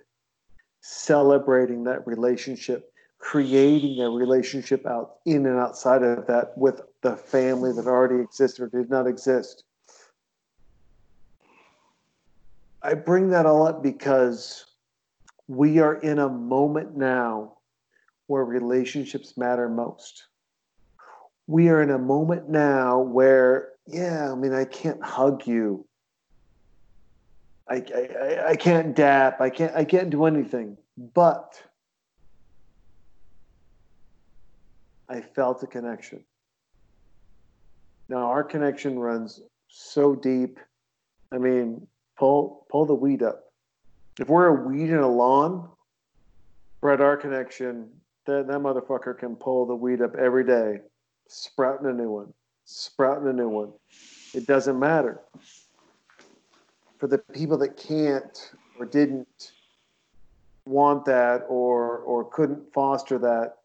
celebrating that relationship, creating a relationship out in and outside of that with the family that already existed or did not exist. I bring that all up because we are in a moment now where relationships matter most. We are in a moment now where, yeah, I mean, I can't hug you. I, I, I can't dap. I can't I can't do anything. But I felt a connection. Now our connection runs so deep. I mean, pull pull the weed up. If we're a weed in a lawn, Brett, our connection, that, that motherfucker can pull the weed up every day, sprouting a new one, sprouting a new one. It doesn't matter. For the people that can't or didn't want that or or couldn't foster that,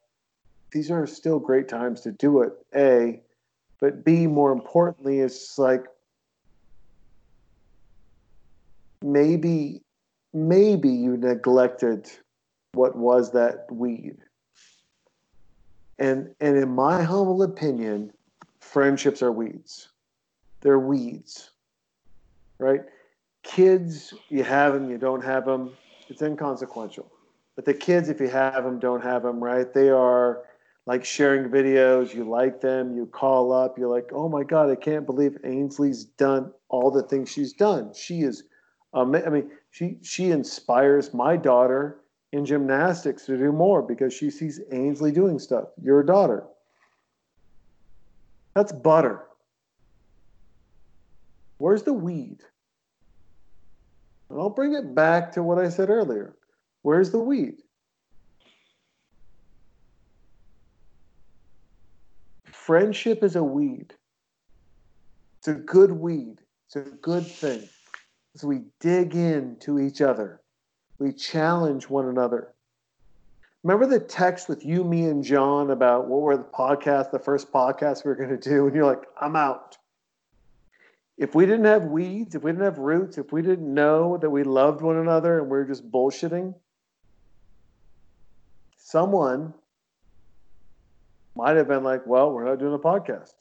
these are still great times to do it. A, but B, more importantly, it's like maybe maybe you neglected what was that weed. And and in my humble opinion friendships are weeds. They're weeds right? Kids you have them you don't have them it's inconsequential. But the kids if you have them don't have them right? They are like sharing videos. You like them. You call up. You're like oh my god i can't believe ainsley's done all the things she's done. She is um, I mean, she she inspires my daughter in gymnastics to do more because she sees Ainsley doing stuff. Your daughter. That's butter. Where's the weed? And I'll bring it back to what I said earlier. Where's the weed? Friendship is a weed. It's a good weed. It's a good thing we dig into each other, we challenge one another. Remember the text with you, me, and John about what were the podcast, the first podcast we were going to do? And you're like, I'm out. If we didn't have weeds, if we didn't have roots, if we didn't know that we loved one another and we are just bullshitting, someone might have been like, well, we're not doing a podcast.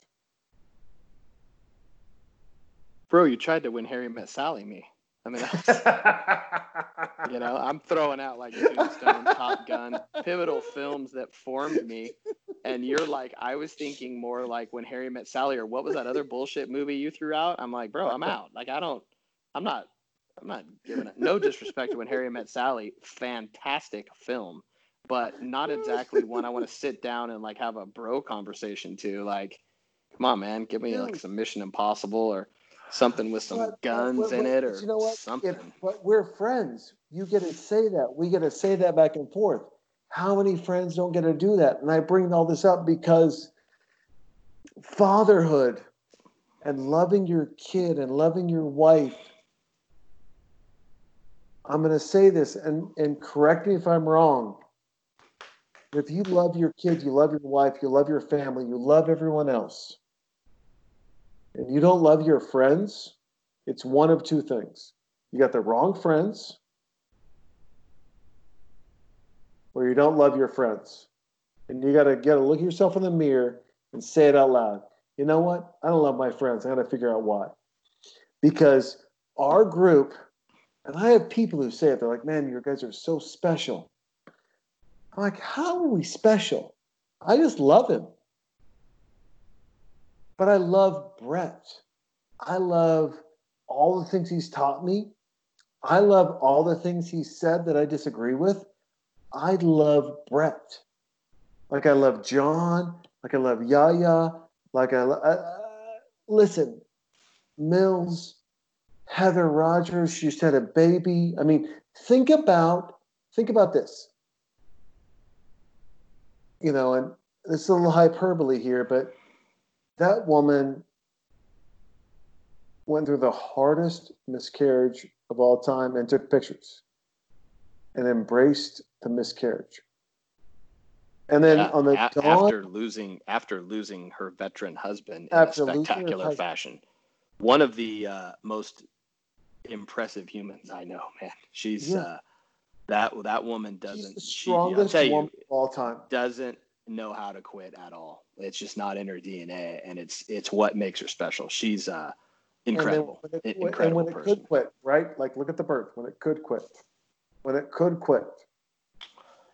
Bro, you tried to win Harry Met Sally me. I mean, that's, [LAUGHS] you know, I'm throwing out like Tombstone, Top Gun, pivotal films that formed me. And you're like, I was thinking more like when Harry Met Sally, or what was that other bullshit movie you threw out? I'm like, bro, I'm out. Like, I don't, I'm not, I'm not giving it. No disrespect to when Harry Met Sally, fantastic film, but not exactly one I want to sit down and like have a bro conversation to. Like, come on, man, give me like some Mission Impossible or something with some but, guns but, but, in it or you know what? something. If, but we're friends. You get to say that. We get to say that back and forth. How many friends don't get to do that? And I bring all this up because fatherhood and loving your kid and loving your wife. I'm going to say this and, and correct me if I'm wrong. If you love your kid, you love your wife, you love your family, you love everyone else and you don't love your friends, it's one of two things. You got the wrong friends, or you don't love your friends. And you gotta get to look at yourself in the mirror and say it out loud. You know what? I don't love my friends. I gotta figure out why. Because our group, and I have people who say it, they're like, man, your guys are so special. I'm like, how are we special? I just love him. But I love Brett. I love all the things he's taught me. I love all the things he said that I disagree with. I love Brett. Like I love John. Like I love Yaya. Like I, uh, listen, Mills, Heather Rogers. She just had a baby. I mean, think about think about this. you know, and this is a little hyperbole here, but that woman went through the hardest miscarriage of all time and took pictures and embraced the miscarriage. And then Yeah, on the a- dawn, after losing after losing her veteran husband in a spectacular fashion, one of the uh, most impressive humans I know, man. She's Yeah. uh, that that woman doesn't She's the she, strongest you, woman of all time. doesn't know how to quit at all. It's just not in her DNA, and it's it's what makes her special. She's uh, incredible, And, when it, incredible and when it person. could quit, right? Like, look at the birth. When it could quit. When it could quit.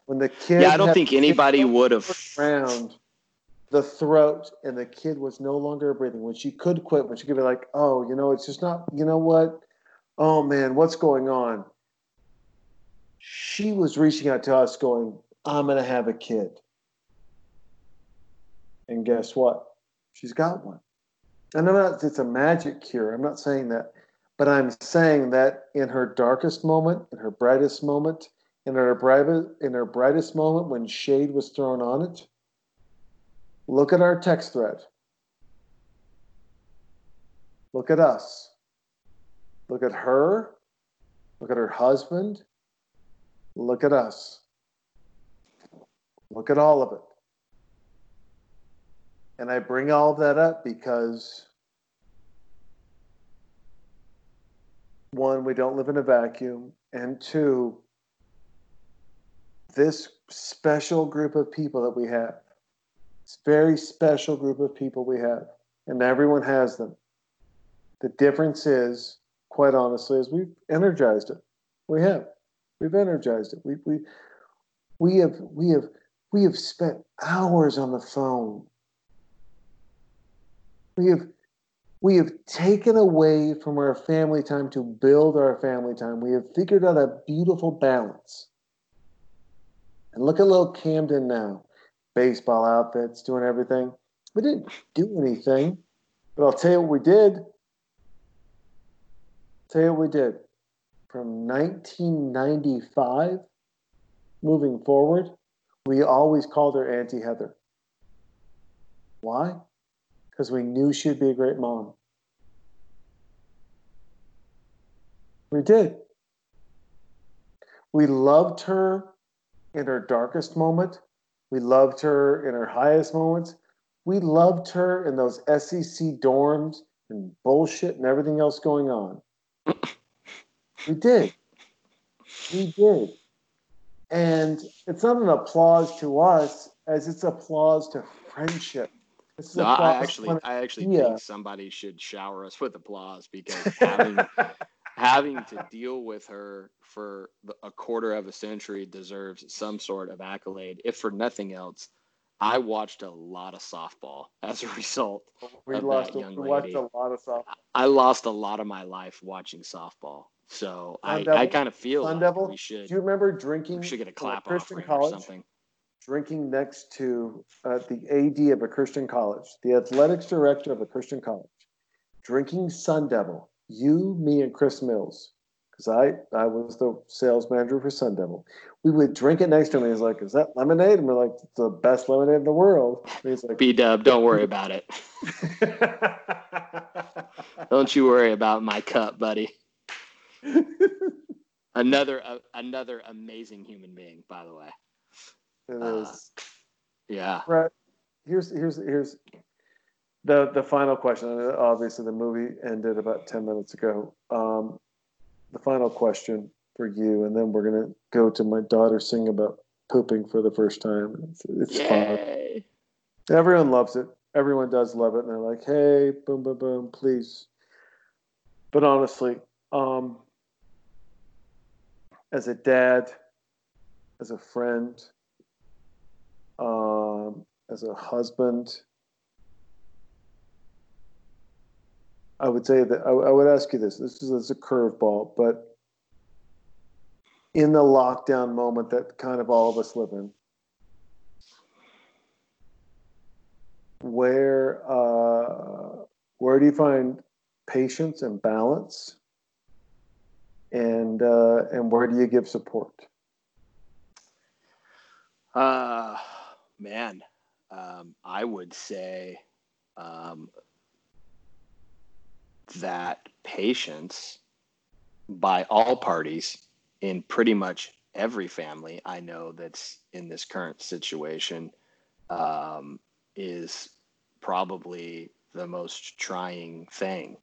When the kid. Yeah, I don't think anybody would have. Around the throat, and the kid was no longer breathing. When she could quit, when she could be like, "Oh, you know, it's just not. You know what? Oh man, what's going on?" She was reaching out to us, going, "I'm gonna have a kid." And guess what? She's got one. And I'm not, it's a magic cure. I'm not saying that. But I'm saying that in her darkest moment, in her brightest moment, in her brightest, in her brightest moment when shade was thrown on it, look at our text thread. Look at us. Look at her. Look at her husband. Look at us. Look at all of it. And I bring all of that up because one, we don't live in a vacuum, and two, this special group of people that we have, this very special group of people we have, and everyone has them. The difference is, quite honestly, is we've energized it. We have. We've energized it. We we we have we have we have spent hours on the phone we have we have taken away from our family time to build our family time. We have figured out a beautiful balance. And look at little Camden now. Baseball outfits, doing everything. We didn't do anything, but I'll tell you what we did. Tell you what we did. From 1995 moving forward, we always called her Auntie Heather. Why? Because we knew she'd be a great mom. We did. We loved her in her darkest moment. We loved her in her highest moments. We loved her in those SEC dorms and bullshit and everything else going on. [LAUGHS] we did. We did. And it's not an applause to us as it's applause to friendship. It's No, I actually, I actually yeah. think somebody should shower us with applause because having [LAUGHS] having to deal with her for a quarter of a century deserves some sort of accolade. If for nothing else, I watched a lot of softball [LAUGHS] as a result. we lost. that A, young we watched a lot of stuff. I lost a lot of my life watching softball, so Sun I, Devil? I kind of feel Sun like Devil? we should Do you remember drinking? we should get a clap Christian offering college, or something. Drinking next to uh, the AD of a Christian college, the athletics director of a Christian college, drinking Sun Devil. You, me, and Chris Mills, because I I was the sales manager for Sun Devil. We would drink it next to him. He's like, "Is that lemonade?" And we're like, "It's the best lemonade in the world." And he's like, B Dub, don't worry about it. [LAUGHS] Don't you worry about my cup, buddy. [LAUGHS] Another uh, another amazing human being, by the way. It Uh. Yeah. Right. Here's here's here's the the final question. Obviously, the movie ended about ten minutes ago. Um, the final question for you, and then we're gonna go to my daughter singing about pooping for the first time. It's, it's fun. Everyone loves it. Everyone does love it, and they're like, "Hey, boom, boom, boom, please." But honestly, um, as a dad, as a friend, um, as a husband, I would say that I, I would ask you this. This is, this is a curveball, but in the lockdown moment that kind of all of us live in, where uh, where do you find patience and balance, and uh, and where do you give support? Uh man, um, I would say um, that patience by all parties in pretty much every family I know that's in this current situation um, is probably the most trying thing.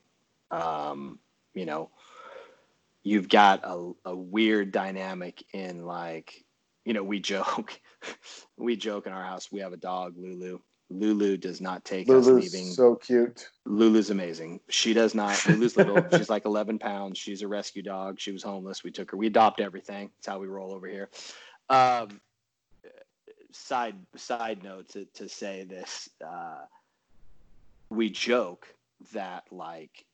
Um, you know, you've got a, a weird dynamic in like, you know, we joke, [LAUGHS] we joke in our house. We have a dog, Lulu. Lulu does not take us Lulu's leaving. so cute. Lulu's amazing. She does not. Lulu's little. [LAUGHS] she's like 11 pounds. She's a rescue dog. She was homeless. We took her. We adopt everything. That's how we roll over here. Um, side side note to, to say this. Uh, we joke that like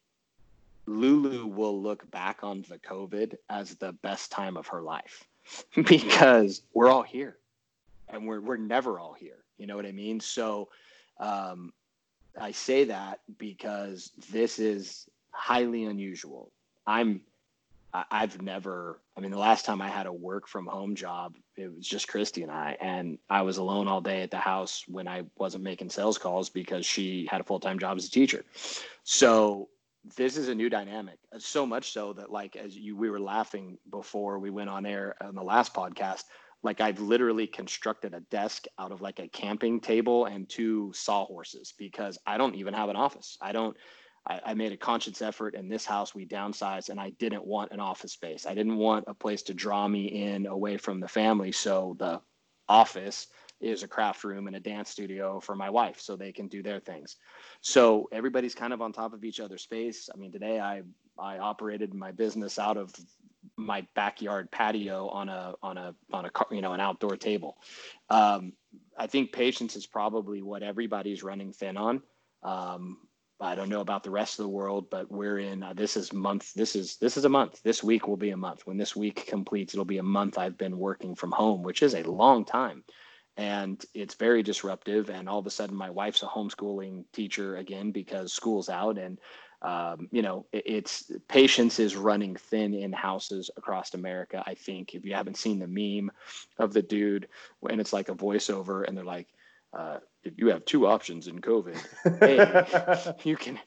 Lulu will look back on the COVID as the best time of her life [LAUGHS] because we're all here and we're, we're never all here. You know what I mean? So um, I say that because this is highly unusual. I'm, I've never, I mean, the last time I had a work from home job, it was just Christy and I, and I was alone all day at the house when I wasn't making sales calls because she had a full time job as a teacher. So this is a new dynamic uh, so much so that like as you we were laughing before we went on air on the last podcast like i've literally constructed a desk out of like a camping table and two sawhorses because i don't even have an office. I don't I, I made a conscious effort in this house. We downsized and i didn't want an office space. I didn't want a place to draw me in away from the family. So the office is a craft room and a dance studio for my wife so they can do their things so everybody's kind of on top of each other's space. I mean, today I I operated my business out of my backyard patio on a on a on a car, you know an outdoor table. Um, I think patience is probably what everybody's running thin on. Um, I don't know about the rest of the world, but we're in uh, this is month. This is this is a month. This week will be a month. When this week completes, it'll be a month I've been working from home, which is a long time and it's very disruptive. And all of a sudden my wife's a homeschooling teacher again because school's out. And um, you know it, it's patience is running thin in houses across america i think. If you haven't seen the meme of the dude and it's like a voiceover and they're like uh, if you have two options in covid hey [LAUGHS] you can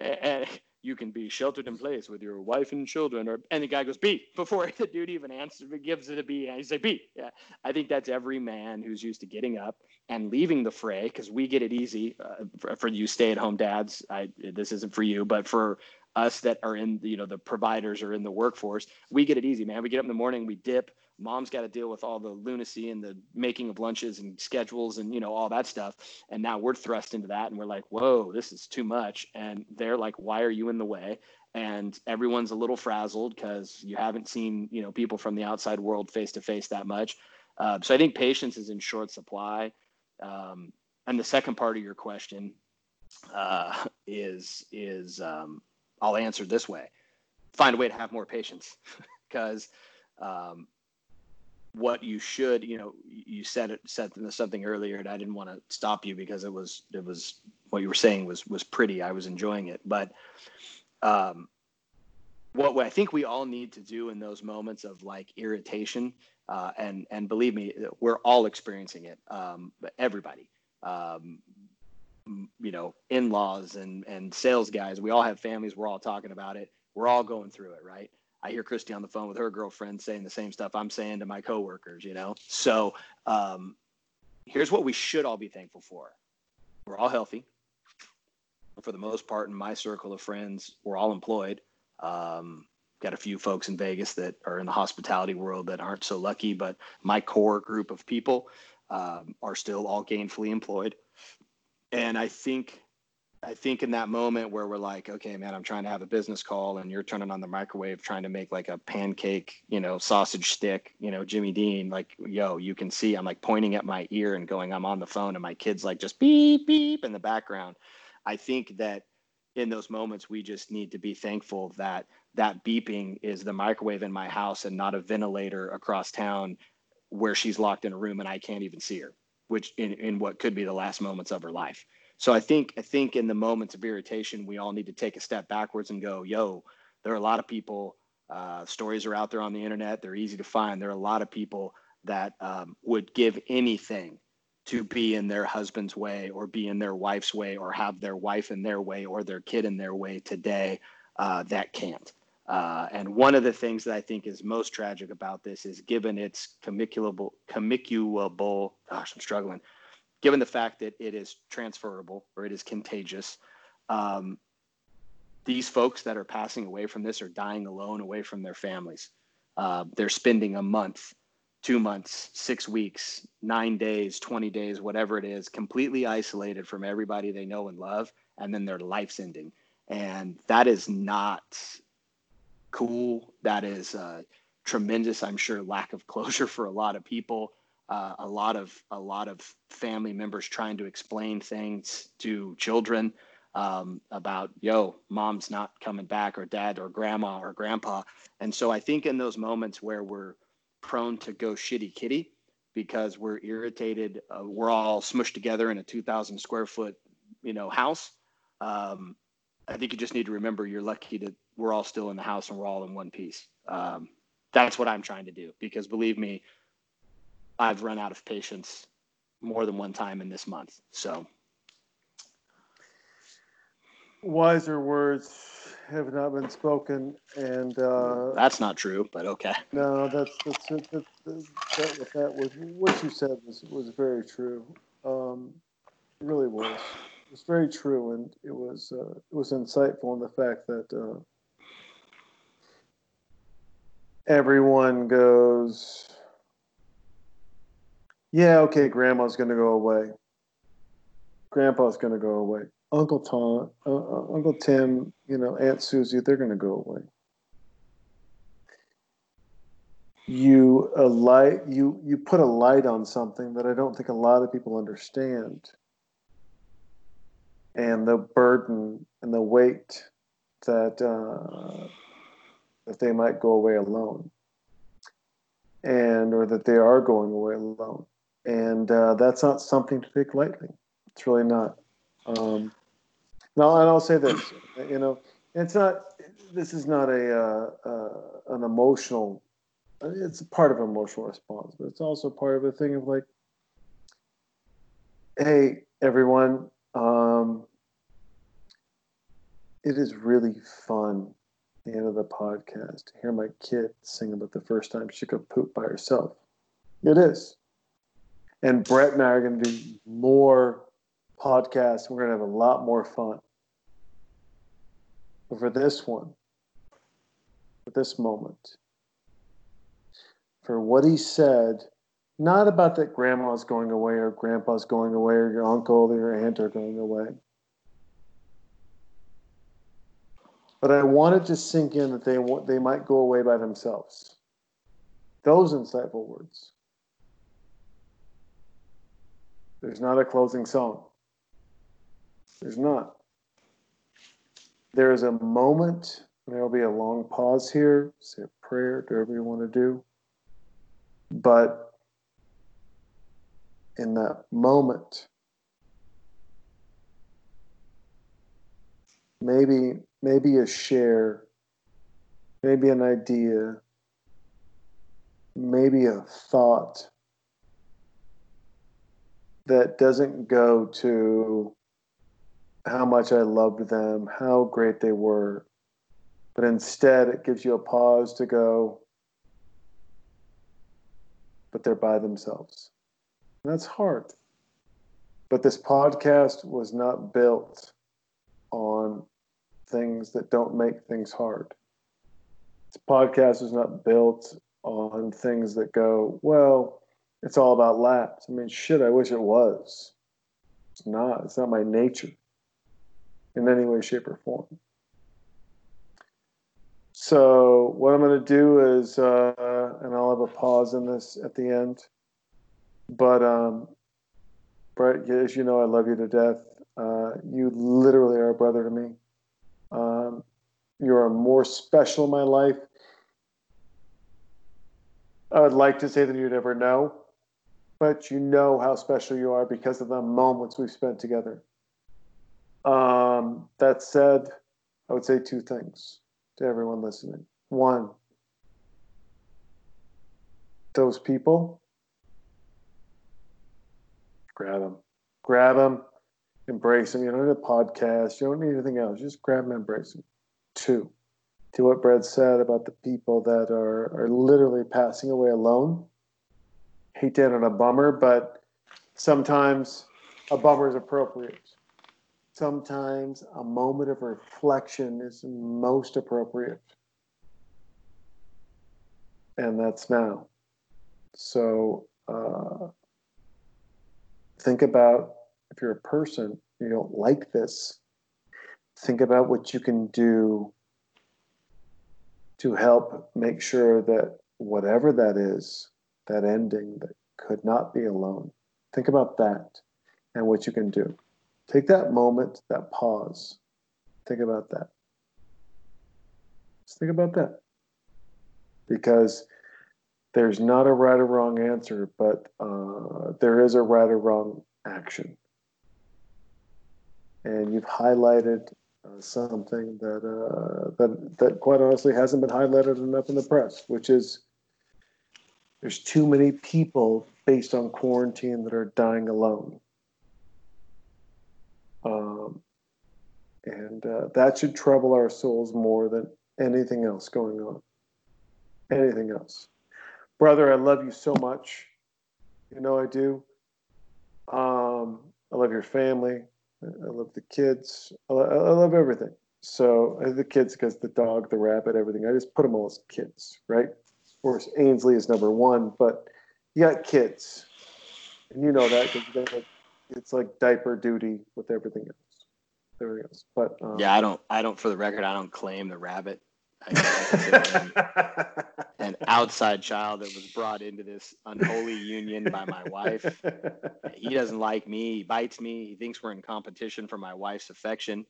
and you can be sheltered in place with your wife and children or and the guy goes b [LAUGHS] before the dude even answers gives it a b and he's like b yeah. I think that's every man who's used to getting up and leaving the fray because we get it easy uh, for, for you stay-at-home dads. I this isn't for you but for us that are in you know the providers or in the workforce we get it easy man. We get up in the morning we dip mom's got to deal with all the lunacy and the making of lunches and schedules and you know all that stuff. And now we're thrust into that and we're like whoa this is too much. And they're like why are you in the way? And everyone's a little frazzled because you haven't seen you know people from the outside world face to face that much. Uh, so i think patience is in short supply. Um, and the second part of your question uh, is is um, i'll answer this way. Find a way to have more patience [LAUGHS] because um, what you should you know you said it said something earlier and i didn't want to stop you because it was it was what you were saying was was pretty. I was enjoying it. But um what i think we all need to do in those moments of like irritation uh, and and believe me we're all experiencing it um everybody um you know in-laws and and sales guys we all have families we're all talking about it we're all going through it right I hear Christy on the phone with her girlfriend saying the same stuff I'm saying to my coworkers, you know? So um, here's what we should all be thankful for. We're all healthy. For the most part, in my circle of friends, we're all employed. Um, got a few folks in Vegas that are in the hospitality world that aren't so lucky, but my core group of people um, are still all gainfully employed. And I think I think in that moment where we're like, okay, man, I'm trying to have a business call and you're turning on the microwave trying to make like a pancake, you know, sausage stick, you know, Jimmy Dean, like, yo, you can see I'm like pointing at my ear and going, I'm on the phone and my kid's like just beep, beep in the background. I think that in those moments, we just need to be thankful that that beeping is the microwave in my house and not a ventilator across town where she's locked in a room and I can't even see her, which in, in what could be the last moments of her life. So I think I think in the moments of irritation, we all need to take a step backwards and go, "Yo, there are a lot of people. Uh, stories are out there on the internet. They're easy to find. There are a lot of people that um, would give anything to be in their husband's way or be in their wife's way or have their wife in their way or their kid in their way today uh, that can't. Uh, and one of the things that I think is most tragic about this is given its commiculable, commiculable, gosh, I'm struggling, given the fact that it is transferable or it is contagious, um, these folks that are passing away from this are dying alone away from their families. Uh, they're spending a month, two months, six weeks, nine days, 20 days, whatever it is, completely isolated from everybody they know and love. And then their life's ending. And that is not cool. That is uh, tremendous, I'm sure, lack of [LAUGHS] closure for a lot of people. Uh, a lot of a lot of family members trying to explain things to children um, about yo mom's not coming back or dad or grandma or grandpa. And so i think in those moments where we're prone to go shitty kitty because we're irritated uh, we're all smushed together in a 2000 square foot you know house um, i think you just need to remember you're lucky that we're all still in the house and we're all in one piece. Um, that's what i'm trying to do because believe me i've run out of patience more than one time in this month so wiser words have not been spoken, and uh, that's not true, but okay. No, that's that's, that's, that's that, that was what you said was was very true. Um, it really was. It was very true, and it was uh, it was insightful in the fact that uh, everyone goes, "Yeah, okay, Grandma's going to go away. Grandpa's going to go away." Uncle Tom, uh, uh, Uncle Tim, you know, Aunt Susie, they're going to go away. You a light, you you put a light on something that I don't think a lot of people understand, and the burden and the weight that uh, that they might go away alone, and or that they are going away alone, and uh, that's not something to take lightly. It's really not. Um, no, and I'll say this, you know, it's not. This is not a uh, uh, an emotional. It's part of emotional response, but it's also part of a thing of like, hey, everyone, um, it is really fun. The end of the podcast, to hear my kid sing about the first time she could poop by herself. It is. And Brett and I are going to do more podcasts. We're going to have a lot more fun But for this one, for this moment, for what he said, not about that grandma's going away or grandpa's going away or your uncle or your aunt are going away. But I wanted to sink in that they they might go away by themselves. Those insightful words. There's not a closing song. There's not. There is a moment, there will be a long pause here, say a prayer, do whatever you want to do. But in that moment, maybe maybe a share, maybe an idea, maybe a thought that doesn't go to how much I loved them, how great they were. But instead, it gives you a pause to go, but they're by themselves. And that's hard. But this podcast was not built on things that don't make things hard. This podcast was not built on things that go, well, it's all about laps. I mean, shit, I wish it was. It's not. It's not my nature in any way, shape, or form. So what I'm going to do is, uh, and I'll have a pause in this at the end. But um, Brett, as you know, I love you to death. Uh, you literally are a brother to me. Um, you are more special in my life. I would like to say that you'd ever know, but you know how special you are because of the moments we've spent together. Um, that said, I would say two things to everyone listening. One, those people grab them, grab them, embrace them. You don't need a podcast. You don't need anything else. Just grab them, embrace them. Two, to what Brad said about the people that are are literally passing away alone. Hate to end on a bummer, but sometimes a bummer is appropriate. Sometimes a moment of reflection is most appropriate. And that's now. So uh, think about if you're a person, you don't like this, think about what you can do to help make sure that whatever that is, that ending that could not be alone, think about that and what you can do. Take that moment, that pause. Think about that. Just think about that. Because there's not a right or wrong answer, but uh, there is a right or wrong action. And you've highlighted uh, something that, uh, that that quite honestly hasn't been highlighted enough in the press, which is there's too many people based on quarantine that are dying alone. Um, and uh, that should trouble our souls more than anything else going on. Anything else. Brother, I love you so much. You know I do. Um, I love your family. I love the kids. I, lo- I love everything. So the kids, because the dog, the rabbit, everything. I just put them all as kids, right? Of course, Ainsley is number one, but you got kids, and you know that because it's like diaper duty with everything else. Everything else, but um, Yeah, I don't. I don't. For the record, I don't claim the rabbit. I [LAUGHS] an outside child that was brought into this unholy union by my wife. [LAUGHS] He doesn't like me. He bites me. He thinks we're in competition for my wife's affection.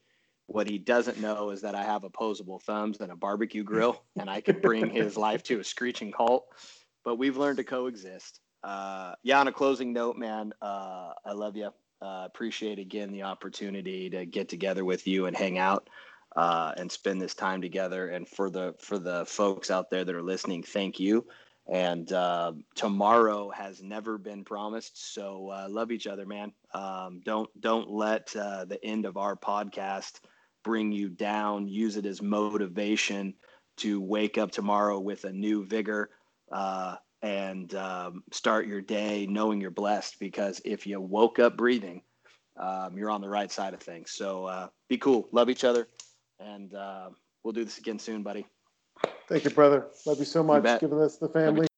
What he doesn't know is that I have opposable thumbs and a barbecue [LAUGHS] grill, and I could bring his life to a screeching halt. But we've learned to coexist. Uh, yeah. On a closing note, man, uh, I love you. Uh, appreciate again the opportunity to get together with you and hang out uh, and spend this time together. And for the for the folks out there that are listening, thank you. And uh, tomorrow has never been promised, so uh, love each other, man. Um, don't don't let uh, the end of our podcast bring you down. Use it as motivation to wake up tomorrow with a new vigor uh, and um, start your day knowing you're blessed. Because if you woke up breathing, um, you're on the right side of things. So uh, be cool, love each other, and uh, we'll do this again soon, buddy. Thank you, brother. Love you so much. bet. Giving us the family.